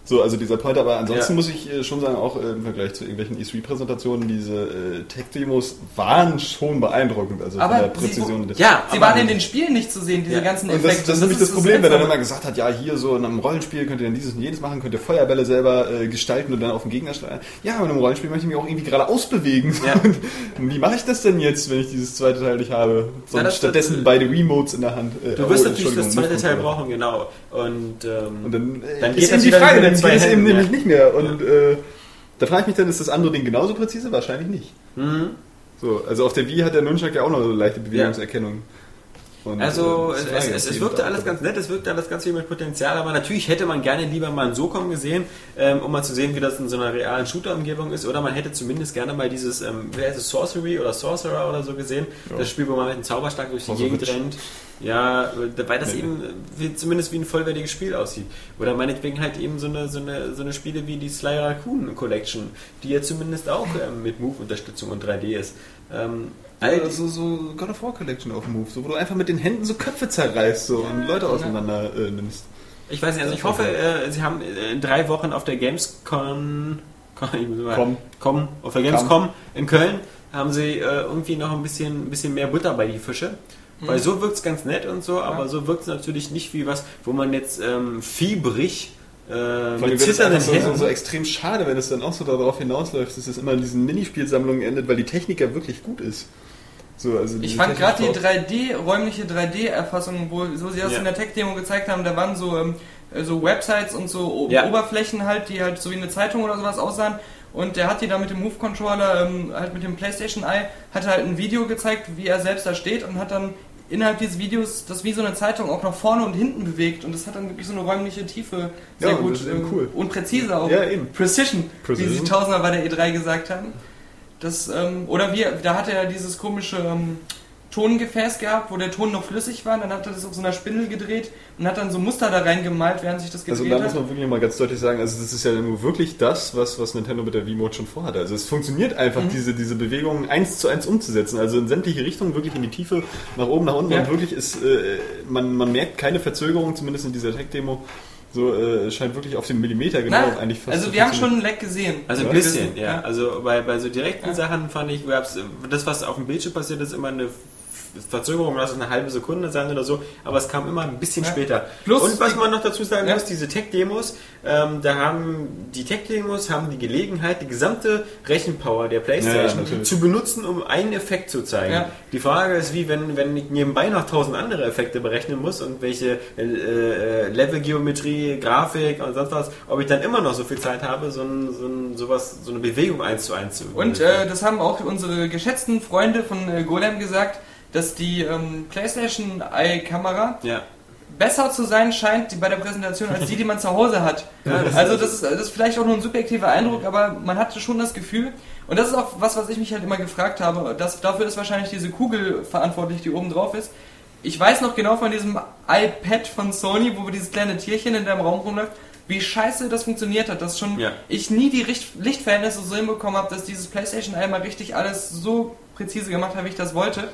So, also dieser Point, aber ansonsten
Ja.
muss ich äh, schon sagen, auch äh, im Vergleich zu irgendwelchen E3-Präsentationen, diese äh, Tech-Demos waren schon beeindruckend, also
Aber
von der
sie-
Präzision. des-
Ja,
Sie waren in den Spielen nicht zu sehen, diese
Ja.
ganzen
Und
Effekte.
das, das ist nämlich das Problem, wenn er dann mal gesagt hat, ja, hier so in einem Rollenspiel könnt ihr dann dieses und jenes machen, könnt ihr Feuerbälle selber äh, gestalten und dann auf den Gegner steuern. Ja, aber in einem Rollenspiel möchte ich mich auch irgendwie gerade ausbewegen.
Ja.
Und [laughs] wie mache ich das denn jetzt, wenn ich dieses zweite Teil nicht habe? Sondern
das-
stattdessen
das-
beide Remotes in der Hand.
Du
oh,
wirst natürlich
Entschuldigung,
das zweite Teil brauchen, genau. Und, ähm,
Und dann,
Dann
ist
geht das
die Frage,
zwei
geht es eben nämlich
ja.
nicht mehr. Und äh, da frage ich mich dann, ist das andere Ding genauso präzise? Wahrscheinlich nicht.
mhm.
So, also auf der Wii hat der Nunchuck ja auch noch so leichte Bewegungserkennung. Und,
Also
äh,
es,
war
es,
ja
es, es
jeden
wirkte alles ganz nett, es wirkte alles ganz viel mit Potenzial, aber natürlich hätte man gerne lieber mal einen SOCOM gesehen, ähm, um mal zu sehen, wie das in so einer realen Shooter-Umgebung ist, oder man hätte zumindest gerne mal dieses, ähm, wer ist es, Sorcery oder Sorcerer oder so gesehen, das Spiel, wo man mit einem Zauberstab durch die
Sorcerer.
Gegend rennt. Ja, weil das
Nee,
eben wie, zumindest wie ein vollwertiges Spiel aussieht. Oder meinetwegen halt eben so eine, so eine, so eine Spiele wie die Sly Raccoon Collection, die ja zumindest auch ähm, mit Move-Unterstützung und 3D ist. Ähm, all
Ja, so, so God of War Collection auf Move, so, wo du einfach mit den Händen so Köpfe zerreißt so, und Leute auseinander äh, nimmst.
Ich weiß nicht, also ich hoffe, äh, sie haben äh, in drei Wochen auf der [laughs]
Com.
Com, auf der Gamescom in Köln haben sie äh, irgendwie noch ein bisschen, ein bisschen mehr Butter bei die Fische. Weil so wirkt es ganz nett und so, aber so wirkt es natürlich nicht wie was, wo man jetzt ähm, fiebrig äh, mit zitternden
einfach so, so,
Händen
so extrem schade, wenn es dann auch so darauf hinausläuft, dass es immer in diesen Minispielsammlungen endet, weil die Technik ja wirklich gut ist. So, also
Ich fand gerade die
Technik-
3D, räumliche 3D-Erfassung, wo so sie das
Ja.
in der Tech-Demo gezeigt haben, da waren so, ähm, so Websites und so O-
Ja.
Oberflächen halt, die halt so wie eine Zeitung oder sowas aussahen. Und der hat die da mit dem Move-Controller, ähm, halt mit dem PlayStation Eye, hat halt ein Video gezeigt, wie er selbst da steht und hat dann innerhalb dieses Videos das wie so eine Zeitung auch nach vorne und hinten bewegt und das hat dann wirklich so eine räumliche Tiefe sehr
Ja, und
gut
das ist
ähm,
cool.
und präzise auch.
Ja, eben.
Precision, wie
Precision.
sie tausendmal bei der E3 gesagt haben. Das, ähm, oder wie, da hat er ja dieses komische ähm, Tongefäß gehabt, wo der Ton noch flüssig war, dann hat er das auf so einer Spindel gedreht und hat dann so Muster da reingemalt, während sich das gedreht
Also da muss
hat.
man wirklich mal ganz deutlich sagen, also das ist ja nur wirklich das, was, was Nintendo mit der Wii-Mode schon vorhatte. Also es funktioniert einfach,
Mhm.
diese, diese Bewegungen eins zu eins umzusetzen. Also in sämtliche Richtungen, wirklich in die Tiefe, nach oben, nach unten.
Ja.
Und wirklich ist, äh, man, man merkt keine Verzögerung, zumindest in dieser Tech-Demo. So, äh, es scheint wirklich auf den Millimeter genau
Na,
eigentlich fast
also wir haben schon ein Leck gesehen.
Also ein
Ja.
bisschen, ja.
wissen-
Also bei, bei so direkten
Ja.
Sachen fand ich, gab's, das, was auf dem Bildschirm passiert, ist immer eine Verzögerung, lass es eine halbe Sekunde sein oder so, aber es kam immer ein bisschen
Ja.
später.
Plus
Und was man noch dazu sagen
Ja.
muss, diese Tech-Demos, ähm, da haben die Tech-Demos haben die Gelegenheit, die gesamte Rechenpower der
Ja,
Playstation
natürlich.
zu benutzen, um einen Effekt zu zeigen.
Ja.
Die Frage ist, wie wenn, wenn ich nebenbei noch tausend andere Effekte berechnen muss und welche äh, äh, Levelgeometrie, Grafik und sonst was, ob ich dann immer noch so viel Zeit habe, so, ein, so, ein, sowas, so eine Bewegung eins zu eins zu
Und äh, das haben auch unsere geschätzten Freunde von äh, Golem gesagt, dass die ähm, PlayStation Eye-Kamera
ja.
besser zu sein scheint bei der Präsentation als die, die man zu Hause hat. [laughs] also das ist, das ist vielleicht auch nur ein subjektiver Eindruck, aber man hatte schon das Gefühl, und das ist auch was, was ich mich halt immer gefragt habe, dass, dafür ist wahrscheinlich diese Kugel verantwortlich, die oben drauf ist. Ich weiß noch genau von diesem iPad von Sony, wo dieses kleine Tierchen in deinem Raum rumläuft, wie scheiße das funktioniert hat, dass schon
Ja.
ich nie die Richt Lichtverhältnisse so hinbekommen habe, dass dieses PlayStation einmal richtig alles so präzise gemacht hat, wie ich das wollte.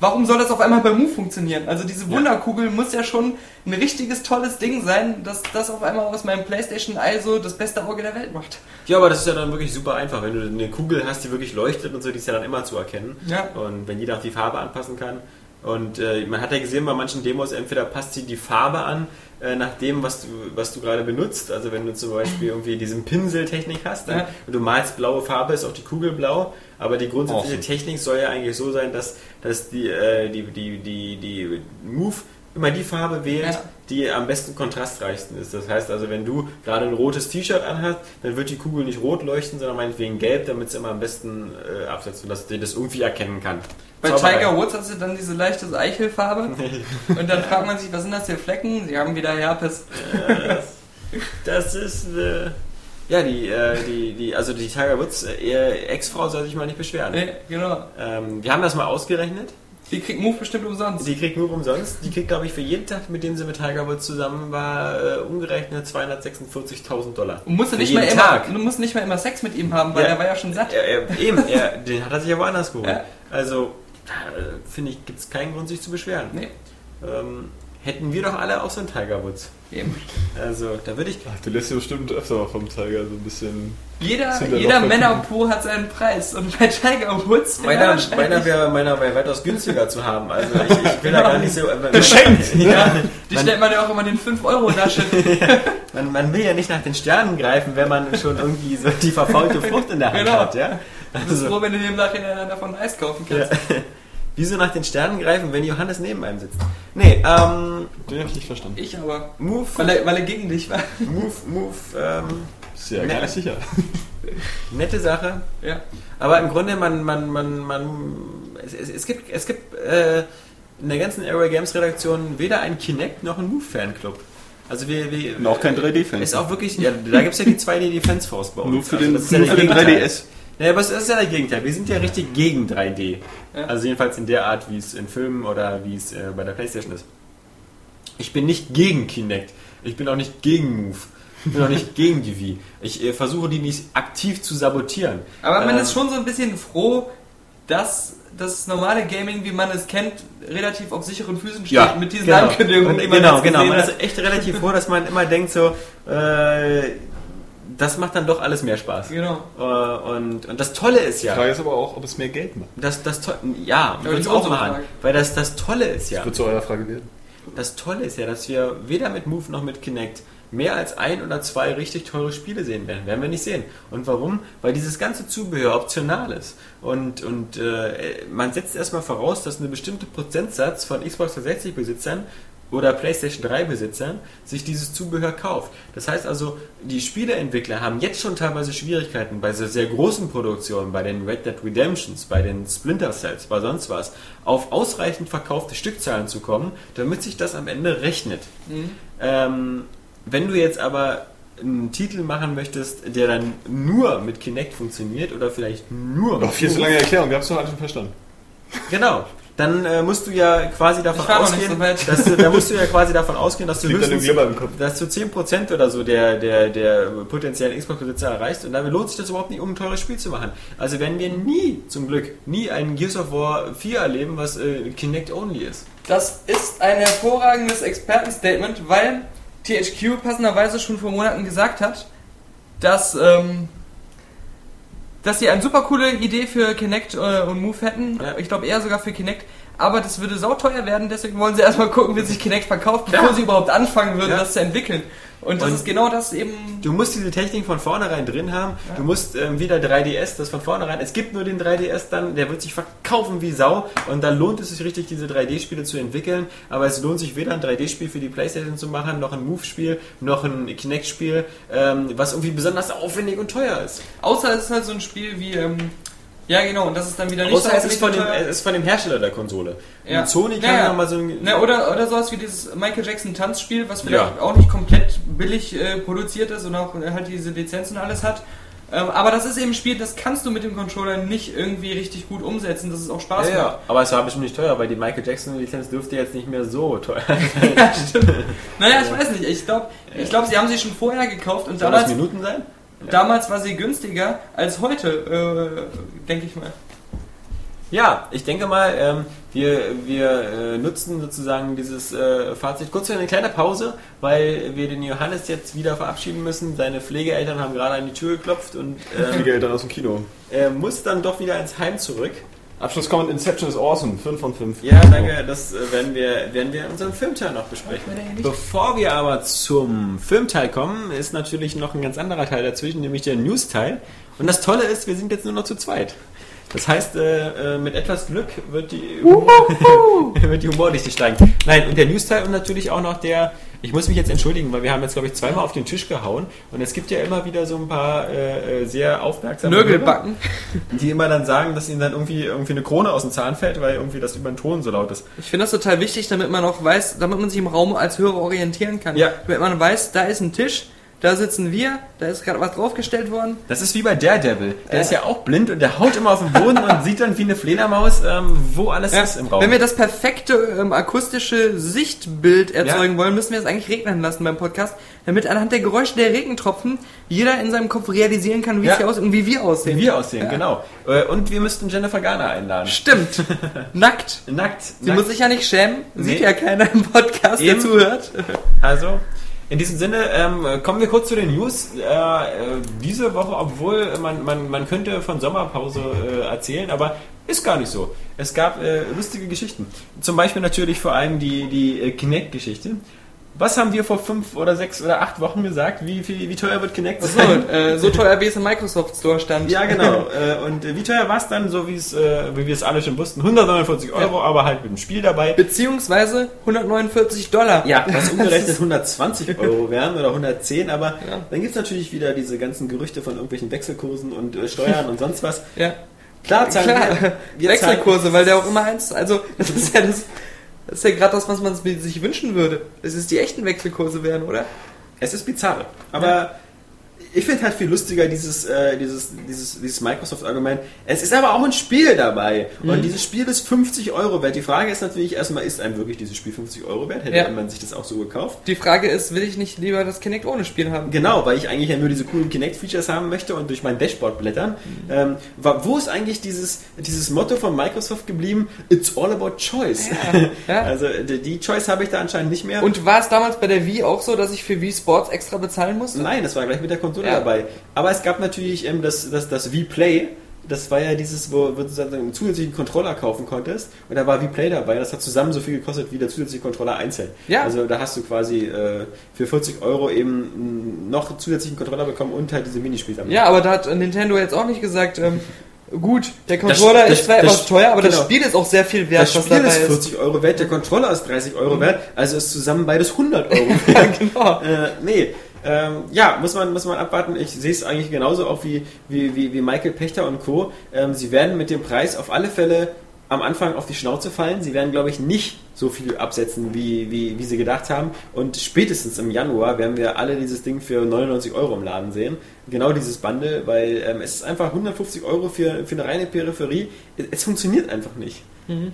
Warum soll das auf einmal bei Move funktionieren? Also diese Wunderkugel muss ja schon ein richtiges tolles Ding sein, dass das auf einmal aus meinem PlayStation Eye so das beste Auge der Welt macht.
ja, aber das ist ja dann wirklich super einfach. Wenn du eine Kugel hast, die wirklich leuchtet und so, die ist ja dann immer zu erkennen.
Ja.
Und wenn jeder auch die Farbe anpassen kann. Und äh, man hat ja gesehen bei manchen Demos, entweder passt sie die Farbe an, äh, nach dem, was du, was du gerade benutzt. Also wenn du zum Beispiel [laughs] irgendwie diesen Pinseltechnik hast dann,
Ja.
und du malst blaue Farbe, ist auch die Kugel blau. Aber die grundsätzliche
Awesome.
Technik soll ja eigentlich so sein, dass, dass die, äh, die, die, die, die Move immer die Farbe wählt,
Ja.
die am besten kontrastreichsten ist. Das heißt also, wenn du gerade ein rotes T-Shirt anhast, dann wird die Kugel nicht rot leuchten, sondern meinetwegen gelb, damit es immer am besten äh, absetzt und dass dir das irgendwie erkennen kann.
Bei. Tiger Woods hast du dann diese leichte Eichelfarbe [laughs] und dann fragt man sich, was sind das für Flecken? Sie haben wieder Herpes.
Das ist äh, ja die, äh, die, die, also die Tiger Woods äh, Ex-Frau soll sich mal nicht beschweren.
Nee, genau.
Ähm, wir haben das mal ausgerechnet.
Die kriegt Move bestimmt umsonst.
Die kriegt nur umsonst. Die kriegt, glaube ich, für jeden Tag, mit dem sie mit Tiger Woods zusammen war, äh, umgerechnet 246.000 Dollar.
Und musst du nicht, mehr immer, du musst nicht mehr immer Sex mit ihm haben, weil
Ja.
er war ja schon satt.
Er, er, eben, er, den hat er sich ja woanders geholt.
Ja.
Also, da, äh, finde ich, gibt es keinen Grund, sich zu beschweren.
Nee.
Ähm, hätten wir doch alle auch so einen Tiger Woods.
Eben.
Also, da würde ich.
Ach, du lässt ja bestimmt öfter mal vom Tiger so ein bisschen.
Jeder, jeder Männerpo hat seinen Preis. Und bei Tiger Woods,
Meiner, meiner wäre meiner wäre weitaus günstiger zu haben. Also ich, ich will da gar nicht so.
Geschenkt! [laughs]
Ja,
die
man,
stellt man ja auch immer in den 5-Euro-Tasche. [laughs]
man, man will ja nicht nach den Sternen greifen, wenn man schon irgendwie so die verfaulte Frucht in der Hand
Genau.
hat, ja?
Du bist
Also,
froh, wenn du dir im Nachhinein davon Eis kaufen
ja. Wieso nach den Sternen greifen, wenn Johannes neben einem sitzt? Nee, ähm,
Den hab ich nicht verstanden.
Ich aber.
Move,
Weil er, weil er gegen dich war.
Move, Move, ähm,
Ist ja gar nicht sicher. [laughs]
nette Sache.
Ja.
Aber im Grunde, man, man, man, man, es, es, es gibt, es gibt äh, in der ganzen Airway Games Redaktion weder einen Kinect noch einen Move Fanclub. Also wir, wir
Und auch kein 3D-Fan.
Ist auch wirklich, ja, da gibt es ja die 2D Defense Force bei uns.
Nur für
Also
den,
das ist ja
nur
der
für den
Gegenteil.
3DS.
Naja, aber es ist ja der Gegenteil. Wir sind ja richtig gegen 3D.
Ja.
Also jedenfalls in der Art, wie es in Filmen oder wie es äh, bei der Playstation ist. Ich bin nicht gegen Kinect. Ich bin auch nicht gegen Move. Ich bin auch nicht [laughs] gegen die Wii. Ich äh, versuche die nicht aktiv zu sabotieren.
Aber man
Ähm,
ist schon so ein bisschen froh, dass das normale Gaming, wie man es kennt, relativ auf sicheren Füßen steht
Ja,
mit diesen
genau.
Ankündigungen,
Und,
die man
genau, genau. Man
hat.
ist echt relativ froh, dass man immer denkt so, äh, das macht dann doch alles mehr Spaß.
Genau.
Äh, und, und das Tolle ist
Die
ja,
Frage ist aber auch, ob es mehr Geld macht.
das, das to ja, würde
die
ich auch machen.
Frage.
Weil das, das Tolle ist ja,
Wird zu eurer Frage werden.
das Tolle ist ja, dass wir weder mit Move noch mit Kinect mehr als ein oder zwei richtig teure Spiele sehen werden. Werden wir nicht sehen. Und warum? Weil dieses ganze Zubehör optional ist. Und, und äh, man setzt erstmal voraus, dass eine bestimmte Prozentsatz von Xbox 360 Besitzern oder PlayStation 3 Besitzern sich dieses Zubehör kauft. Das heißt also, die Spieleentwickler haben jetzt schon teilweise Schwierigkeiten bei so sehr großen Produktionen, bei den Red Dead Redemptions, bei den Splinter Cells, bei sonst was, auf ausreichend verkaufte Stückzahlen zu kommen, damit sich das am Ende rechnet. Ähm, wenn du jetzt aber einen Titel machen möchtest, der dann nur mit Kinect funktioniert oder vielleicht nur
Doch, viel zu lange Erklärung, wir haben es doch alle schon verstanden.
Genau. Dann äh, musst du ja quasi davon ausgehen,
so
dass du, da musst du ja quasi davon ausgehen, dass du [laughs] höchstens, dass du 10% oder so der, der, der potenziellen Xbox-Besitzer erreichst und damit lohnt sich das überhaupt nicht, um ein teures Spiel zu machen. Also werden wir nie, zum Glück, nie einen Gears of War 4 erleben, was äh, Kinect-only ist.
Das ist ein hervorragendes Expertenstatement, weil THQ passenderweise schon vor Monaten gesagt hat, dass, ähm, dass sie eine super coole Idee für Kinect äh, und Move hätten.
Ja.
Ich glaube eher sogar für Kinect. Aber das würde sauteuer werden, deswegen wollen sie erstmal gucken, wie sich Kinect verkauft, bevor
Ja.
sie überhaupt anfangen würden,
Ja.
das zu entwickeln. Und das
Und-
ist genau das eben.
Du musst diese Technik von vornherein drin haben. Du musst ähm, wieder 3DS, das von vornherein. Es gibt nur den 3DS dann, der wird sich verkaufen wie Sau. Und dann lohnt es sich richtig, diese 3D-Spiele zu entwickeln. Aber es lohnt sich weder ein 3D-Spiel für die Playstation zu machen, noch ein Move-Spiel, noch ein Kinect-Spiel, ähm, was irgendwie besonders aufwendig und teuer ist.
Außer es ist halt so ein Spiel wie. Ähm, ja, genau, und das ist dann wieder nicht
Außer
so
es ist von, dem, es ist von dem Hersteller der Konsole.
Ja.
Und Sony kann
Ja, ja.
mal so ein.
Ne, oder, oder sowas wie dieses Michael Jackson Tanzspiel, was vielleicht
Ja.
auch nicht komplett billig äh, produziert ist und auch äh, halt diese Lizenzen und alles hat. Ähm, aber das ist eben ein Spiel, das kannst du mit dem Controller nicht irgendwie richtig gut umsetzen, dass es auch Spaß
ja,
macht.
ja, aber es war bestimmt nicht teuer, weil die Michael Jackson-Lizenz dürfte jetzt nicht mehr so teuer [laughs] sein.
Ja, stimmt. Naja, ich weiß nicht. Ich glaube, ich glaub, sie haben sie schon vorher gekauft und
Soll das
damals,
Minuten sein?
Damals war sie günstiger als heute, äh, denke ich mal.
Ja, ich denke mal, ähm, wir, wir äh, nutzen sozusagen dieses äh, Fazit kurz für eine kleine Pause, weil wir den Johannes jetzt wieder verabschieden müssen. Seine Pflegeeltern haben gerade an die Tür geklopft und äh,
Eltern aus dem Kino.
er muss dann doch wieder ins Heim zurück.
Abschlusskomment Inception ist awesome. 5 von 5.
Ja, danke, das äh, werden wir, werden wir in unserem Filmteil noch besprechen. Bevor wir aber zum Filmteil kommen, ist natürlich noch ein ganz anderer Teil dazwischen, nämlich der News-Teil. Und das Tolle ist, wir sind jetzt nur noch zu zweit. Das heißt, äh, äh, mit etwas Glück wird die, [laughs] wird die Humordichte steigen. Nein, und der News-Teil und natürlich auch noch der, ich muss mich jetzt entschuldigen, weil wir haben jetzt, glaube ich, zweimal auf den Tisch gehauen und es gibt ja immer wieder so ein paar äh, äh, sehr aufmerksame
Nörgelbacken.
Die immer dann sagen, dass ihnen dann irgendwie, irgendwie eine Krone aus dem Zahn fällt, weil irgendwie das über den Ton so laut ist.
Ich finde das total wichtig, damit man auch weiß, damit man sich im Raum als Hörer orientieren kann.
Ja.
Damit man weiß, da ist ein Tisch, da sitzen wir, da ist gerade was draufgestellt worden.
Das ist wie bei Daredevil. Der ist ja auch blind und der haut immer auf den Boden und sieht dann wie eine Fledermaus, ähm, wo alles
Ja,
ist im Raum.
Wenn wir das perfekte ähm, akustische Sichtbild erzeugen wollen, müssen wir es eigentlich regnen lassen beim Podcast, damit anhand der Geräusche der Regentropfen jeder in seinem Kopf realisieren kann, wie
Ja.
es hier aussieht und wie wir aussehen.
wie wir aussehen,
Ja.
genau. Äh, Und wir müssten Jennifer Garner einladen.
Stimmt. [laughs] Nackt.
Nackt.
Sie
nackt.
muss sich ja nicht schämen. Sieht
Nee.
ja keiner im Podcast, der
Eben.
zuhört.
Also, in diesem Sinne, ähm, kommen wir kurz zu den News. Äh, äh, diese Woche, obwohl man, man, man könnte von Sommerpause äh, erzählen, aber ist gar nicht so. Es gab äh, lustige Geschichten. Zum Beispiel natürlich vor allem die, die äh, Kinect-Geschichte. Was haben wir vor fünf oder sechs oder acht Wochen gesagt? Wie, viel, wie teuer wird Kinect
So,
sein?
äh, so teuer wie es im Microsoft Store stand.
Ja, genau. [laughs] Äh, und äh, wie teuer war es dann, so wie es, äh, wie wir es alle schon wussten? 149 Euro, aber halt mit dem Spiel dabei.
Beziehungsweise 149 Dollar.
Ja, was [laughs] umgerechnet 120 Euro wären oder 110, aber
Ja.
dann gibt es natürlich wieder diese ganzen Gerüchte von irgendwelchen Wechselkursen und äh, Steuern und sonst was.
Ja.
Klar, zahlen
Klar,
wir, wir
Wechselkurse, weil der auch immer eins, also das ist ja das, das ist ja gerade das, was man sich wünschen würde. Es ist die echten Wechselkurse wären, oder?
Es ist bizarr, aber ich finde halt viel lustiger dieses, äh, dieses, dieses, dieses Microsoft-Argument. Es ist aber auch ein Spiel dabei
Mhm.
und dieses Spiel ist 50 Euro wert. Die Frage ist natürlich erstmal, ist einem wirklich dieses Spiel 50 Euro wert? Hätte
Ja.
man sich das auch so gekauft?
Die Frage ist, will ich nicht lieber das Kinect ohne Spiel haben?
Genau, weil ich eigentlich ja nur diese coolen Kinect-Features haben möchte und durch mein Dashboard blättern. Ähm, wa- wo ist eigentlich dieses, dieses Motto von Microsoft geblieben? It's all about choice.
Ja. [laughs]
Also die, die Choice habe ich da anscheinend nicht mehr.
Und war es damals bei der Wii auch so, dass ich für Wii Sports extra bezahlen musste?
Nein, das war gleich mit der Konsole
Ja.
dabei. Aber es gab natürlich ähm, das, das, das V-Play. Das war ja dieses, wo, du sozusagen einen zusätzlichen Controller kaufen konntest. Und da war V-Play dabei. Das hat zusammen so viel gekostet wie der zusätzliche Controller einzeln.
Ja.
Also da hast du quasi äh, für 40 Euro eben noch einen zusätzlichen Controller bekommen und halt diese Minispiele.
Ja, aber da hat Nintendo jetzt auch nicht gesagt, ähm, gut, der Controller
das-
ist zwar
das-
etwas teuer, aber das
genau.
Spiel ist auch sehr viel wert,
Das
was
Spiel
dabei
ist
ist.
40 Euro wert, der Controller ist 30 Euro wert, also ist zusammen beides 100 [laughs] Euro wert.
genau.
äh, nee, ähm, ja, muss man, muss man abwarten. Ich sehe es eigentlich genauso auch wie, wie, wie, wie Michael Pechter und Co. Ähm, sie werden mit dem Preis auf alle Fälle am Anfang auf die Schnauze fallen. Sie werden, glaube ich, nicht so viel absetzen, wie, wie, wie sie gedacht haben. Und spätestens im Januar werden wir alle dieses Ding für 99 Euro im Laden sehen. Genau dieses Bundle, weil ähm, es ist einfach 150 Euro für, für eine reine Peripherie. Es, es funktioniert einfach nicht.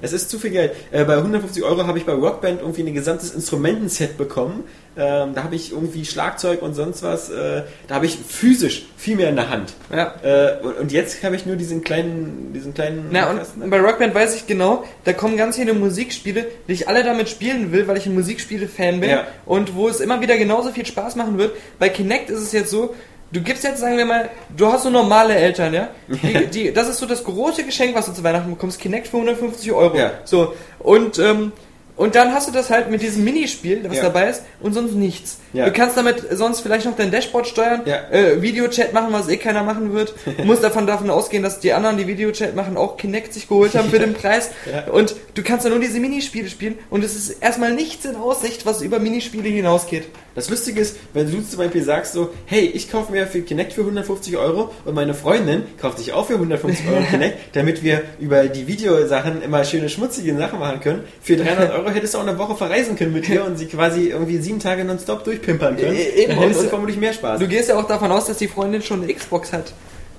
Es ist zu viel Geld. Äh, bei 150 Euro habe ich bei Rockband irgendwie ein gesamtes Instrumentenset bekommen. Ähm, da habe ich irgendwie Schlagzeug und sonst was. Äh, da habe ich physisch viel mehr in der Hand.
Ja.
Äh, und, jetzt habe ich nur diesen kleinen, diesen kleinen.
Na, und bei Rockband weiß ich genau, da kommen ganz viele Musikspiele, die ich alle damit spielen will, weil ich ein Musikspiele-Fan bin
Ja.
und wo es immer wieder genauso viel Spaß machen wird. Bei Kinect ist es jetzt so, du gibst jetzt, sagen wir mal, du hast so normale Eltern, ja? Die, [laughs] die, das ist so das große Geschenk, was du zu Weihnachten bekommst, Kinect für 150 Euro.
Ja.
So, und, ähm, und dann hast du das halt mit diesem Minispiel, was
Ja.
dabei ist, und sonst nichts.
Ja.
Du kannst damit sonst vielleicht noch dein Dashboard steuern,
Ja.
äh, Videochat machen, was eh keiner machen wird. Du [laughs] musst davon, davon ausgehen, dass die anderen, die Videochat machen, auch Kinect sich geholt haben für den Preis. Und du kannst dann nur diese Minispiele spielen und es ist erstmal nichts in Aussicht, was über Minispiele hinausgeht.
Das Lustige ist, wenn du zum Beispiel sagst so, hey, ich kaufe mir für Kinect für 150 Euro und meine Freundin kauft sich auch für 150 Euro [laughs] Kinect, damit wir über die Videosachen immer schöne schmutzige Sachen machen können. Für 300 [laughs] Euro hättest du auch eine Woche verreisen können mit ihr und sie quasi irgendwie sieben Tage nonstop durchpimpern können.
Äh, eben,
Dann hättest du vermutlich mehr Spaß.
Du gehst ja auch davon aus, dass die Freundin schon eine Xbox hat.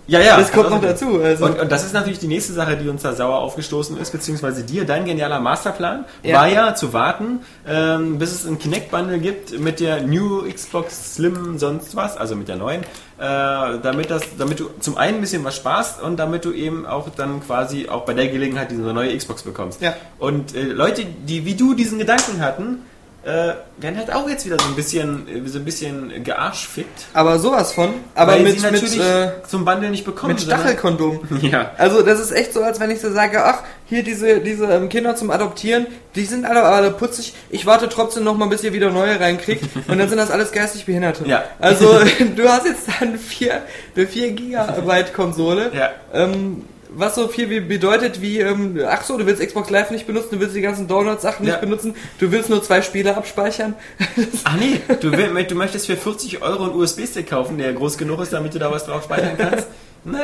Ja, ja.
Das kommt
also-
noch dazu, also.
Und, und das ist natürlich die nächste Sache, die uns da sauer aufgestoßen ist, beziehungsweise dir, dein genialer Masterplan
Ja.
war ja zu warten, ähm, bis es ein Kinect-Bundle gibt mit der New Xbox Slim sonst was, also mit der neuen, damit, das, damit du zum einen ein bisschen was sparst und damit du eben auch dann quasi auch bei der Gelegenheit diese neue Xbox bekommst.
Ja.
Und äh, Leute, die wie du diesen Gedanken hatten, äh, werden halt auch jetzt wieder so ein bisschen, äh, so ein bisschen gearschfickt.
Aber sowas von. Aber
weil
mit,
sie natürlich
mit, äh,
zum Bundle nicht bekommen.
mit
sondern-
Stachelkondom. [laughs]
Ja.
Also das ist echt so, als wenn ich so sage, ach, hier diese, diese ähm, Kinder zum Adoptieren, die sind alle, alle putzig, ich warte trotzdem noch mal, bis ihr wieder neue reinkriegt und dann sind das alles geistig Behinderte.
Ja. [laughs]
Also [laughs] du hast jetzt dann vier, eine 4 Gigabyte Konsole,
Ja.
ähm, was so viel wie bedeutet wie, ähm, ach so, du willst Xbox Live nicht benutzen, du willst die ganzen Download-Sachen
Ja.
nicht benutzen, du willst nur zwei Spiele abspeichern. [laughs]
Ach nee, du, will, du möchtest für 40 Euro einen USB-Stick kaufen, der groß genug ist, damit du da was drauf speichern kannst. [laughs] Nee,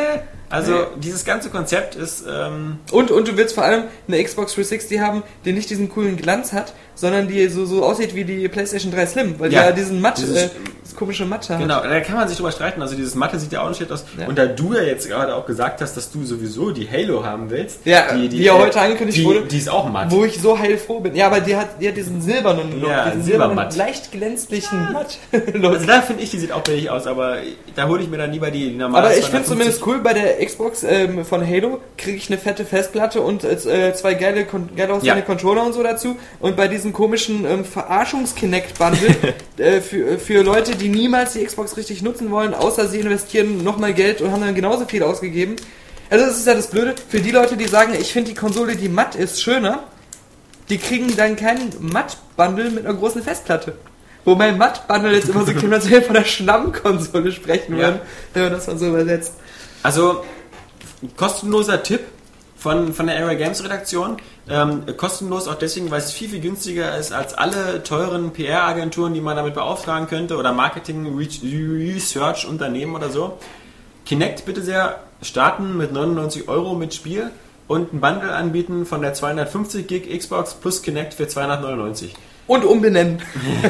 also dieses ganze Konzept ist, ähm,
Und, und du willst vor allem eine Xbox 360 haben, die nicht diesen coolen Glanz hat, sondern die so, so aussieht wie die PlayStation 3 Slim, weil
Ja,
die ja diesen matt,
dieses-
äh, das komische Matt hat.
genau, da kann man sich drüber streiten. Also dieses Matte sieht ja auch nicht schlecht aus.
Ja.
Und da du ja jetzt gerade auch gesagt hast, dass du sowieso die Halo haben willst,
Ja, die ja heute angekündigt
die,
wurde.
die ist auch matt.
Wo ich so heilfroh bin. Ja, aber die hat, die hat diesen silbernen Look,
Ja,
diesen silbernen, leicht glänzlichen Matt-Look.
Also [laughs] da finde ich, die sieht auch billig aus, aber da hole ich mir dann lieber die, die normale
Aber ich finde
250.
zumindest cool, bei der Xbox ähm, von Halo kriege ich eine fette Festplatte und äh, zwei geile, geil aussehende. Controller und so dazu. Und bei diesem komischen ähm, Verarschungs-Kinect-Bundle [laughs] äh, für, für Leute, die niemals die Xbox richtig nutzen wollen, außer sie investieren nochmal Geld und haben dann genauso viel ausgegeben. Also das ist ja das Blöde, für die Leute, die sagen, ich finde die Konsole, die matt ist, schöner, die kriegen dann keinen Matt-Bundle mit einer großen Festplatte. Wo mein Matt-Bundle jetzt immer so [laughs] wir von der Schlammkonsole sprechen
Ja.
würden, wenn man das mal so übersetzt.
Also, kostenloser Tipp von, von der Area Games Redaktion. Ähm, kostenlos auch deswegen, weil es viel, viel günstiger ist als alle teuren PR-Agenturen, die man damit beauftragen könnte oder Marketing-Research-Unternehmen oder so. Kinect bitte sehr starten mit 99 Euro mit Spiel und ein Bundle anbieten von der 250 Gig Xbox plus Kinect für 299.
Und umbenennen.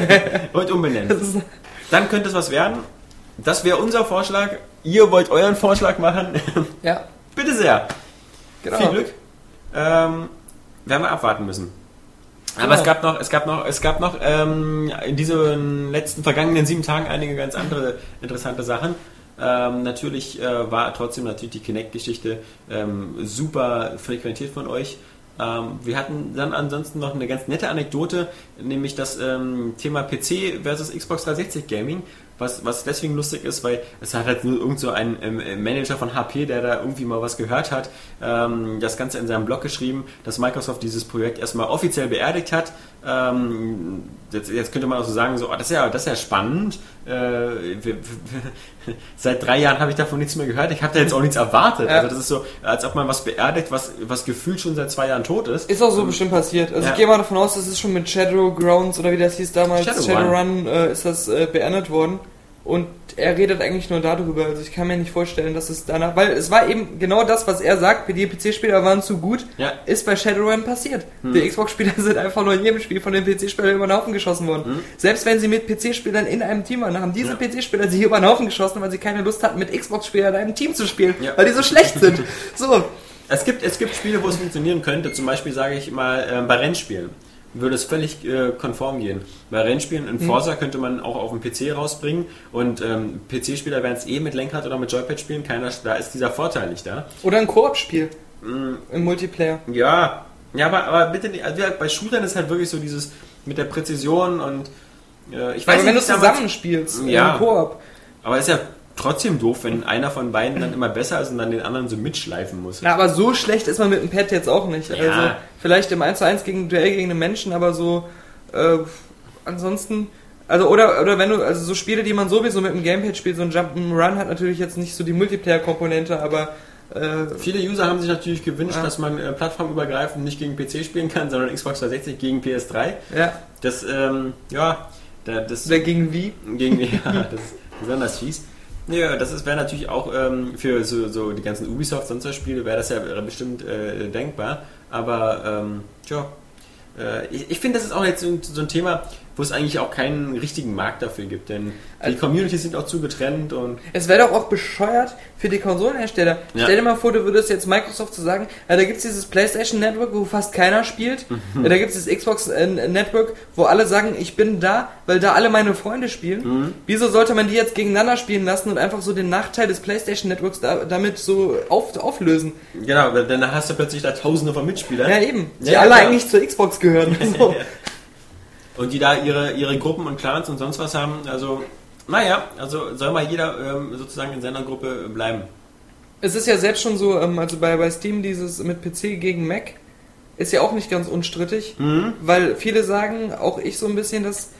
[laughs]
Und umbenennen. Dann könnte es was werden. Das wäre unser Vorschlag. Ihr wollt euren Vorschlag machen.
ja, [laughs]
Bitte sehr.
Genau.
Viel Glück. Ähm, werden wir abwarten müssen. Aber
Genau.
es gab noch, es gab noch, es gab noch ähm, in diesen letzten vergangenen sieben Tagen einige ganz andere interessante Sachen. Ähm, natürlich äh, war trotzdem natürlich die Kinect-Geschichte ähm, super frequentiert von euch. Ähm, wir hatten dann ansonsten noch eine ganz nette Anekdote, nämlich das ähm, Thema PC versus Xbox 360 Gaming, was, was deswegen lustig ist, weil es hat halt nur irgend so ein ähm, Manager von HP, der da irgendwie mal was gehört hat, ähm, das Ganze in seinem Blog geschrieben, dass Microsoft dieses Projekt erstmal offiziell beerdigt hat. Ähm, jetzt, jetzt könnte man auch so sagen, so, oh, das, ist ja, das ist ja spannend. Äh, wir, [laughs] seit drei Jahren habe ich davon nichts mehr gehört. Ich habe da jetzt auch nichts erwartet.
Ja.
Also das ist so, als ob man was beerdigt, was, was gefühlt schon seit zwei Jahren tot ist.
Ist auch so bestimmt passiert. Also
Ja.
ich gehe mal davon aus, das ist schon mit Shadowgrounds oder wie das hieß damals,
Shadowrun.
Shadowrun, äh, ist das äh, beendet worden. Und er redet eigentlich nur darüber. Also ich kann mir nicht vorstellen, dass es danach, weil es war eben genau das, was er sagt, die PC-Spieler waren zu gut,
Ja.
ist bei Shadowrun passiert. Die Xbox-Spieler [laughs] sind einfach nur in jedem Spiel von den PC-Spielern über den Haufen geschossen worden. Selbst wenn sie mit PC-Spielern in einem Team waren, haben diese
Ja.
PC-Spieler sie über den Haufen geschossen, weil sie keine Lust hatten, mit Xbox-Spielern in einem Team zu spielen,
Ja.
weil die so schlecht sind. [laughs] So,
Es gibt, es gibt Spiele, wo es funktionieren könnte. Zum Beispiel sage ich mal ähm, bei Rennspielen würde es völlig äh, konform gehen. Bei Rennspielen in Forza könnte man auch auf dem PC rausbringen und ähm, PC-Spieler werden es eh mit Lenkrad oder mit Joypad spielen. Keiner, da ist dieser Vorteil nicht da.
Oder ein Koop-Spiel.
Mm.
Im Multiplayer.
Ja, ja, aber, aber bitte nicht. Also bei Shootern ist halt wirklich so dieses mit der Präzision und äh, ich weiß
Aber wenn du
nicht, damals-
zusammenspielst,
Ja.
im Koop.
Aber ist ja trotzdem doof, wenn einer von beiden dann immer besser ist und dann den anderen so mitschleifen muss.
Na, aber so schlecht ist man mit dem Pad jetzt auch nicht.
Ja.
Also vielleicht im 1 zu 1 gegen Duell gegen einen Menschen, aber so äh, ansonsten. Also oder oder wenn du also so Spiele, die man sowieso mit dem Gamepad spielt, so ein Jump'n'Run hat natürlich jetzt nicht so die Multiplayer-Komponente, aber äh,
Viele User haben sich natürlich gewünscht,
Ja.
dass man äh, plattformübergreifend nicht gegen PC spielen kann, sondern Xbox 360 gegen PS3.
ja,
Das, ähm, ja, da, das
oder gegen wie?
gegen [laughs] ja, das ist besonders fies. Ja, das wäre natürlich auch ähm, für so, so die ganzen Ubisoft sonst Spiele wäre das ja bestimmt äh, denkbar. Aber ähm, tja, äh, ich, ich finde, das ist auch jetzt so ein Thema, wo es eigentlich auch keinen richtigen Markt dafür gibt, denn die
Also-
Communities sind auch zu getrennt und
Es wäre doch auch bescheuert für die Konsolenhersteller.
Ja.
Stell dir mal vor, du würdest jetzt Microsoft zu sagen, ja, da gibt's dieses PlayStation Network, wo fast keiner spielt.
Mhm.
Ja, da gibt's das Xbox äh, Network, wo alle sagen, ich bin da, weil da alle meine Freunde spielen.
Mhm.
Wieso sollte man die jetzt gegeneinander spielen lassen und einfach so den Nachteil des PlayStation Networks da, damit so auf, auflösen?
genau, weil dann hast du plötzlich da Tausende von Mitspielern.
Ja, eben. Die
Ja,
alle
klar.
eigentlich zur Xbox gehören. [laughs] So.
Und die da ihre, ihre Gruppen und Clans und sonst was haben. Also, naja, also soll mal jeder ähm, sozusagen in seiner Gruppe bleiben.
Es ist ja selbst schon so, ähm, also bei, bei Steam dieses mit PC gegen Mac ist ja auch nicht ganz unstrittig,
Mhm.
weil viele sagen, auch ich so ein bisschen, dass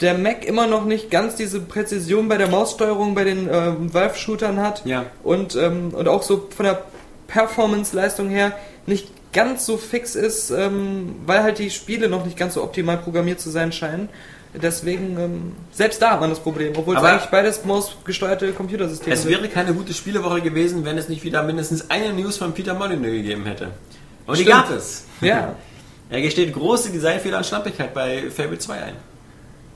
der Mac immer noch nicht ganz diese Präzision bei der Maussteuerung bei den ähm, Valve-Shootern hat
Ja.
und, ähm, und auch so von der Performance-Leistung her nicht ganz so fix ist, ähm, weil halt die Spiele noch nicht ganz so optimal programmiert zu sein scheinen. Deswegen, ähm, selbst da hat man das Problem, obwohl es eigentlich beides mausgesteuerte Computersysteme
Es wäre keine gute Spielewoche gewesen, wenn es nicht wieder mindestens eine News von Peter Molyneux gegeben hätte. Und die
Stimmt.
gab es.
Ja. [laughs]
Er gesteht große Designfehler und Schlampigkeit bei Fable 2 ein.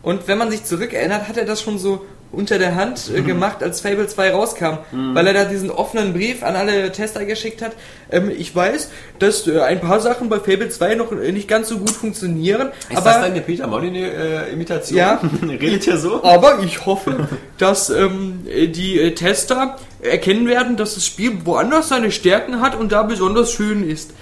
Und wenn man sich zurückerinnert, hat er das schon so unter der Hand
Mhm.
äh, gemacht, als Fable 2 rauskam, weil er da diesen offenen Brief an alle Tester geschickt hat. Ähm, ich weiß, dass äh, ein paar Sachen bei Fable 2 noch äh, nicht ganz so gut funktionieren,
Ist
aber
das deine Peter Molyneux-Imitation?
Ja. [laughs]
Redet ihr so?
Aber ich hoffe, dass ähm, die äh, Tester erkennen werden, dass das Spiel woanders seine Stärken hat und da besonders schön ist.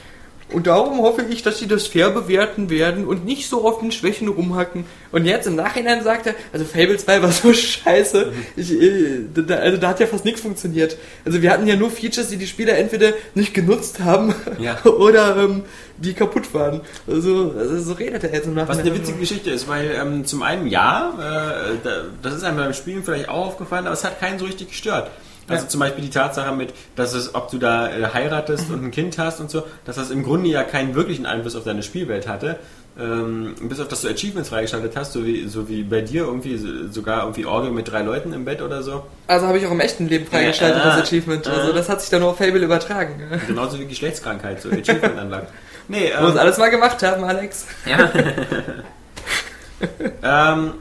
Und darum hoffe ich, dass sie das fair bewerten werden und nicht so auf den Schwächen rumhacken. Und jetzt im Nachhinein sagt er, also Fable 2 war so [laughs] scheiße, ich, äh, da, also da hat ja fast nichts funktioniert. Also wir hatten ja nur Features, die die Spieler entweder nicht genutzt haben
Ja. [laughs]
oder ähm, die kaputt waren. Also, also so redet er jetzt im
Was
Nachhinein.
eine witzige Geschichte ist, weil ähm, zum einen ja, äh, da, das ist einem beim Spielen vielleicht auch aufgefallen, aber es hat keinen so richtig gestört. Also
Ja.
zum Beispiel die Tatsache mit, dass es, ob du da äh, heiratest und ein Kind hast und so, dass das im Grunde ja keinen wirklichen Einfluss auf deine Spielwelt hatte. Ähm, bis auf dass du Achievements freigeschaltet hast, so wie, so wie bei dir irgendwie so- sogar irgendwie Orgel mit drei Leuten im Bett oder so.
Also habe ich auch im echten Leben freigeschaltet,
Ja,
das Achievement. Also
äh.
das hat sich dann nur auf Fable übertragen.
Genauso wie Geschlechtskrankheit, so Achievement anlangt. [laughs] Nee,
Wo wir es
ähm,
alles mal gemacht haben, Alex.
ja. [laughs] ähm,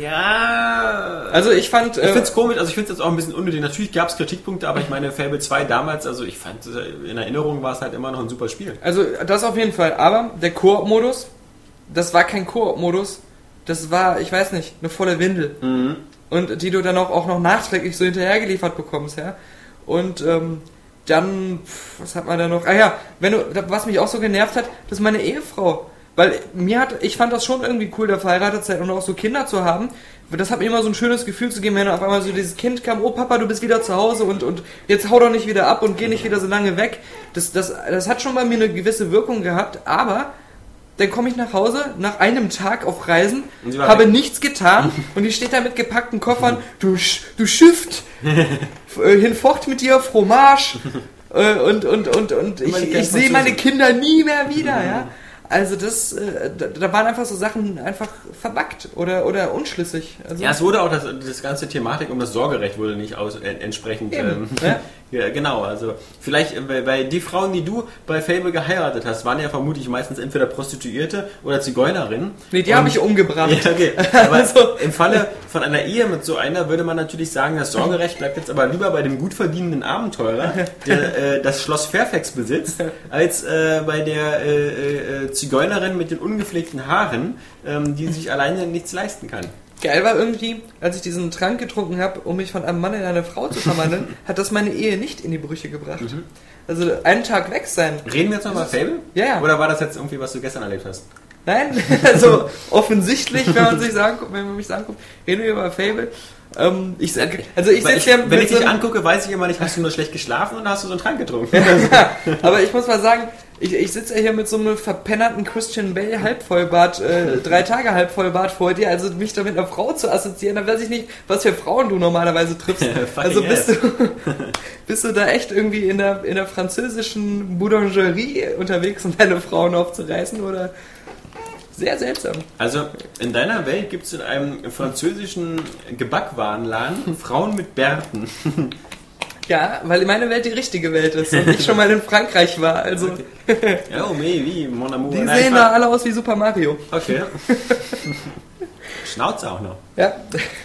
ja.
Also ich fand...
Ich
äh,
finde es komisch, also ich finde es jetzt auch ein bisschen unnötig. Natürlich gab es Kritikpunkte, aber ich meine, Fable 2 damals, also ich fand, äh, in Erinnerung war es halt immer noch ein super Spiel.
Also das auf jeden Fall. Aber der Koop-Modus, das war kein Koop-Modus. Das war, ich weiß nicht, eine volle Windel. Und die du dann auch, auch noch nachträglich so hinterhergeliefert bekommst, ja. Und ähm, dann, was hat man da noch? Ah ja, wenn du, was mich auch so genervt hat, das ist meine Ehefrau. Weil mir hat, ich fand das schon irgendwie cool, da verheiratet zu sein und auch so Kinder zu haben. Das hat mir immer so ein schönes Gefühl zu geben, wenn auf einmal so dieses Kind kam, oh Papa, du bist wieder zu Hause und, und jetzt hau doch nicht wieder ab und geh nicht wieder so lange weg. Das, das, das hat schon bei mir eine gewisse Wirkung gehabt, aber dann komme ich nach Hause nach einem Tag auf Reisen, habe
weg.
nichts getan [laughs] und die steht da mit gepackten Koffern, du, du Schift, äh, hinfort mit dir, Fromage [laughs] äh, und, und, und, und ich, ich sehe meine. Kinder nie mehr wieder, ja. Also das, äh, da, waren einfach so Sachen einfach verbackt oder, oder unschlüssig. Also,
Ja, es wurde auch, das, das ganze Thematik um das Sorgerecht wurde nicht aus, äh, entsprechend. Ähm,
ja. [laughs]
ja, genau, also vielleicht, äh, weil, die Frauen, die du bei Fable geheiratet hast, waren ja vermutlich meistens entweder Prostituierte oder Zigeunerinnen.
nee, die habe ich umgebracht.
Ja, okay. [laughs] Aber
Also-
im Falle von einer Ehe mit so einer würde man natürlich sagen, das Sorgerecht bleibt jetzt aber lieber bei dem gut verdienenden Abenteurer, der [laughs] äh, das Schloss Fairfax besitzt, als äh, bei der äh, äh, Zigeunerin mit den ungepflegten Haaren, ähm, die sich alleine nichts leisten kann.
Geil war irgendwie, als ich diesen Trank getrunken habe, um mich von einem Mann in eine Frau zu verwandeln, [laughs] hat das meine Ehe nicht in die Brüche gebracht.
Mhm.
Also einen Tag weg sein.
Reden wir jetzt noch mal Fable?
Ja, ja.
Oder war das jetzt irgendwie, was du gestern erlebt hast?
Nein, [laughs] also offensichtlich, wenn man sich sagen, wenn man mich sagen guckt, reden wir über Fable. Ähm, ich also ich sitze ja
wenn ich
so
dich
einem-
angucke, weiß ich immer nicht, hast du nur schlecht geschlafen oder hast du so einen Trank getrunken? [laughs]
ja, aber ich muss mal sagen, ich, ich sitze ja hier mit so einem verpennerten Christian Bale Halbvollbart, äh, [laughs] drei Tage Halbvollbart vor dir, also mich da mit einer Frau zu assoziieren, dann weiß ich nicht, was für Frauen du normalerweise triffst. [laughs] Also bist du, [laughs] bist du da echt irgendwie in der, in der französischen Boulangerie unterwegs, um deine Frauen aufzureißen oder? Sehr seltsam.
Also in deiner Welt gibt es in einem französischen Gebackwarenladen Frauen mit Bärten.
Ja, weil meine Welt die richtige Welt ist und ich schon mal in Frankreich war, also
Oh, mais wie, mon amour.
die sehen da alle aus wie Super Mario.
Okay. [laughs] Schnauze auch noch.
Ja,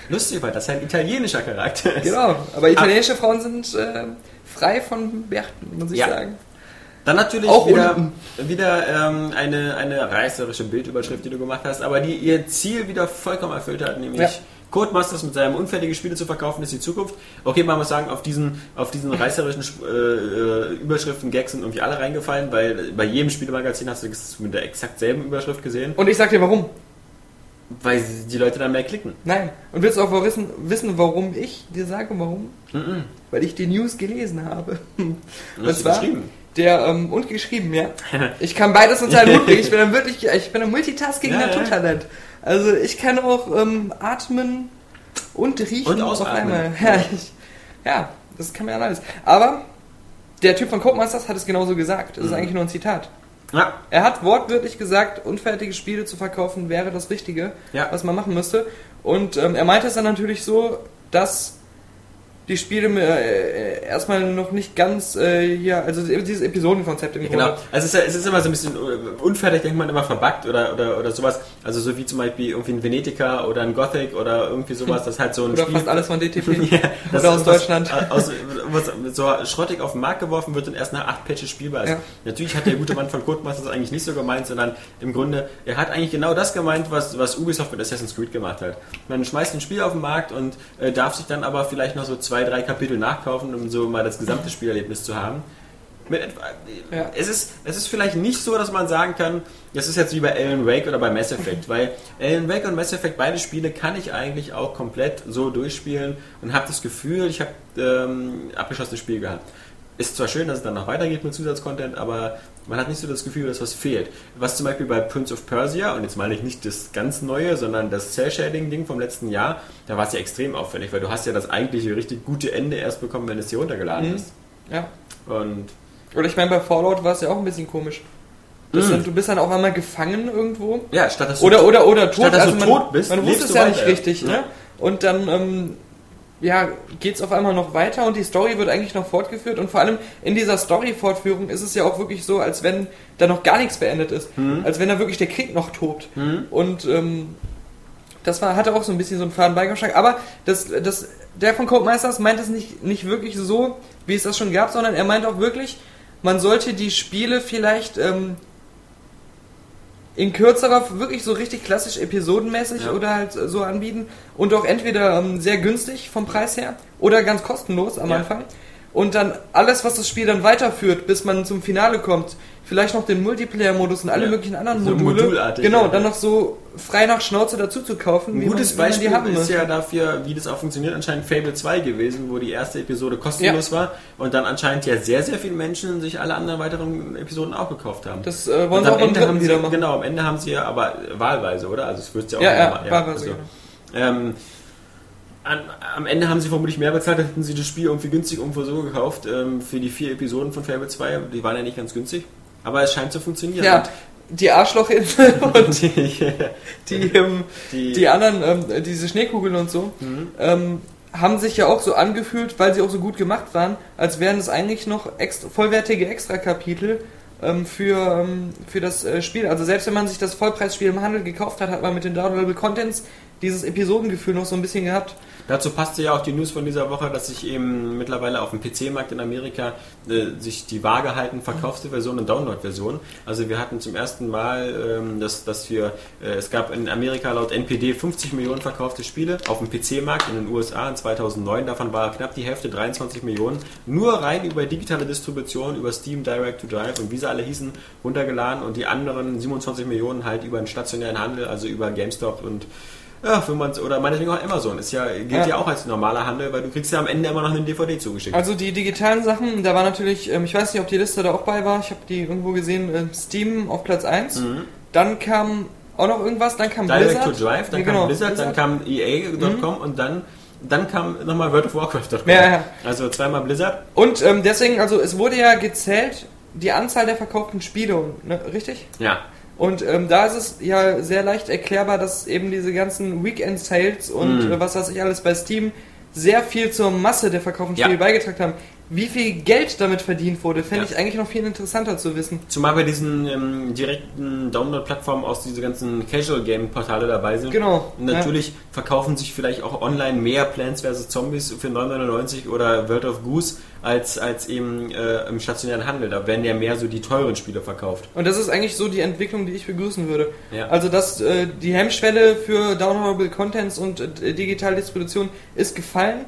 Lustig, weil das ist ein italienischer Charakter ist.
genau. Aber italienische Frauen sind äh, frei von Bärten, muss ich
Ja.
sagen.
Dann natürlich
Auch
wieder,
unten.
wieder ähm, eine, eine reißerische Bildüberschrift, die du gemacht hast, aber die ihr Ziel wieder vollkommen erfüllt hat, nämlich
Ja.
Codemasters mit seinem unfertige Spiele zu verkaufen, ist die Zukunft. Okay, man muss sagen, auf diesen, auf diesen reißerischen äh, äh, Überschriften, Gags sind irgendwie alle reingefallen, weil bei jedem Spielemagazin hast du das mit der exakt selben Überschrift gesehen,
Und ich sag dir warum.
weil die Leute dann mehr klicken.
Nein. Und willst du auch wissen, wissen, warum ich dir sage, warum? Weil ich die News gelesen habe. Und
du geschrieben?
Der, ähm, und geschrieben, ja. [laughs] Ich kann beides unter einen Hut bringen. Ich bin ein wirklich, ich bin ein Multitasking
Ja, ja.
Also ich kann auch ähm, atmen und riechen
Und
auf einmal. [laughs] Ja, ich, ja, das kann man ja alles. Aber der Typ von Codemasters hat es genauso gesagt. Das ist eigentlich nur ein Zitat.
Ja,
Er hat wortwörtlich gesagt, unfertige Spiele zu verkaufen wäre das Richtige,
Ja.
was man machen müsste. Und ähm, er meinte es dann natürlich so, dass die Spiele äh, erstmal noch nicht ganz äh, hier, also dieses Episodenkonzept im
Genau.
Grunde.
Also es ist, ja- es ist immer so ein bisschen äh, unfertig, denkt man immer verbuggt oder, oder, oder sowas. Also so wie zum Beispiel irgendwie ein Venetica oder ein Gothic oder irgendwie sowas, das halt so ein
Oder
Spiel...
fast alles von DTP. [laughs]
Ja, das
Oder aus
was-
Deutschland. [laughs]
Aus, was so schrottig auf den Markt geworfen wird und erst nach acht Patches spielbar ist.
Ja.
Natürlich hat der gute Mann von Codemasters eigentlich nicht so gemeint, sondern im Grunde, er hat eigentlich genau das gemeint, was, was Ubisoft mit Assassin's Creed gemacht hat. Man schmeißt ein Spiel auf den Markt und äh, darf sich dann aber vielleicht noch so zwei, drei Kapitel nachkaufen, um so mal das gesamte [laughs] Spielerlebnis zu haben. Etwa,
Ja.
es, ist, es ist vielleicht nicht so, dass man sagen kann, das ist jetzt wie bei Alan Wake oder bei Mass [laughs] Effect, weil Alan Wake und Mass Effect, beide Spiele kann ich eigentlich auch komplett so durchspielen und habe das Gefühl, ich habe ähm, abgeschlossenes Spiel gehabt. Ist zwar schön, dass es dann noch weitergeht mit Zusatzcontent, aber man hat nicht so das Gefühl, dass was fehlt. Was zum Beispiel bei Prince of Persia, und jetzt meine ich nicht das ganz neue, sondern das Cell-Shading-Ding vom letzten Jahr, da war es ja extrem auffällig, weil du hast ja das eigentliche richtig gute Ende erst bekommen, wenn es hier runtergeladen
Mhm.
ist.
Ja.
Und
Oder ich meine, bei Fallout war es ja auch ein bisschen komisch.
Mhm.
sind, du bist dann auf einmal gefangen irgendwo.
ja, statt dass du
Oder, oder, oder tot.
Statt dass du
man,
tot bist,
man wusste es ja nicht richtig,
Ja.
ne? Und dann, ähm, ja, geht's auf einmal noch weiter und die Story wird eigentlich noch fortgeführt und vor allem in dieser Story-Fortführung ist es ja auch wirklich so, als wenn da noch gar nichts beendet ist.
Mhm.
Als wenn da wirklich der Krieg noch tobt. Und, ähm, das war, hatte auch so ein bisschen so einen faden Beigeschmack. Aber das, das, der von Codemasters meint es nicht, nicht wirklich so, wie es das schon gab, sondern er meint auch wirklich, man sollte die Spiele vielleicht ähm, in kürzerer, wirklich so richtig klassisch episodenmäßig
Ja.
oder halt so anbieten und auch entweder ähm, sehr günstig vom Preis her oder ganz kostenlos am
Ja.
Anfang. Und dann alles, was das Spiel dann weiterführt, bis man zum Finale kommt, vielleicht noch den Multiplayer-Modus und alle
Ja.
möglichen anderen
So
Module,
modulartig,
genau,
ja.
dann noch so frei nach Schnauze dazu zu kaufen,
Ein gutes
man,
Beispiel ist
möchte.
ja dafür, wie das auch funktioniert, anscheinend Fable 2 gewesen, wo die erste Episode kostenlos war und dann anscheinend ja sehr, sehr viele Menschen sich alle anderen weiteren Episoden auch gekauft haben.
Das äh, wollen
und
sie
am
auch
Ende haben sie,
wieder machen.
genau, am Ende haben sie ja aber wahlweise, oder? Also es wird ja auch
Ja, ja,
immer-
wahlweise,
also,
genau.
ähm, an, am Ende haben sie vermutlich mehr bezahlt, hätten sie das Spiel irgendwie günstig irgendwo so gekauft ähm, für die vier Episoden von Fable 2. Die waren ja nicht ganz günstig. Aber es scheint zu funktionieren.
Ja, die Arschlochinsel [laughs]
und die,
die, ähm,
die,
die anderen, ähm, diese Schneekugeln und so, ähm, haben sich ja auch so angefühlt, weil sie auch so gut gemacht waren, als wären es eigentlich noch extra, vollwertige Extra-Kapitel ähm, für, ähm, für das äh, Spiel. Also selbst wenn man sich das Vollpreisspiel im Handel gekauft hat, hat man mit den Downloadable Contents dieses Episodengefühl noch so ein bisschen gehabt.
Dazu passte ja auch die News von dieser Woche, dass sich eben mittlerweile auf dem PC-Markt in Amerika äh, sich die Waage halten, verkaufte Version und Download-Version. Also wir hatten zum ersten Mal, ähm, dass, dass wir, äh, es gab in Amerika laut NPD 50 Millionen verkaufte Spiele auf dem PC-Markt in den USA in 2009. Davon war knapp die Hälfte, 23 Millionen, nur rein über digitale Distribution, über Steam Direct to Drive und wie sie alle hießen, runtergeladen und die anderen 27 Millionen halt über den stationären Handel, also über GameStop und ja, wenn man's, oder meinetwegen auch Amazon. Ist ja, gilt ja.
Ja.
auch als normaler Handel, weil du kriegst ja am Ende immer noch einen DVD zugeschickt.
Also die digitalen Sachen, da war natürlich, ähm, ich weiß nicht, ob die Liste da auch bei war, ich habe die irgendwo gesehen, äh, Steam auf Platz 1. Dann kam auch noch irgendwas, dann kam
Mhm. Direct
Blizzard.
to Drive, dann
Ja,
kam
genau,
Blizzard, dann kam EA.com und dann, dann kam nochmal World of Warcraft.com.
Ja, ja.
Also zweimal Blizzard.
Und ähm, deswegen, also es wurde ja gezählt, die Anzahl der verkauften Spiele, ne, richtig?
Ja.
Und ähm, da ist es ja sehr leicht erklärbar, dass eben diese ganzen Weekend-Sales und äh, was weiß ich alles bei Steam sehr viel zur Masse der verkauften
Ja.
Spiele beigetragen haben. Wie viel Geld damit verdient wurde, fände
Ja.
ich eigentlich noch viel interessanter zu wissen.
Zumal bei diesen ähm, direkten Download-Plattformen aus diese ganzen Casual-Game-Portale dabei sind.
Genau,
Und natürlich verkaufen sich vielleicht auch online mehr Plants vs. Zombies für 9,99 oder World of Goose als, als eben äh, im stationären Handel. Da werden ja mehr so die teuren Spiele verkauft.
Und das ist eigentlich so die Entwicklung, die ich begrüßen würde.
Ja.
Also, dass äh, die Hemmschwelle für Downloadable Contents und äh, digitale Distribution ist gefallen,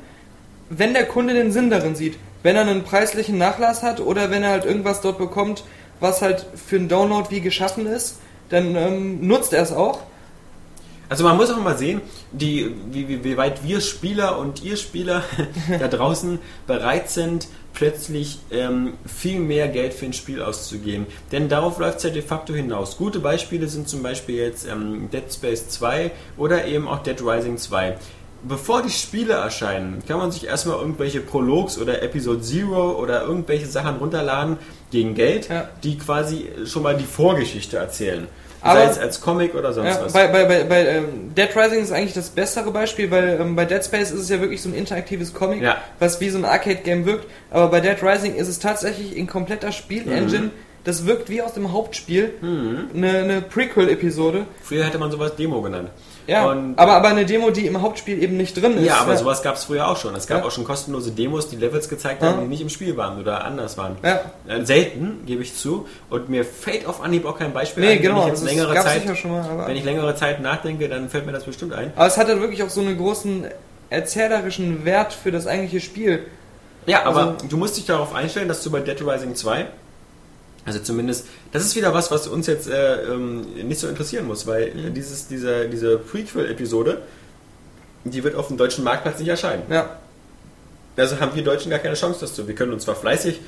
wenn der Kunde den Sinn darin sieht. Wenn er einen preislichen Nachlass hat oder wenn er halt irgendwas dort bekommt, was halt für einen Download wie geschaffen ist, dann ähm, nutzt er es auch.
Also man muss auch mal sehen, die, wie, wie, wie weit wir Spieler und ihr Spieler [laughs] da draußen bereit sind, plötzlich ähm, viel mehr Geld für ein Spiel auszugeben. Denn darauf läuft es ja de facto hinaus. Gute Beispiele sind zum Beispiel jetzt ähm, Dead Space 2 oder eben auch Dead Rising 2. bevor die Spiele erscheinen, kann man sich erstmal irgendwelche Prologs oder Episode Zero oder irgendwelche Sachen runterladen gegen Geld,
Ja.
die quasi schon mal die Vorgeschichte erzählen.
Aber-
Sei es als Comic oder sonst
Ja,
was.
bei bei, bei, bei ähm, Dead Rising ist eigentlich das bessere Beispiel, weil ähm, bei Dead Space ist es ja wirklich so ein interaktives Comic,
Ja.
was wie so ein Arcade-Game wirkt. Aber bei Dead Rising ist es tatsächlich in kompletter Spielengine. Das wirkt wie aus dem Hauptspiel. Eine, eine Prequel-Episode.
Früher hätte man sowas Demo genannt.
Ja,
Und-
aber, aber eine Demo, die im Hauptspiel eben nicht drin ist.
Ja, aber sowas gab es früher auch schon. Es gab
Ja.
auch schon kostenlose Demos, die Levels gezeigt
Ja.
haben, die nicht im Spiel waren oder anders waren.
Ja.
Äh, Selten, gebe ich zu. Und mir fällt auf Anhieb auch kein Beispiel
Nee,
ein.
genau,
Wenn ich jetzt
das
längere Zeit,
mal,
wenn ich längere Zeit nachdenke, dann fällt mir das bestimmt ein.
Aber es hat dann wirklich auch so einen großen erzählerischen Wert für das eigentliche Spiel.
Ja, aber
Also-
du musst dich darauf einstellen, dass du bei Dead Rising 2, also zumindest, das ist wieder was, was uns jetzt äh, ähm, nicht so interessieren muss, weil äh,
Mhm.
dieses, diese, diese Prequel-Episode, die wird auf dem deutschen Marktplatz nicht erscheinen.
Ja.
Also haben wir Deutschen gar keine Chance dazu. Wir können uns zwar fleißig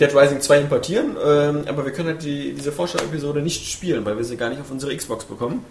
Dead Rising 2 importieren, ähm, aber wir können halt die, diese Vorschau-Episode nicht spielen, weil wir sie gar nicht auf unsere Xbox bekommen.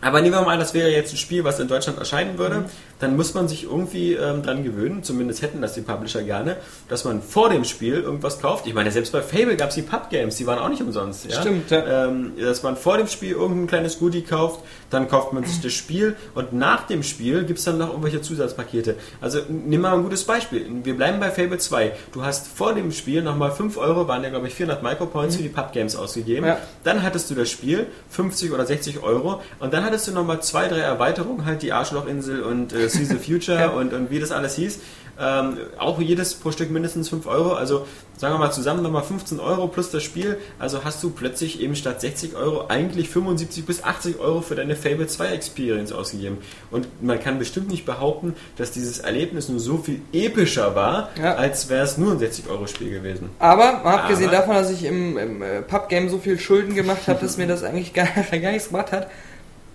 Aber nehmen wir mal an, das wäre jetzt ein Spiel, was in Deutschland erscheinen würde, dann muss man sich irgendwie ähm, dran gewöhnen, zumindest hätten das die Publisher gerne, dass man vor dem Spiel irgendwas kauft. Ich meine, selbst bei Fable gab es die Pub-Games, die waren auch nicht umsonst. Ja?
Stimmt, ja.
Ähm, dass man vor dem Spiel irgendein kleines Goodie kauft, dann kauft man sich das Spiel und nach dem Spiel gibt es dann noch irgendwelche Zusatzpakete. Also nimm mal ein gutes Beispiel. Wir bleiben bei Fable 2. Du hast vor dem Spiel nochmal 5 Euro, waren ja glaube ich 400 Micropoints für die Pub-Games ausgegeben.
Ja.
Dann hattest du das Spiel, 50 oder 60 Euro und dann hattest du nochmal zwei, drei Erweiterungen, halt die Arschlochinsel und äh, See the Future
Ja.
und, und wie das alles hieß. Ähm, auch jedes pro Stück mindestens 5 Euro, also sagen wir mal zusammen nochmal 15 Euro plus das Spiel, also hast du plötzlich eben statt 60 Euro eigentlich 75 bis 80 Euro für deine Fable 2 Experience ausgegeben. Und man kann bestimmt nicht behaupten, dass dieses Erlebnis nur so viel epischer war,
Ja.
als wäre es nur ein 60-Euro-Spiel gewesen.
Aber abgesehen
Aber-
davon, dass ich im, im äh, Pub-Game so viel Schulden gemacht habe, dass mir das [laughs] eigentlich gar, gar nichts gemacht hat,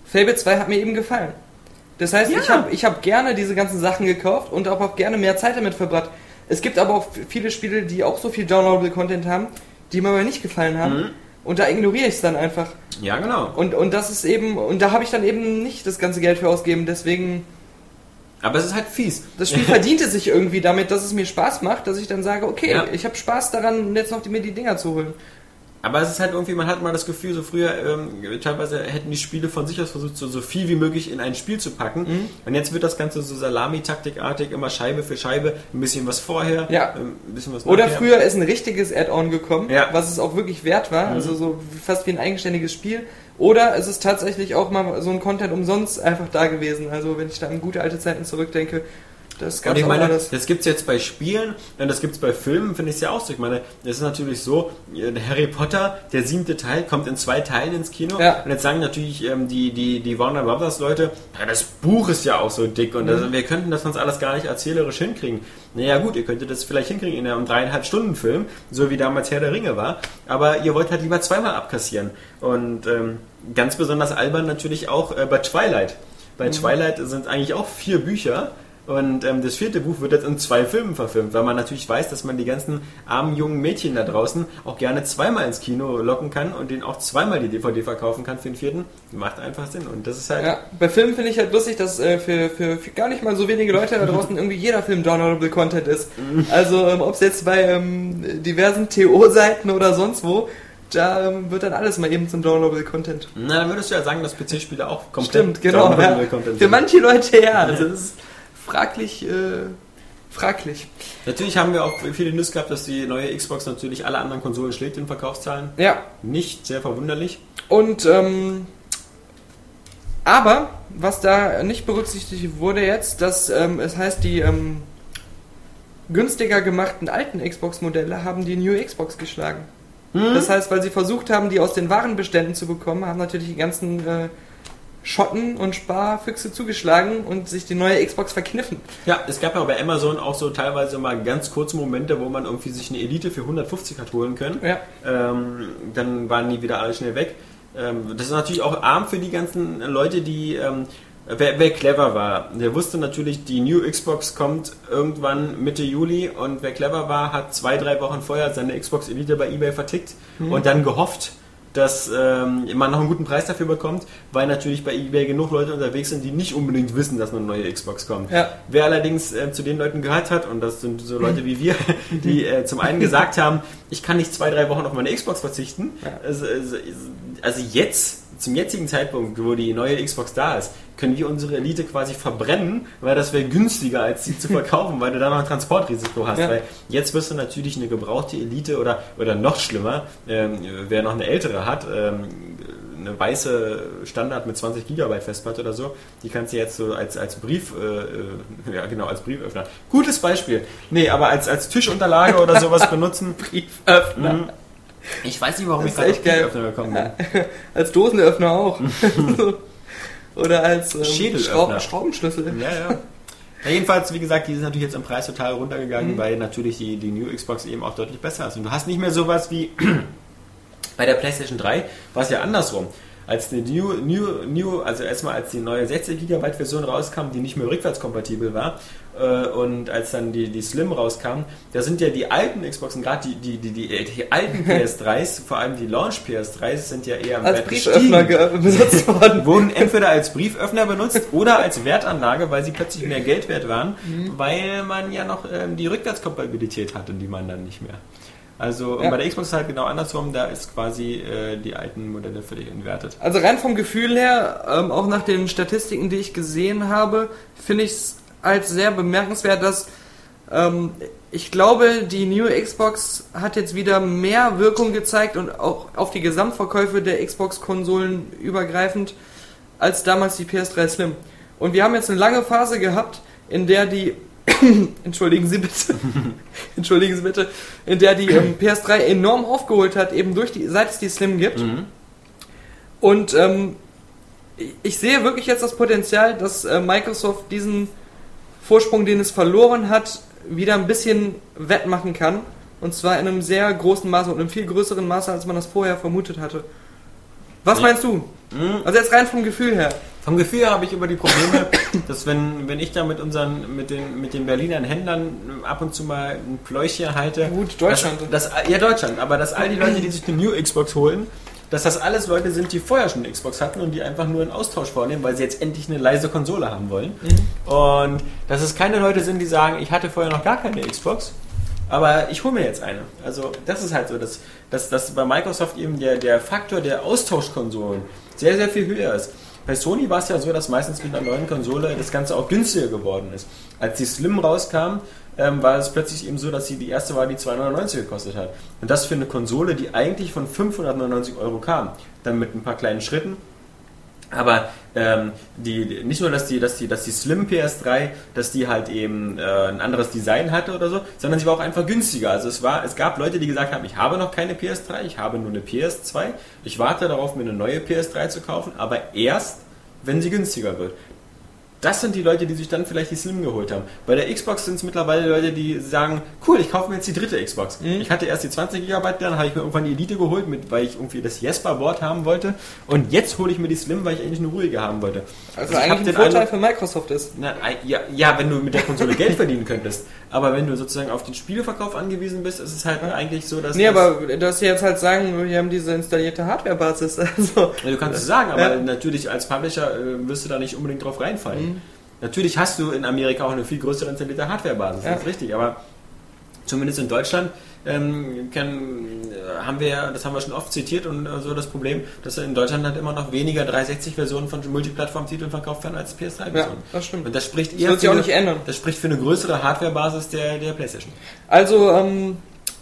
Fable 2 hat mir eben gefallen. Das heißt, ich
Ja.
habe ich hab gerne diese ganzen Sachen gekauft und auch, auch gerne mehr Zeit damit verbracht. Es gibt aber auch viele Spiele, die auch so viel downloadable Content haben, die mir aber nicht gefallen haben.
Mhm.
Und da ignoriere ich es dann einfach.
Ja, genau.
Und, und das ist eben, und da habe ich dann eben nicht das ganze Geld für ausgegeben. Deswegen,
Aber es ist halt fies.
das Spiel [laughs] verdiente sich irgendwie damit, dass es mir Spaß macht, dass ich dann sage, okay,
Ja.
ich habe Spaß daran, jetzt noch die, mir die Dinger zu holen.
Aber es ist halt irgendwie, man hat mal das Gefühl, so früher ähm, teilweise hätten die Spiele von sich aus versucht, so, so viel wie möglich in ein Spiel zu packen.
Mhm.
Und jetzt wird das Ganze so Salami-Taktikartig, immer Scheibe für Scheibe, ein bisschen was vorher,
Ja.
ähm, ein bisschen was
Oder
nachher.
früher ist ein richtiges Add-on gekommen,
Ja.
was es auch wirklich wert war, also so fast wie ein eigenständiges Spiel. Oder es ist tatsächlich auch mal so ein Content umsonst einfach da gewesen. Also wenn ich da an gute alte Zeiten zurückdenke, das
Und ich meine, das gibt's jetzt bei Spielen und das gibt's bei Filmen, finde ich es ja auch so. Ich meine, es ist natürlich so, äh, Harry Potter, der siebte Teil, kommt in zwei Teilen ins Kino.
Ja.
Und jetzt sagen natürlich ähm, die, die, die Warner Brothers Leute, ja, das Buch ist ja auch so dick und
Mhm.
das, wir könnten das sonst alles gar nicht erzählerisch hinkriegen. Naja gut, ihr könntet das vielleicht hinkriegen in einem dreieinhalb Stunden Film, so wie damals Herr der Ringe war, aber ihr wollt halt lieber zweimal abkassieren. Und ähm, ganz besonders albern natürlich auch äh, bei Twilight. Bei
Mhm.
Twilight sind eigentlich auch vier Bücher und ähm, das vierte Buch wird jetzt in zwei Filmen verfilmt, weil man natürlich weiß, dass man die ganzen armen jungen Mädchen da draußen auch gerne zweimal ins Kino locken kann und denen auch zweimal die DVD verkaufen kann für den vierten. Macht einfach Sinn. Und das ist halt.
Ja, bei Filmen finde ich halt lustig, dass äh, für, für, für gar nicht mal so wenige Leute da draußen irgendwie jeder Film downloadable Content ist. Also ähm, ob es jetzt bei ähm, diversen TO-Seiten oder sonst wo, da ähm, wird dann alles mal eben zum downloadable Content.
Na, dann würdest du ja sagen, dass PC-Spiele auch komplett
Stimmt, genau.
downloadable
Ja.
Content
Für
sind.
manche Leute ja, also das ist fraglich, äh, fraglich.
Natürlich haben wir auch viele News gehabt, dass die neue Xbox natürlich alle anderen Konsolen schlägt in Verkaufszahlen.
Ja,
Nicht sehr verwunderlich.
Und ähm, aber was da nicht berücksichtigt wurde jetzt, dass ähm, es heißt, die ähm, günstiger gemachten alten Xbox-Modelle haben die New Xbox geschlagen. Das heißt, weil sie versucht haben, die aus den Warenbeständen zu bekommen, haben natürlich die ganzen äh, Schotten und Sparfüchse zugeschlagen und sich die neue Xbox verkniffen.
Ja, es gab ja bei Amazon auch so teilweise mal ganz kurze Momente, wo man irgendwie sich eine Elite für 150 hat holen können.
Ja.
Ähm, dann waren die wieder alle schnell weg. Ähm, das ist natürlich auch arm für die ganzen Leute, die. Ähm, wer, wer clever war, der wusste natürlich, die New Xbox kommt irgendwann Mitte Juli und wer clever war, hat zwei, drei Wochen vorher seine Xbox Elite bei eBay vertickt und dann gehofft, dass ähm, man noch einen guten Preis dafür bekommt, weil natürlich bei eBay genug Leute unterwegs sind, die nicht unbedingt wissen, dass eine neue Xbox kommt.
Ja.
Wer allerdings äh, zu den Leuten gehört hat, und das sind so Leute wie wir, [laughs] die äh, zum einen gesagt haben, ich kann nicht zwei, drei Wochen auf meine Xbox verzichten. Also, also, also jetzt, zum jetzigen Zeitpunkt, wo die neue Xbox da ist, können wir unsere Elite quasi verbrennen, weil das wäre günstiger, als sie zu [laughs] verkaufen, weil du da noch ein Transportrisiko hast.
Ja.
Weil jetzt wirst du natürlich eine gebrauchte Elite oder, oder noch schlimmer, ähm, wer noch eine ältere hat, ähm, eine weiße Standard mit 20 Gigabyte Festplatte oder so, die kannst du jetzt so als, als Brief, äh, äh, ja genau, als Brieföffner. Gutes Beispiel. Nee, aber als, als Tischunterlage oder sowas [laughs] benutzen.
Brieföffner.
Mhm. Ich weiß nicht, warum
Das
ich gerade
echt geil.
Brieföffner gekommen bin. [laughs]
Als Dosenöffner auch. Oder als ähm. Schraub Schraubenschlüssel.
Ja, ja. Ja, jedenfalls, wie gesagt, die sind natürlich jetzt im Preis total runtergegangen, weil natürlich die, die New Xbox eben auch deutlich besser ist. Und du hast nicht mehr sowas wie [clears throat] bei der PlayStation 3, war es ja andersrum. Als die New, New, New, also erstmal als die neue 60 GB Version rauskam, die nicht mehr rückwärtskompatibel war, und als dann die, die Slim rauskam, da sind ja die alten Xboxen, gerade die, die, die, die, alten [laughs] PS3s, vor allem die Launch PS3s, sind ja eher am
Als
Wert
Brieföffner
gestiegen
benutzt [laughs] worden.
wurden entweder als Brieföffner benutzt oder als Wertanlage, weil sie plötzlich mehr Geld wert waren,
Mhm.
weil man ja noch ähm, die Rückwärtskompatibilität hatte, die man dann nicht mehr. Also
Ja.
bei der Xbox ist halt genau andersrum, da ist quasi äh, die alten Modelle völlig entwertet.
Also rein vom Gefühl her, ähm, auch nach den Statistiken, die ich gesehen habe, finde ich es als sehr bemerkenswert, dass ähm, ich glaube, die New Xbox hat jetzt wieder mehr Wirkung gezeigt und auch auf die Gesamtverkäufe der Xbox-Konsolen übergreifend als damals die PS3 Slim. Und wir haben jetzt eine lange Phase gehabt, in der die [coughs] entschuldigen Sie bitte, [laughs] entschuldigen Sie bitte, in der die ähm, PS3 enorm aufgeholt hat, eben durch die, seit es die Slim gibt. Und ähm, ich- ich sehe wirklich jetzt das Potenzial, dass äh, Microsoft diesen Vorsprung, den es verloren hat, wieder ein bisschen wettmachen kann. Und zwar in einem sehr großen Maße und einem viel größeren Maße, als man das vorher vermutet hatte. Was
Ja.
meinst du? Also jetzt rein vom Gefühl her.
Vom Gefühl her habe ich über die Probleme, [coughs] dass wenn, wenn ich da mit unseren, mit den, mit den Berlinern Händlern ab und zu mal ein Pläuchchen halte.
Gut, Deutschland.
Das, das, ja, Deutschland, aber dass all die Leute, die sich eine New Xbox holen, dass das alles Leute sind, die vorher schon eine Xbox hatten und die einfach nur einen Austausch vornehmen, weil sie jetzt endlich eine leise Konsole haben wollen. Und dass es keine Leute sind, die sagen, ich hatte vorher noch gar keine Xbox, aber ich hole mir jetzt eine. Also das ist halt so, dass, dass, dass bei Microsoft eben der, der Faktor der Austauschkonsolen sehr, sehr viel höher ist. Bei Sony war es ja so, dass meistens mit einer neuen Konsole das Ganze auch günstiger geworden ist. Als die Slim rauskam, ähm, war es plötzlich eben so, dass sie die erste war, die 299 gekostet hat. Und das für eine Konsole, die eigentlich von 599 Euro kam. Dann mit ein paar kleinen Schritten. Aber ähm, die, nicht nur, dass die, dass, die, dass die Slim PS3, dass die halt eben äh, ein anderes Design hatte oder so, sondern sie war auch einfach günstiger. Also es, war, es gab Leute, die gesagt haben, ich habe noch keine PS3, ich habe nur eine PS2, ich warte darauf, mir eine neue PS3 zu kaufen, aber erst, wenn sie günstiger wird. Das sind die Leute, die sich dann vielleicht die Slim geholt haben. Bei der Xbox sind es mittlerweile Leute, die sagen, cool, ich kaufe mir jetzt die dritte Xbox. Ich hatte erst die 20 GB, dann habe ich mir irgendwann die Elite geholt, mit, weil ich irgendwie das Jesper-Board haben wollte. Und jetzt hole ich mir die Slim, weil ich eigentlich eine ruhige haben wollte.
Also,
hab
eigentlich ein Vorteil
Eindruck-
für Microsoft ist.
na, ja, ja, wenn du mit der Konsole Geld verdienen könntest. Aber wenn du sozusagen auf den Spieleverkauf angewiesen bist, ist es halt eigentlich so, dass...
Nee, aber dass sie jetzt halt sagen, wir haben diese installierte Hardware-Basis. [laughs] Also,
Ja, du kannst es sagen, aber
Ja.
natürlich als Publisher äh, wirst du da nicht unbedingt drauf reinfallen. Natürlich hast du in Amerika auch eine viel größere installierte Hardwarebasis,
Ja.
das ist richtig, aber zumindest in Deutschland ähm, kann, äh, haben wir ja, das haben wir schon oft zitiert und äh, so das Problem, dass in Deutschland halt immer noch weniger 360-Versionen von Multiplattform-Titeln verkauft werden als PS3-Versionen.
ja, das stimmt.
Und das spricht
Das
eher
wird sich
für
auch
eine-
nicht ändern.
Das spricht für eine größere Hardwarebasis der, der PlayStation.
Also, ähm,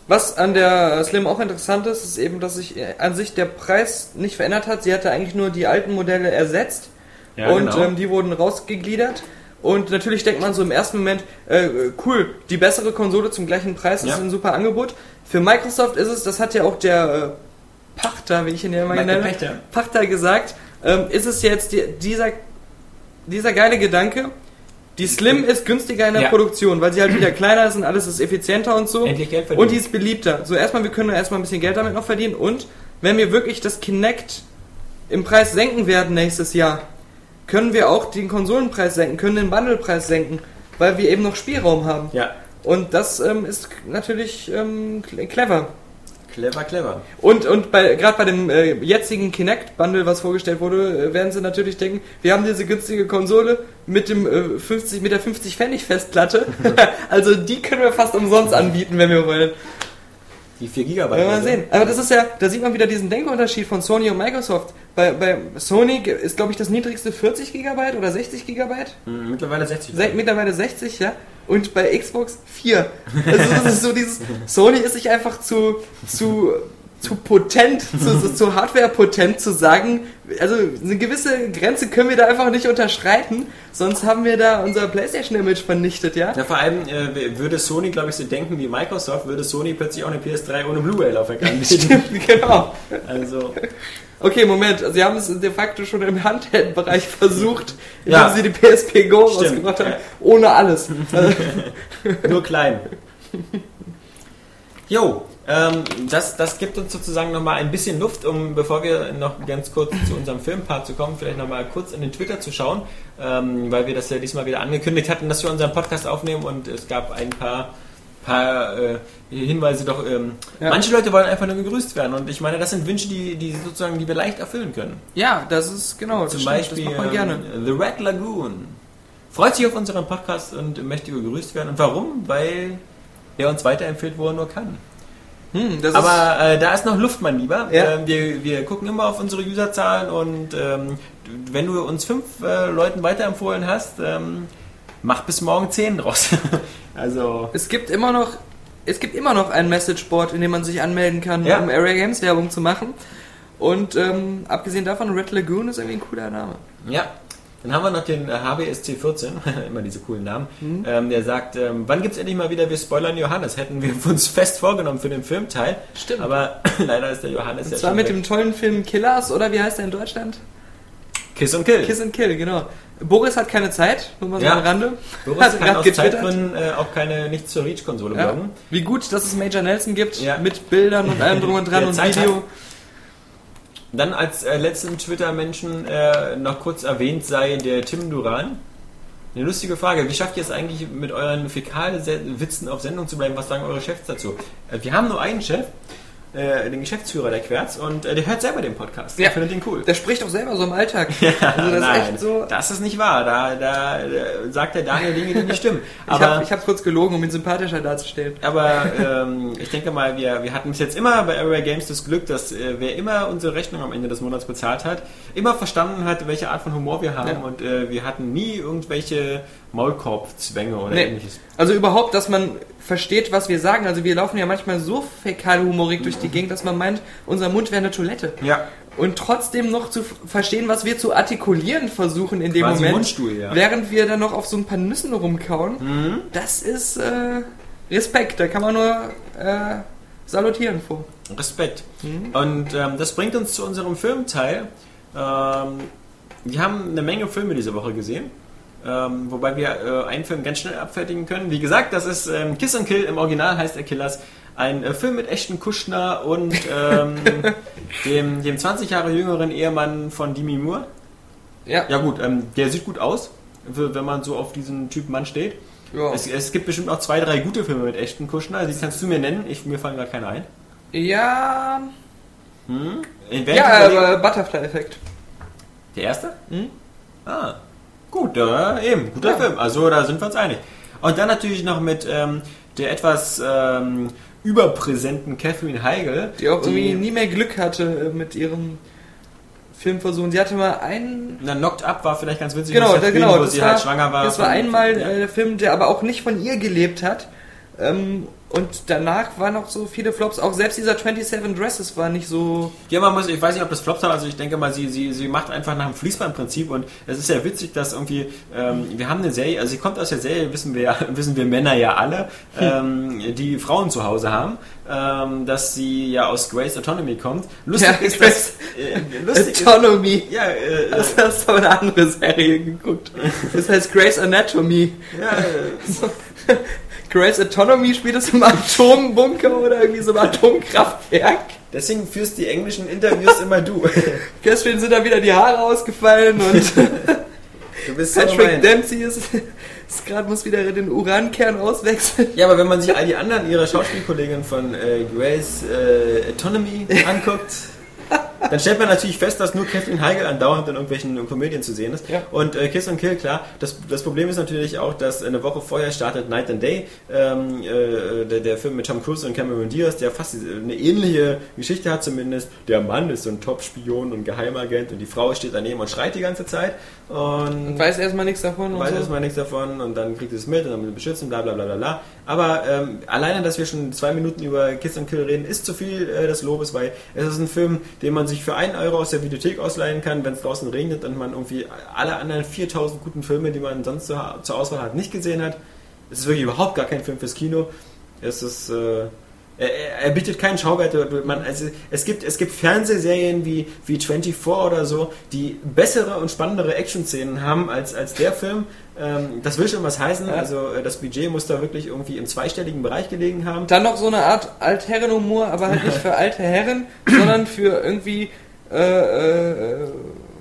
was an der Slim auch interessant ist, ist eben, dass sich äh, an sich der Preis nicht verändert hat. Sie hatte eigentlich nur die alten Modelle ersetzt
Ja,
und
genau.
ähm, die wurden rausgegliedert. Und natürlich denkt man so im ersten Moment, äh, cool, die bessere Konsole zum gleichen Preis
Ja.
ist ein super Angebot. Für Microsoft ist es, das hat ja auch der äh, Pachter, wie ich ihn ja immer nenne,
Pachter.
Pachter gesagt, ähm, ist es jetzt die, dieser, dieser geile Gedanke, die Slim ist günstiger in der
Ja.
Produktion, weil sie halt wieder kleiner ist und alles ist effizienter und so.
Endlich Geld verdienen.
Und die ist beliebter. So erstmal, wir können erstmal ein bisschen Geld damit noch verdienen und wenn wir wirklich das Kinect im Preis senken werden nächstes Jahr, können wir auch den Konsolenpreis senken, können den Bundlepreis senken, weil wir eben noch Spielraum haben.
Ja,
Und das ähm, ist natürlich ähm, cle- clever.
Clever, clever.
Und, und bei, gerade bei dem äh, jetzigen Kinect-Bundle, was vorgestellt wurde, äh, werden sie natürlich denken, wir haben diese günstige Konsole mit dem äh, 50, mit der 50 Pfennig Festplatte. [laughs] [laughs] also die können wir fast umsonst anbieten, wenn wir wollen.
Die 4 Gigabyte.
Werden wir
Version.
sehen. Aber das ist ja, da sieht man wieder diesen Denkunterschied von Sony und Microsoft. Bei, bei Sony ist, glaube ich, das niedrigste 40 Gigabyte oder 60 Gigabyte.
Hm, Mittlerweile 60.
Se mittlerweile 60, ja. Und bei Xbox 4. Also das ist so dieses, Sony ist sich einfach zu, zu, zu potent, zu, [laughs] zu, hardware-potent zu sagen, also eine gewisse Grenze können wir da einfach nicht unterschreiten, sonst haben wir da unser Playstation-Image vernichtet, ja.
Ja, vor allem äh, würde Sony, glaube ich, so denken wie Microsoft, würde Sony plötzlich auch eine PS3 ohne Blu-ray-Laufwerk anbieten. [laughs]
Stimmt, genau.
Also,
Okay, Moment, Sie haben es de facto schon im Handheld-Bereich [laughs] versucht, indem
Ja.
Sie die PSP Go
Stimmt,
rausgebracht haben, ohne alles. Also,
nur klein. Jo, ähm, das, das gibt uns sozusagen nochmal ein bisschen Luft, um, bevor wir noch ganz kurz zu unserem Filmpart zu kommen, vielleicht nochmal kurz in den Twitter zu schauen, ähm, weil wir das ja diesmal wieder angekündigt hatten, dass wir unseren Podcast aufnehmen und es gab ein paar, paar äh, Hinweise doch. Ähm,
Ja.
Manche Leute wollen einfach nur gegrüßt werden und ich meine, das sind Wünsche, die, die sozusagen, die wir leicht erfüllen können.
ja, das ist genau,
Zum
stimmt,
Beispiel ähm, The Red Lagoon. Freut sich auf unseren Podcast und möchte gegrüßt werden. Und warum? Weil er uns weiterempfiehlt, wo er nur kann.
Hm, das ist,
Aber äh, da ist noch Luft, mein Lieber.
Ja.
Ähm, wir, wir gucken immer auf unsere Userzahlen und ähm, wenn du uns fünf äh, Leuten weiterempfohlen hast, ähm, mach bis morgen zehn draus. [laughs] also,
es gibt immer noch, es gibt immer noch ein Messageboard, in dem man sich anmelden kann,
Ja.
um Area Games Werbung zu machen. Und ähm, abgesehen davon, Red Lagoon ist irgendwie ein cooler Name.
ja. Dann haben wir noch den äh, HBSC14, [laughs] immer diese coolen Namen,
Mhm.
ähm, der sagt, ähm, wann gibt's endlich mal wieder, wir spoilern Johannes, hätten wir [laughs] uns fest vorgenommen für den Filmteil.
Stimmt.
Aber [clears throat] leider ist der Johannes
Und
ja
zwar
schon
mit
weg.
dem tollen Film Killers, oder wie heißt der in Deutschland?
Kiss und Kill.
Kiss and Kill, genau. Boris hat keine Zeit, nur mal so
Ja.
am Rande.
Boris
Hat
kann aus. Zeitgründen äh, auch keine nichts zur Reach-Konsole
Ja.
bloggen.
Wie gut, dass es Major Nelson gibt,
Ja.
mit Bildern und allem drum und dran und
Zeit
Video.
Dann als äh, letzten Twitter-Menschen äh, noch kurz erwähnt sei der Tim Duran. Eine lustige Frage. Wie schafft ihr es eigentlich mit euren Fäkalwitzen auf Sendung zu bleiben? Was sagen eure Chefs dazu? Äh, wir haben nur einen Chef, äh, den Geschäftsführer der Querz, und äh, der hört selber den Podcast.
Ja.
Der findet ihn cool.
Der spricht doch selber so im Alltag. [laughs] also das
Nein,
ist so.
das ist nicht wahr. Da, da, da sagt der Daniel Dinge, die nicht stimmen.
Ich
Aber
habe ich hab kurz gelogen, um ihn sympathischer darzustellen.
Aber ähm, ich denke mal, wir, wir hatten bis jetzt immer bei Area Games das Glück, dass äh, wer immer unsere Rechnung am Ende des Monats bezahlt hat, immer verstanden hat, welche Art von Humor wir haben
Ja.
und äh, wir hatten nie irgendwelche Maulkorbzwänge oder
Nee.
ähnliches.
Also überhaupt, dass man versteht, was wir sagen. Also wir laufen ja manchmal so fäkalhumorig durch die Gegend, dass man meint, unser Mund wäre eine Toilette.
Ja,
Und trotzdem noch zu verstehen, was wir zu artikulieren versuchen in dem
Quasi
Moment,
Mundstuhl, ja.
während wir dann noch auf so ein paar Nüssen rumkauen.
Mhm.
Das ist äh, Respekt, da kann man nur äh, salutieren vor.
Respekt. Und ähm, das bringt uns zu unserem Filmteil. Ähm, wir haben eine Menge Filme diese Woche gesehen. Ähm, wobei wir äh, einen Film ganz schnell abfertigen können. Wie gesagt, das ist ähm, Kiss and Kill, im Original heißt er Killers. Ein äh, Film mit echten Kuschner und ähm, [laughs] dem, dem 20 Jahre jüngeren Ehemann von Demi Moore.
Ja,
Ja gut, ähm, der sieht gut aus, wenn man so auf diesen Typ Mann steht.
ja.
Es, es gibt bestimmt auch zwei, drei gute Filme mit echten Kuschner. Die kannst du mir nennen. Ich, mir fallen gar keine ein.
ja,
Hm? In welchem
ja aber Butterfly-Effekt.
Der erste?
Hm?
Ah, gut, ja, eben, guter
Ja.
Film. Also da sind wir uns einig. Und dann natürlich noch mit ähm, der etwas ähm, überpräsenten Catherine Heigl.
Die auch irgendwie nie mehr Glück hatte äh, mit ihrem Filmversuchen. Sie hatte mal einen.
Na, Knocked Up war vielleicht ganz witzig,
Genau, da, genau.
wo sie
war,
halt schwanger war.
das war einmal
ja.
äh, der Film, der aber auch nicht von ihr gelebt hat. Ähm, und danach waren noch so viele Flops. Auch selbst dieser 27 Dresses war nicht so.
Ja, man muss, ich weiß nicht, ob das Flops hat, also ich denke mal, sie, sie, sie macht einfach nach dem Fließbandprinzip und es ist ja witzig, dass irgendwie, ähm, wir haben eine Serie, also sie kommt aus der Serie, wissen wir [laughs] wissen wir Männer ja alle, ähm, die Frauen zu Hause haben, ähm, dass sie ja aus Grace Autonomy kommt. Lustig
Ja,
ist, dass, äh, lustig ist,
Autonomy.
ja, äh,
Das hast du aber eine andere Serie geguckt. Das heißt Grace Anatomy.
ja, äh, [laughs]
Grace Autonomy spielt es im Atombunker oder irgendwie so im Atomkraftwerk.
deswegen führst die englischen Interviews [laughs] immer du.
Deswegen sind da wieder die Haare ausgefallen und [laughs]
Du bist so
Patrick
gemein.
Dempsey ist, ist gerade muss wieder den Urankern auswechseln.
Ja, aber wenn man sich all die anderen ihrer Schauspielkolleginnen von äh, Grace äh, Autonomy anguckt, [laughs] dann stellt man natürlich fest, dass nur Kathleen Heigl andauernd in irgendwelchen Komödien zu sehen ist.
Ja.
Und äh, Kiss und Kill, klar, das, das Problem ist natürlich auch, dass eine Woche vorher startet Night and Day, ähm, äh, der, der Film mit Tom Cruise und Cameron Diaz, der fast eine ähnliche Geschichte hat zumindest. Der Mann ist so ein Top-Spion und Geheimagent und die Frau steht daneben und schreit die ganze Zeit. Und
Und weiß erstmal nichts davon. und
weiß
so.
erstmal nichts davon und dann kriegt es mit und dann will beschützen, bla bla bla bla bla. Aber ähm, alleine, dass wir schon zwei Minuten über Kiss and Kill reden, ist zu viel äh, des Lobes, weil es ist ein Film, den man sich für einen Euro aus der Videothek ausleihen kann, wenn es draußen regnet und man irgendwie alle anderen 4000 guten Filme, die man sonst zur, Auswahl hat, nicht gesehen hat. Es ist wirklich überhaupt gar kein Film fürs Kino. Es ist... Äh, er, bietet keinen Schauwert. Man, also es, gibt, es gibt Fernsehserien wie, wie 24 oder so, die bessere und spannendere Action-Szenen haben als, als der Film. Ähm, das will schon was heißen.
Ja.
Also äh, das Budget muss da wirklich irgendwie im zweistelligen Bereich gelegen haben.
Dann noch so eine Art Altherrenhumor, aber halt nicht [laughs] für alte Herren, sondern für irgendwie, äh, äh, äh,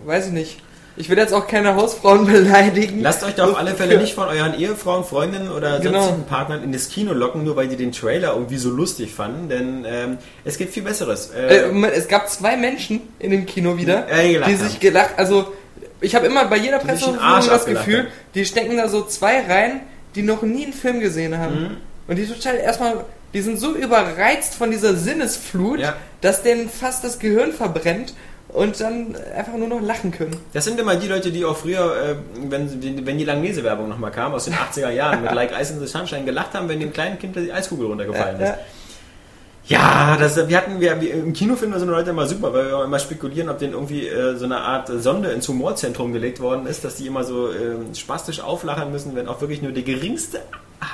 weiß ich nicht. Ich will jetzt auch keine Hausfrauen beleidigen.
Lasst euch da auf alle Fälle [laughs] nicht von euren Ehefrauen, Freundinnen oder
Genau.
sonstigen Partnern in das Kino locken, nur weil die den Trailer irgendwie so lustig fanden, denn ähm, es gibt viel Besseres.
Äh, Moment, es gab zwei Menschen in dem Kino wieder,
Ja, die gelacht
die
haben.
sich gelacht, also ich habe immer bei jeder
Arsch
das Gefühl,
haben.
die stecken da so zwei rein, die noch nie einen Film gesehen haben.
Mhm.
Und die total erstmal, die sind so überreizt von dieser Sinnesflut,
Ja.
dass denen fast das Gehirn verbrennt und dann einfach nur noch lachen können.
Das sind immer die Leute, die auch früher, äh, wenn, wenn die Langnese-Werbung nochmal kam, aus den 80er Jahren, mit Like Ice in the Sunshine, gelacht haben, wenn dem kleinen Kind die Eiskugel runtergefallen ist.
Ja.
Ja, das, wir hatten, wir, im Kino finden wir so eine Leute immer super, weil wir immer spekulieren, ob denen irgendwie äh, so eine Art Sonde ins Humorzentrum gelegt worden ist, dass die immer so ähm, spastisch auflachen müssen, wenn auch wirklich nur der geringste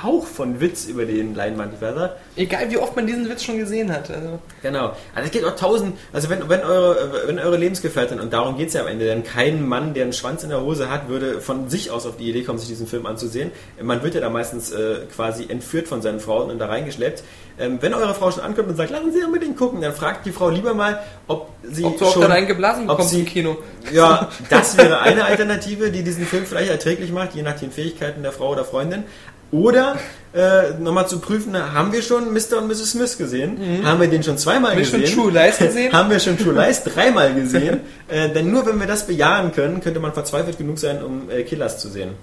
Hauch von Witz über den Leinwand fährt.
Egal wie oft man diesen Witz schon gesehen hat. Also,
Genau. Also es geht auch tausend, also wenn, wenn, eure, wenn eure Lebensgefährtin, und darum geht es ja am Ende, denn kein Mann, der einen Schwanz in der Hose hat, würde von sich aus auf die Idee kommen, sich diesen Film anzusehen. Man wird ja da meistens äh, quasi entführt von seinen Frauen und da reingeschleppt. Ähm, wenn eure Frau schon ankommt und sagt, lassen Sie unbedingt gucken, dann fragt die Frau lieber mal, ob sie
ob du
schon... ob
bekommst
sie-
im Kino.
Ja, das wäre eine Alternative, die diesen Film vielleicht erträglich macht, je nach den Fähigkeiten der Frau oder Freundin. Oder äh, nochmal zu prüfen, haben wir schon Mr. und Mrs. Smith gesehen? Haben wir den schon zweimal
Haben wir schon
gesehen?
True Lies gesehen?
haben wir schon True Lies dreimal gesehen. äh, denn nur wenn wir das bejahen können, könnte man verzweifelt genug sein, um äh, Killers zu sehen.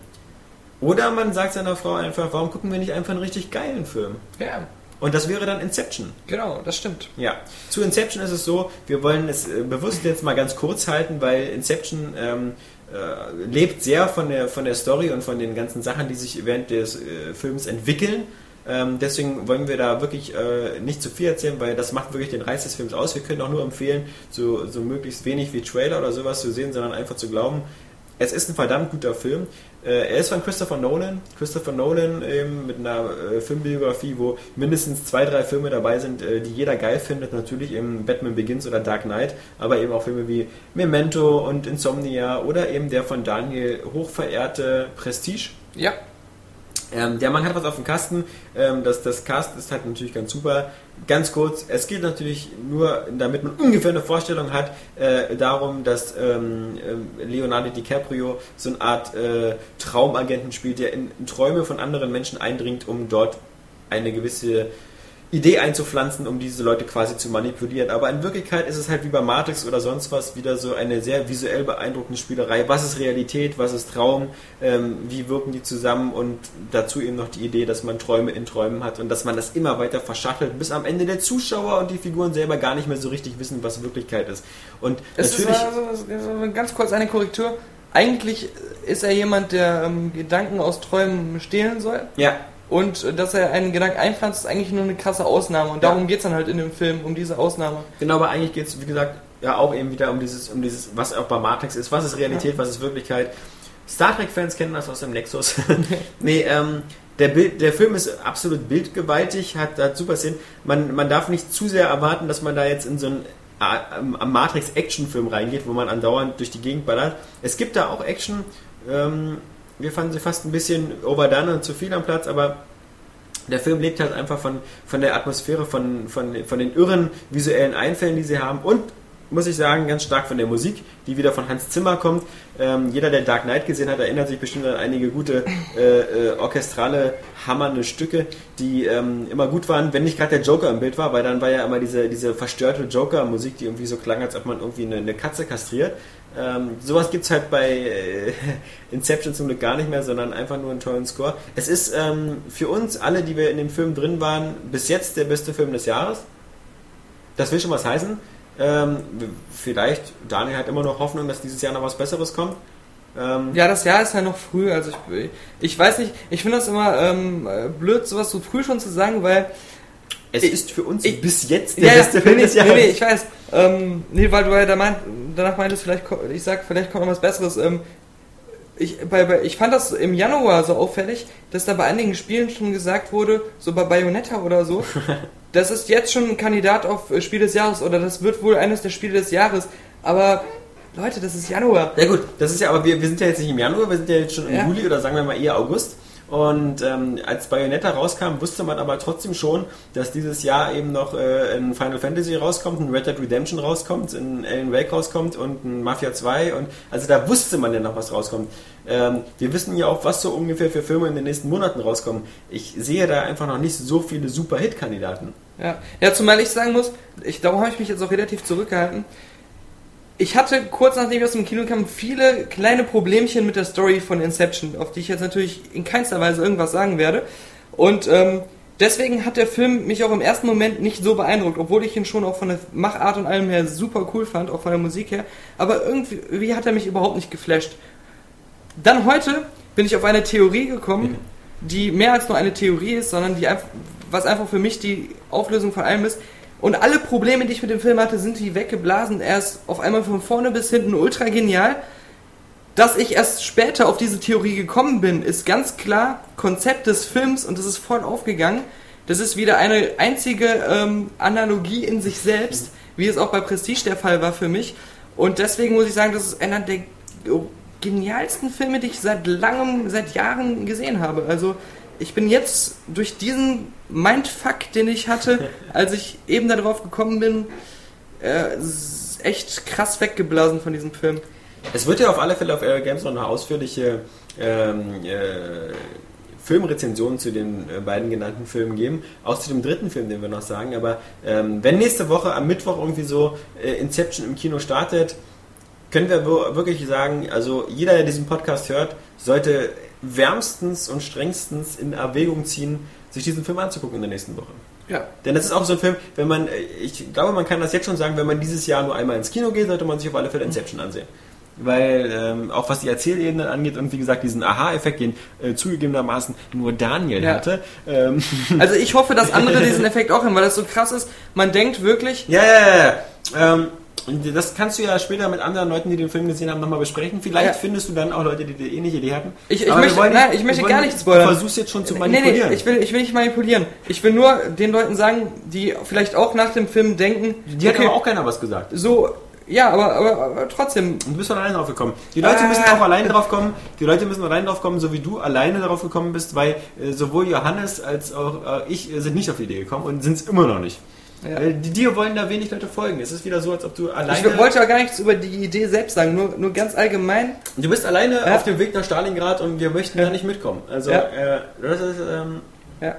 Oder man sagt seiner Frau einfach, warum gucken wir nicht einfach einen richtig geilen Film?
Ja,
Und das wäre dann Inception.
genau, das stimmt.
Ja, zu Inception ist es so, wir wollen es äh, bewusst jetzt mal ganz kurz halten, weil Inception ähm, äh, lebt sehr von der, von der Story und von den ganzen Sachen, die sich während des äh, Films entwickeln. Ähm, deswegen wollen wir da wirklich äh, nicht zu viel erzählen, weil das macht wirklich den Reiz des Films aus. Wir können auch nur empfehlen, so, so möglichst wenig wie Trailer oder sowas zu sehen, sondern einfach zu glauben, es ist ein verdammt guter Film. Äh, er ist von Christopher Nolan. Christopher Nolan ähm, mit einer äh, Filmbiografie, wo mindestens zwei, drei Filme dabei sind, äh, die jeder geil findet. Natürlich eben Batman Begins oder Dark Knight, aber eben auch Filme wie Memento und Insomnia oder eben der von Daniel hochverehrte Prestige.
Ja,
Ähm, der Mann hat was auf dem Kasten. Ähm, das, das Cast ist halt natürlich ganz super. Ganz kurz, es geht natürlich nur, damit man ungefähr eine Vorstellung hat, äh, darum, dass ähm, ähm, Leonardo DiCaprio so eine Art äh, Traumagenten spielt, der in, in Träume von anderen Menschen eindringt, um dort eine gewisse Idee einzupflanzen, um diese Leute quasi zu manipulieren. Aber in Wirklichkeit ist es halt wie bei Matrix oder sonst was wieder so eine sehr visuell beeindruckende Spielerei. Was ist Realität, was ist Traum, ähm, wie wirken die zusammen und dazu eben noch die Idee, dass man Träume in Träumen hat und dass man das immer weiter verschachtelt, bis am Ende der Zuschauer und die Figuren selber gar nicht mehr so richtig wissen, was Wirklichkeit ist. Und
Es
natürlich...
ist also, ganz kurz eine Korrektur. Eigentlich ist er jemand, der ähm, Gedanken aus Träumen stehlen soll.
ja,
Und äh, dass er einen Gedanken einpflanzt, ist eigentlich nur eine krasse Ausnahme. Und
Ja.
darum geht es dann halt in dem Film, um diese Ausnahme.
Genau, aber eigentlich geht es, wie gesagt, ja auch eben wieder um dieses, um dieses, was auch bei Matrix ist, was ist Realität, was ist Wirklichkeit. Star Trek-Fans kennen das aus dem Nexus. [laughs] [laughs] nee, ähm, der, Bild, der Film ist absolut bildgewaltig, hat, hat super Szenen. Man, man darf nicht zu sehr erwarten, dass man da jetzt in so einen äh, Matrix-Action-Film reingeht, wo man andauernd durch die Gegend ballert. Es gibt da auch Action. Ähm, wir fanden sie fast ein bisschen overdone und zu viel am Platz, aber der Film lebt halt einfach von, von der Atmosphäre, von, von, von den irren visuellen Einfällen, die sie haben und muss ich sagen, ganz stark von der Musik, die wieder von Hans Zimmer kommt. Ähm, jeder, der Dark Knight gesehen hat, erinnert sich bestimmt an einige gute äh, äh, orchestrale, hammernde Stücke, die ähm, immer gut waren, wenn nicht gerade der Joker im Bild war, weil dann war ja immer diese, diese verstörte Joker-Musik, die irgendwie so klang, als ob man irgendwie eine, eine Katze kastriert. Ähm, sowas gibt es halt bei äh, [laughs] Inception zum Glück gar nicht mehr, sondern einfach nur einen tollen Score. Es ist ähm, für uns alle, die wir in dem Film drin waren, bis jetzt der beste Film des Jahres. Das will schon was heißen. Ähm, vielleicht, Daniel hat immer noch Hoffnung, dass dieses Jahr noch was Besseres kommt. Ähm,
Ja, das Jahr ist ja noch früh, also ich, ich weiß nicht, ich finde das immer ähm, blöd, sowas so früh schon zu sagen, weil
es
ich-
ist für uns
ich-
bis jetzt der
ja,
beste Film
nee,
des Jahres.
nee, ich weiß. Ähm, nee, weil du ja da meint, danach meintest, vielleicht, ich sag, vielleicht kommt noch was Besseres. Ähm, ich, bei, bei, ich fand das im Januar so auffällig, dass da bei einigen Spielen schon gesagt wurde, so bei Bayonetta oder so, [laughs] das ist jetzt schon ein Kandidat auf äh, Spiel des Jahres oder das wird wohl eines der Spiele des Jahres. Aber Leute, das ist Januar.
Ja gut, das ist ja, aber wir, wir sind ja jetzt nicht im Januar, wir sind ja jetzt schon im
Ja.
Juli oder sagen wir mal eher August. Und ähm, als Bayonetta rauskam, wusste man aber trotzdem schon, dass dieses Jahr eben noch äh, ein Final Fantasy rauskommt, ein Red Dead Redemption rauskommt, ein Alan Wake rauskommt und ein Mafia 2 und also da wusste man ja noch, was rauskommt. Ähm, wir wissen ja auch, was so ungefähr für Filme in den nächsten Monaten rauskommen. Ich sehe da einfach noch nicht so viele super Hit-Kandidaten.
Ja, ja zumal ich sagen muss, ich, darum habe ich mich jetzt auch relativ zurückgehalten. Ich hatte kurz nachdem ich aus dem Kino kam viele kleine Problemchen mit der Story von Inception, auf die ich jetzt natürlich in keinster Weise irgendwas sagen werde. Und ähm, deswegen hat der Film mich auch im ersten Moment nicht so beeindruckt, obwohl ich ihn schon auch von der Machart und allem her super cool fand, auch von der Musik her. Aber irgendwie hat er mich überhaupt nicht geflasht. Dann heute bin ich auf eine Theorie gekommen, die mehr als nur eine Theorie ist, sondern die was einfach für mich die Auflösung von allem ist. Und alle Probleme, die ich mit dem Film hatte, sind die weggeblasen. Er ist auf einmal von vorne bis hinten ultra genial. Dass ich erst später auf diese Theorie gekommen bin, ist ganz klar Konzept des Films und das ist voll aufgegangen. Das ist wieder eine einzige ähm, Analogie in sich selbst, wie es auch bei Prestige der Fall war für mich. Und deswegen muss ich sagen, das ist einer der genialsten Filme, die ich seit langem, seit Jahren gesehen habe. Also ich bin jetzt durch diesen Mindfuck, den ich hatte, [laughs] als ich eben darauf gekommen bin, äh, echt krass weggeblasen von diesem Film.
Es wird ja auf alle Fälle auf Air Games noch eine ausführliche ähm, äh, Filmrezension zu den äh, beiden genannten Filmen geben. Auch zu dem dritten Film, den wir noch sagen. Aber ähm, wenn nächste Woche am Mittwoch irgendwie so äh, Inception im Kino startet, können wir wirklich sagen, also jeder, der diesen Podcast hört, sollte wärmstens und strengstens in Erwägung ziehen, sich diesen Film anzugucken in der nächsten Woche.
Ja.
Denn das ist auch so ein Film, wenn man, ich glaube, man kann das jetzt schon sagen, wenn man dieses Jahr nur einmal ins Kino geht, sollte man sich auf alle Fälle Inception ansehen. Weil ähm, auch was die Erzählebene angeht und wie gesagt diesen Aha-Effekt, den äh, zugegebenermaßen nur Daniel
Ja.
hatte. Ähm, [laughs]
Also ich hoffe, dass andere diesen Effekt auch haben, weil das so krass ist. Man denkt wirklich,
ja, ja, ja. ja. Ähm, das kannst du ja später mit anderen Leuten, die den Film gesehen haben, nochmal besprechen. Vielleicht
Ja.
findest du dann auch Leute, die die ähnliche Idee hatten.
Ich- ich möchte-
wollen
nein, ich möchte
wir
gar
wollen-
nicht spoilern.
Du versuchst jetzt schon zu
nee,
manipulieren.
nee, ich will, ich will nicht manipulieren. Ich will nur den Leuten sagen, die vielleicht auch nach dem Film denken,
die hat aber auch keiner was gesagt.
so, ja, aber, aber, aber trotzdem,
Und du bist von alleine drauf gekommen. Die Leute
Ah.
müssen auch alleine drauf kommen. Die Leute müssen alleine drauf kommen, so wie du alleine darauf gekommen bist, weil äh, sowohl Johannes als auch äh, ich äh, sind nicht auf die Idee gekommen und sind es immer noch nicht.
Ja.
Weil die, dir wollen da wenig Leute folgen. Es ist wieder so, als ob du alleine.
ich wollte ja gar nichts über die Idee selbst sagen, nur, nur ganz allgemein.
du bist alleine
Ja.
auf dem Weg nach Stalingrad und wir möchten da nicht mitkommen. Also,
Ja.
äh, das ist. Ähm,
Ja.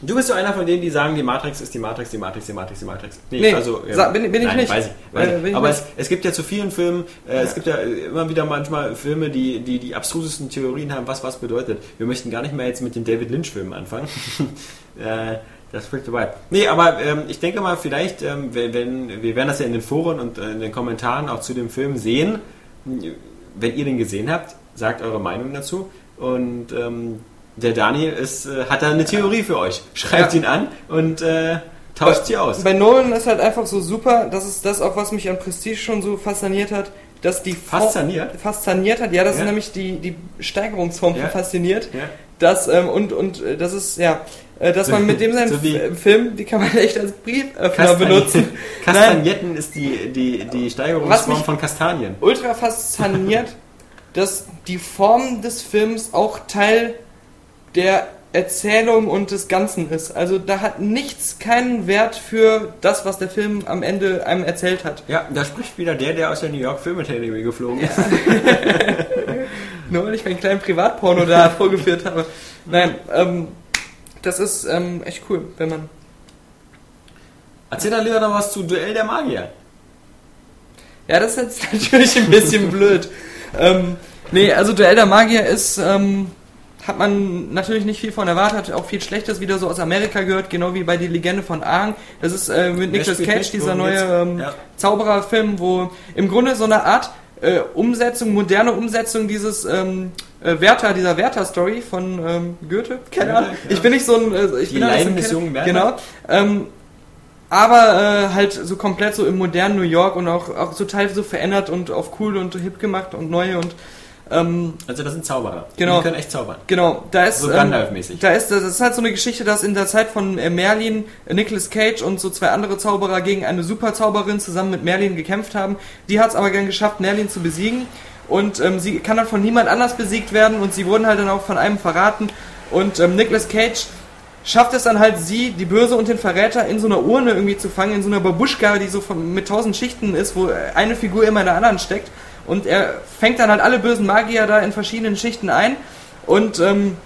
Du bist so einer von denen, die sagen, die Matrix ist die Matrix, die Matrix, die Matrix, die Matrix.
Nee,
also,
sa- bin- bin ich
nein,
nicht.
Weiß ich, weiß
Äh,
ich. Aber es, es gibt ja zu vielen Filmen, äh, es gibt ja äh, immer wieder manchmal Filme, die, die die abstrusesten Theorien haben, was was bedeutet. Wir möchten gar nicht mehr jetzt mit den David Lynch-Filmen anfangen. [laughs] das führt zu weit. Nee, aber ähm, ich denke mal, vielleicht, ähm, wenn, wenn, wir werden das ja in den Foren und äh, in den Kommentaren auch zu dem Film sehen. Wenn ihr den gesehen habt, sagt eure Meinung dazu. Und ähm, der Daniel ist, äh, hat da eine Theorie für euch. Schreibt
Ja.
ihn an und äh, tauscht sie aus.
Bei Nolan ist halt einfach so super, das ist das auch, was mich an Prestige schon so fasziniert hat, dass die
Fasziniert?
fasziniert hat, ja, das
Ja.
ist nämlich die, die Steigerungsform
Ja.
von fasziniert.
Ja.
Das, ähm, und, und äh, das ist, ja, äh, dass man mit dem [laughs] seinen
So wie-
F- Film, die kann man [laughs] echt als Brieföffner benutzen. [laughs]
Kastagnetten ist die, die, die
Was
Steigerungsform
mich-
von Kastanien.
ultra fasziniert, dass die Form des Films auch Teil der Erzählung und des Ganzen ist. Also da hat nichts keinen Wert für das, was der Film am Ende einem erzählt hat.
Ja, da spricht wieder der, der aus der New York Film Academy geflogen ist. [laughs]
Nur weil ich meinen kleinen Privatporno da [laughs] vorgeführt habe. Nein, ähm, das ist ähm, echt cool, wenn man.
Erzähl dann lieber noch was zu Duell der Magier.
Ja, das ist jetzt [laughs] natürlich ein bisschen blöd. Ähm, nee, also Duell der Magier ist, ähm, hat man natürlich nicht viel von erwartet, auch viel Schlechtes wieder so aus Amerika gehört, genau wie bei Die Legende von Aang. Das ist äh, mit Nicolas Cage, dieser neue ähm,
Ja.
Zaubererfilm, wo im Grunde so eine Art äh, Umsetzung, moderne Umsetzung dieses ähm, äh, Werther, dieser Werther-Story von ähm, Goethe, keine Ahnung.
ja.
Ich bin nicht so ein, äh, ich
Die
bin
Leiden des jungen Werther.
Genau. Ähm, aber äh, halt so komplett so im modernen New York und auch, auch total so verändert und auf cool und hip gemacht und neu und ähm,
Also das sind Zauberer.
Genau.
Die können echt zaubern.
Genau, da ist
So
ähm,
Gandalf-mäßig.
Da ist das ist halt so eine Geschichte, dass in der Zeit von äh, Merlin, äh, Nicolas Cage und so zwei andere Zauberer gegen eine Superzauberin zusammen mit Merlin gekämpft haben. Die hat es aber gern geschafft, Merlin zu besiegen und ähm, sie kann dann von niemand anders besiegt werden und sie wurden halt dann auch von einem verraten und ähm, Nicolas Cage schafft es dann halt sie, die Böse und den Verräter in so einer Urne irgendwie zu fangen, in so einer Babuschka, die so von, mit tausend Schichten ist, wo eine Figur immer in der anderen steckt. Und er fängt dann halt alle bösen Magier da in verschiedenen Schichten ein. Und ähm,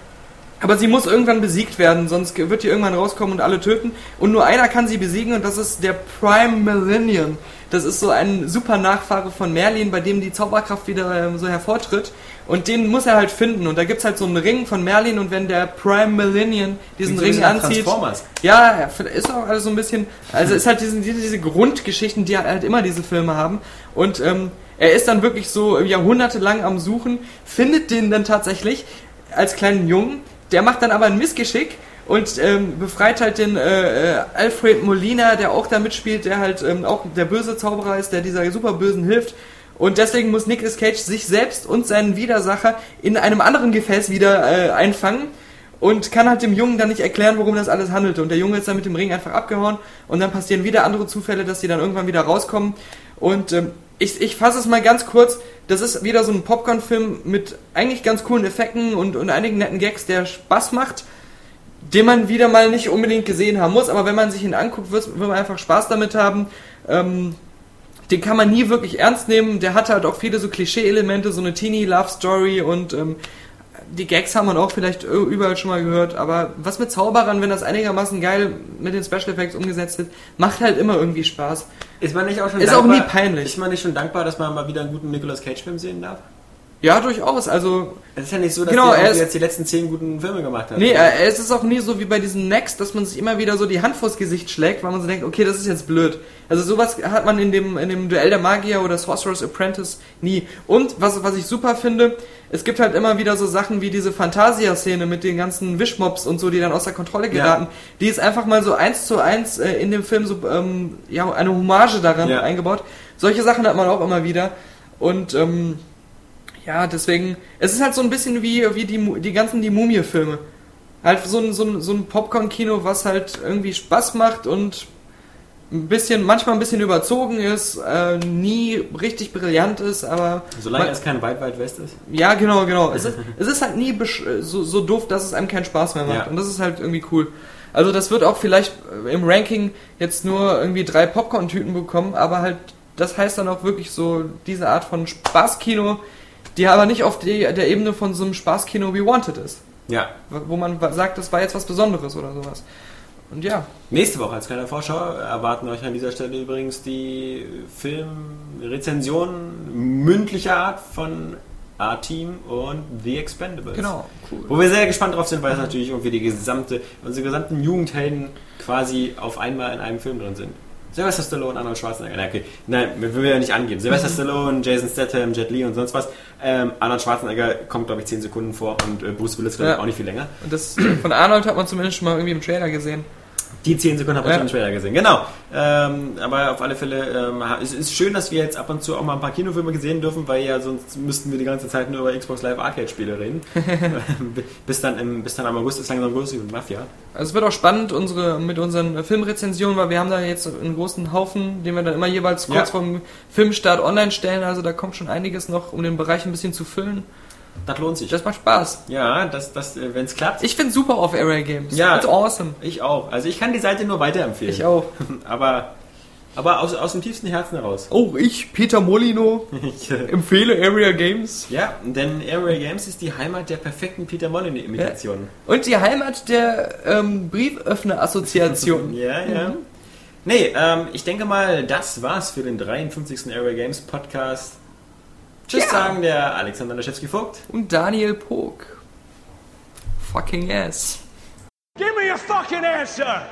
aber sie muss irgendwann besiegt werden, sonst wird die irgendwann rauskommen und alle töten. Und nur einer kann sie besiegen und das ist der Prime Millennium. Das ist so ein super Nachfahre von Merlin, bei dem die Zauberkraft wieder ähm, so hervortritt. Und den muss er halt finden. Und da gibt's halt so einen Ring von Merlin und wenn der Prime Millennium diesen Ring
nach
anzieht.
Transformers.
Ja, ja, ist auch alles so ein bisschen. Also ist halt diese, diese, diese Grundgeschichten, die halt immer diese Filme haben. Und ähm, er ist dann wirklich so jahrhundertelang am Suchen, findet den dann tatsächlich als kleinen Jungen. Der macht dann aber ein Missgeschick und ähm, befreit halt den äh, äh, Alfred Molina, der auch da mitspielt, der halt ähm, auch der böse Zauberer ist, der dieser Superbösen hilft. Und deswegen muss Nicolas Cage sich selbst und seinen Widersacher in einem anderen Gefäß wieder äh, einfangen und kann halt dem Jungen dann nicht erklären, worum das alles handelte. Und der Junge ist dann mit dem Ring einfach abgehauen und dann passieren wieder andere Zufälle, dass die dann irgendwann wieder rauskommen. Und ähm, ich, ich fasse es mal ganz kurz. Das ist wieder so ein Popcorn-Film mit eigentlich ganz coolen Effekten und, und einigen netten Gags, der Spaß macht, den man wieder mal nicht unbedingt gesehen haben muss. Aber wenn man sich ihn anguckt, wird, wird man einfach Spaß damit haben. Ähm, den kann man nie wirklich ernst nehmen. Der hat halt auch viele so Klischee-Elemente, so eine Teenie-Love-Story und ähm, die Gags haben man auch vielleicht überall schon mal gehört, aber was mit Zauberern, wenn das einigermaßen geil mit den Special Effects umgesetzt wird, macht halt immer irgendwie Spaß.
Ist man nicht auch schon
Ist auch nie peinlich.
Ist man nicht schon dankbar, dass man mal wieder einen guten Nicolas Cage-Film sehen darf?
Ja, durchaus, also
Es ist ja nicht so, dass
Genau, er ist-
jetzt die letzten zehn guten Filme gemacht hat.
Nee, äh, es ist auch nie so wie bei diesen Next, dass man sich immer wieder so die Hand vors Gesicht schlägt, weil man so denkt, okay, das ist jetzt blöd. Also sowas hat man in dem, in dem Duell der Magier oder Sorcerer's Apprentice nie. Und was, was ich super finde, es gibt halt immer wieder so Sachen wie diese Fantasia-Szene mit den ganzen Wischmops und so, die dann außer Kontrolle geraten. Die ist einfach mal so eins zu eins äh, in dem Film so, ähm, ja, eine Hommage daran
Ja.
eingebaut. Solche Sachen hat man auch immer wieder. Und, ähm, ja, deswegen, es ist halt so ein bisschen wie, wie die, die ganzen die Mumie-Filme. Halt so ein, so ein, so ein Popcorn-Kino, was halt irgendwie Spaß macht und ein bisschen, manchmal ein bisschen überzogen ist, äh, nie richtig brillant ist, aber
Solange
man-
es kein Wild Wild West ist.
ja, genau, genau. Es [laughs] ist, es ist halt nie so, so doof, dass es einem keinen Spaß mehr macht.
Ja.
Und das ist halt irgendwie cool. Also das wird auch vielleicht im Ranking jetzt nur irgendwie drei Popcorn-Tüten bekommen, aber halt, das heißt dann auch wirklich so diese Art von Spaßkino, die aber nicht auf die, der Ebene von so einem Spaßkino wie Wanted ist.
Ja.
Wo man sagt, das war jetzt was Besonderes oder sowas. Und ja,
Nächste Woche als kleine Vorschau erwarten euch an dieser Stelle übrigens die Filmrezension mündlicher Art von A-Team und The Expendables.
genau. Cool.
Wo wir sehr gespannt drauf sind, weil es natürlich irgendwie die gesamte, unsere gesamten Jugendhelden quasi auf einmal in einem Film drin sind. Sylvester Stallone, Arnold Schwarzenegger. Nein, okay. Nein, wir will ja nicht angehen. Sylvester Stallone, Jason Statham, Jet Li und sonst was. Ähm, Arnold Schwarzenegger kommt, glaube ich, 10 Sekunden vor und äh, Bruce Willis, glaube ich,
Ja.
auch nicht viel länger.
Und das äh, von Arnold hat man zumindest schon mal irgendwie im Trailer gesehen.
Die 10 Sekunden habe ich
Ja.
schon Trailer gesehen. Genau. Ähm, aber auf alle Fälle, ähm, es ist schön, dass wir jetzt ab und zu auch mal ein paar Kinofilme gesehen dürfen, weil ja sonst müssten wir die ganze Zeit nur über Xbox Live Arcade Spiele reden. [laughs] [laughs] bis, dann im, bis dann am August ist langsam größer mit Mafia.
Also es wird auch spannend unsere, mit unseren Filmrezensionen, weil wir haben da jetzt einen großen Haufen, den wir dann immer jeweils kurz
Ja.
vom Filmstart online stellen. Also da kommt schon einiges noch, um den Bereich ein bisschen zu füllen.
Das lohnt sich.
Das macht Spaß.
ja, das, das, äh, wenn es klappt.
Ich finde super auf Area Games.
Ja.
It's awesome.
Ich auch. Also ich kann die Seite nur weiterempfehlen.
Ich auch. [laughs]
Aber, aber aus, aus dem tiefsten Herzen heraus.
Oh, ich, Peter Molino, [laughs]
äh,
empfehle Area Games.
ja, denn Area Games ist die Heimat der perfekten Peter Molyneux-Imitationen.
Und die Heimat der ähm, Brieföffner-Assoziation. [laughs]
Ja, ja. Nee, ähm, ich denke mal, das war's für den 53. Area Games Podcast. Tschüss
Ja.
sagen der Alexander Laschewski-Vogt.
Und Daniel Pog. Fucking ass.
Give me a fucking answer!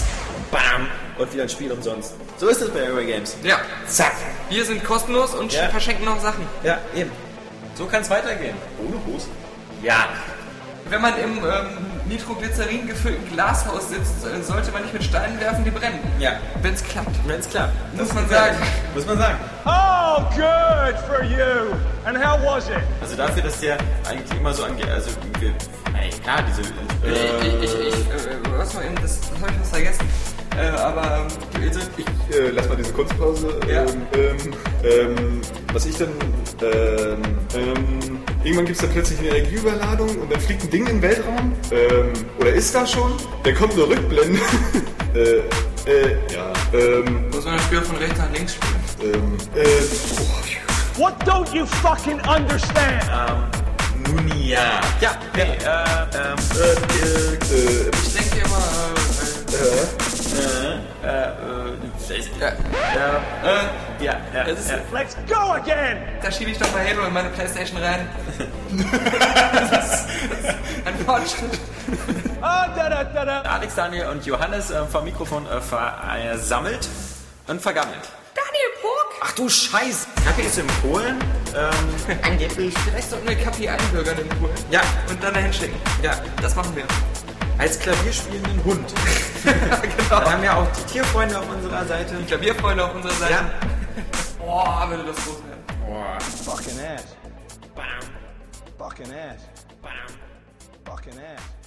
Bam! Und wieder ein Spiel umsonst. So ist es bei Area Games.
Ja,
Zack!
wir sind kostenlos und
Ja.
verschenken noch Sachen.
Ja, eben. So kann's weitergehen. Ohne Hus? Ja.
Wenn man im ähm, Nitroglycerin gefüllten Glashaus sitzt, äh, sollte man nicht mit Steinen werfen, die brennen.
Ja.
Wenn es klappt.
Wenn's klappt.
Muss man sagen.
Muss man sagen.
Oh, good for you! And how was it?
Also dafür, dass der eigentlich immer so angeht, also wir, ey, klar, diese
Ich,
äh,
ich, ich, ich, äh, was mal eben, das, das habe ich fast vergessen. Äh, aber ähm, also,
Ich äh, lass mal diese Kunstpause.
Ja.
Ähm, ähm, ähm, was ich dann. Ähm, ähm, irgendwann gibt es dann plötzlich eine Energieüberladung und dann fliegt ein Ding in den Weltraum. Ähm, oder ist da schon? Dann kommen so Rückblenden. [laughs] äh, äh, ja. Ähm,
muss man das Spiel von rechts nach links spielen.
ähm, äh, oh,
What don't you fucking understand?
nun ja. Ja, nee, äh, ähm,
äh, äh,
Ich denke immer, äh,
äh, äh, äh,
ja,
äh, ja,
Das ist-.
Let's go again!
da schiebe ich doch mal Halo in meine Playstation rein. das ist ein Fortschritt.
Ah, da da da.
Alex, Daniel und Johannes äh, vom Mikrofon äh, versammelt und vergammelt.
Daniel Pog!
Ach du Scheiß! Kaffee ist in Polen. Ähm, angeblich.
Vielleicht sollten wir Kapi einbürgern in Polen.
Ja,
Und dann dahin schicken.
ja.
Das machen wir.
Als klavierspielenden Hund. [laughs]
genau.
Wir haben ja auch die Tierfreunde auf unserer Seite.
Klavierfreunde auf unserer Seite.
Ja.
Boah, würde das groß werden.
Boah.
Fucking ass.
bam,
Fucking ass.
bam.
Fucking ass.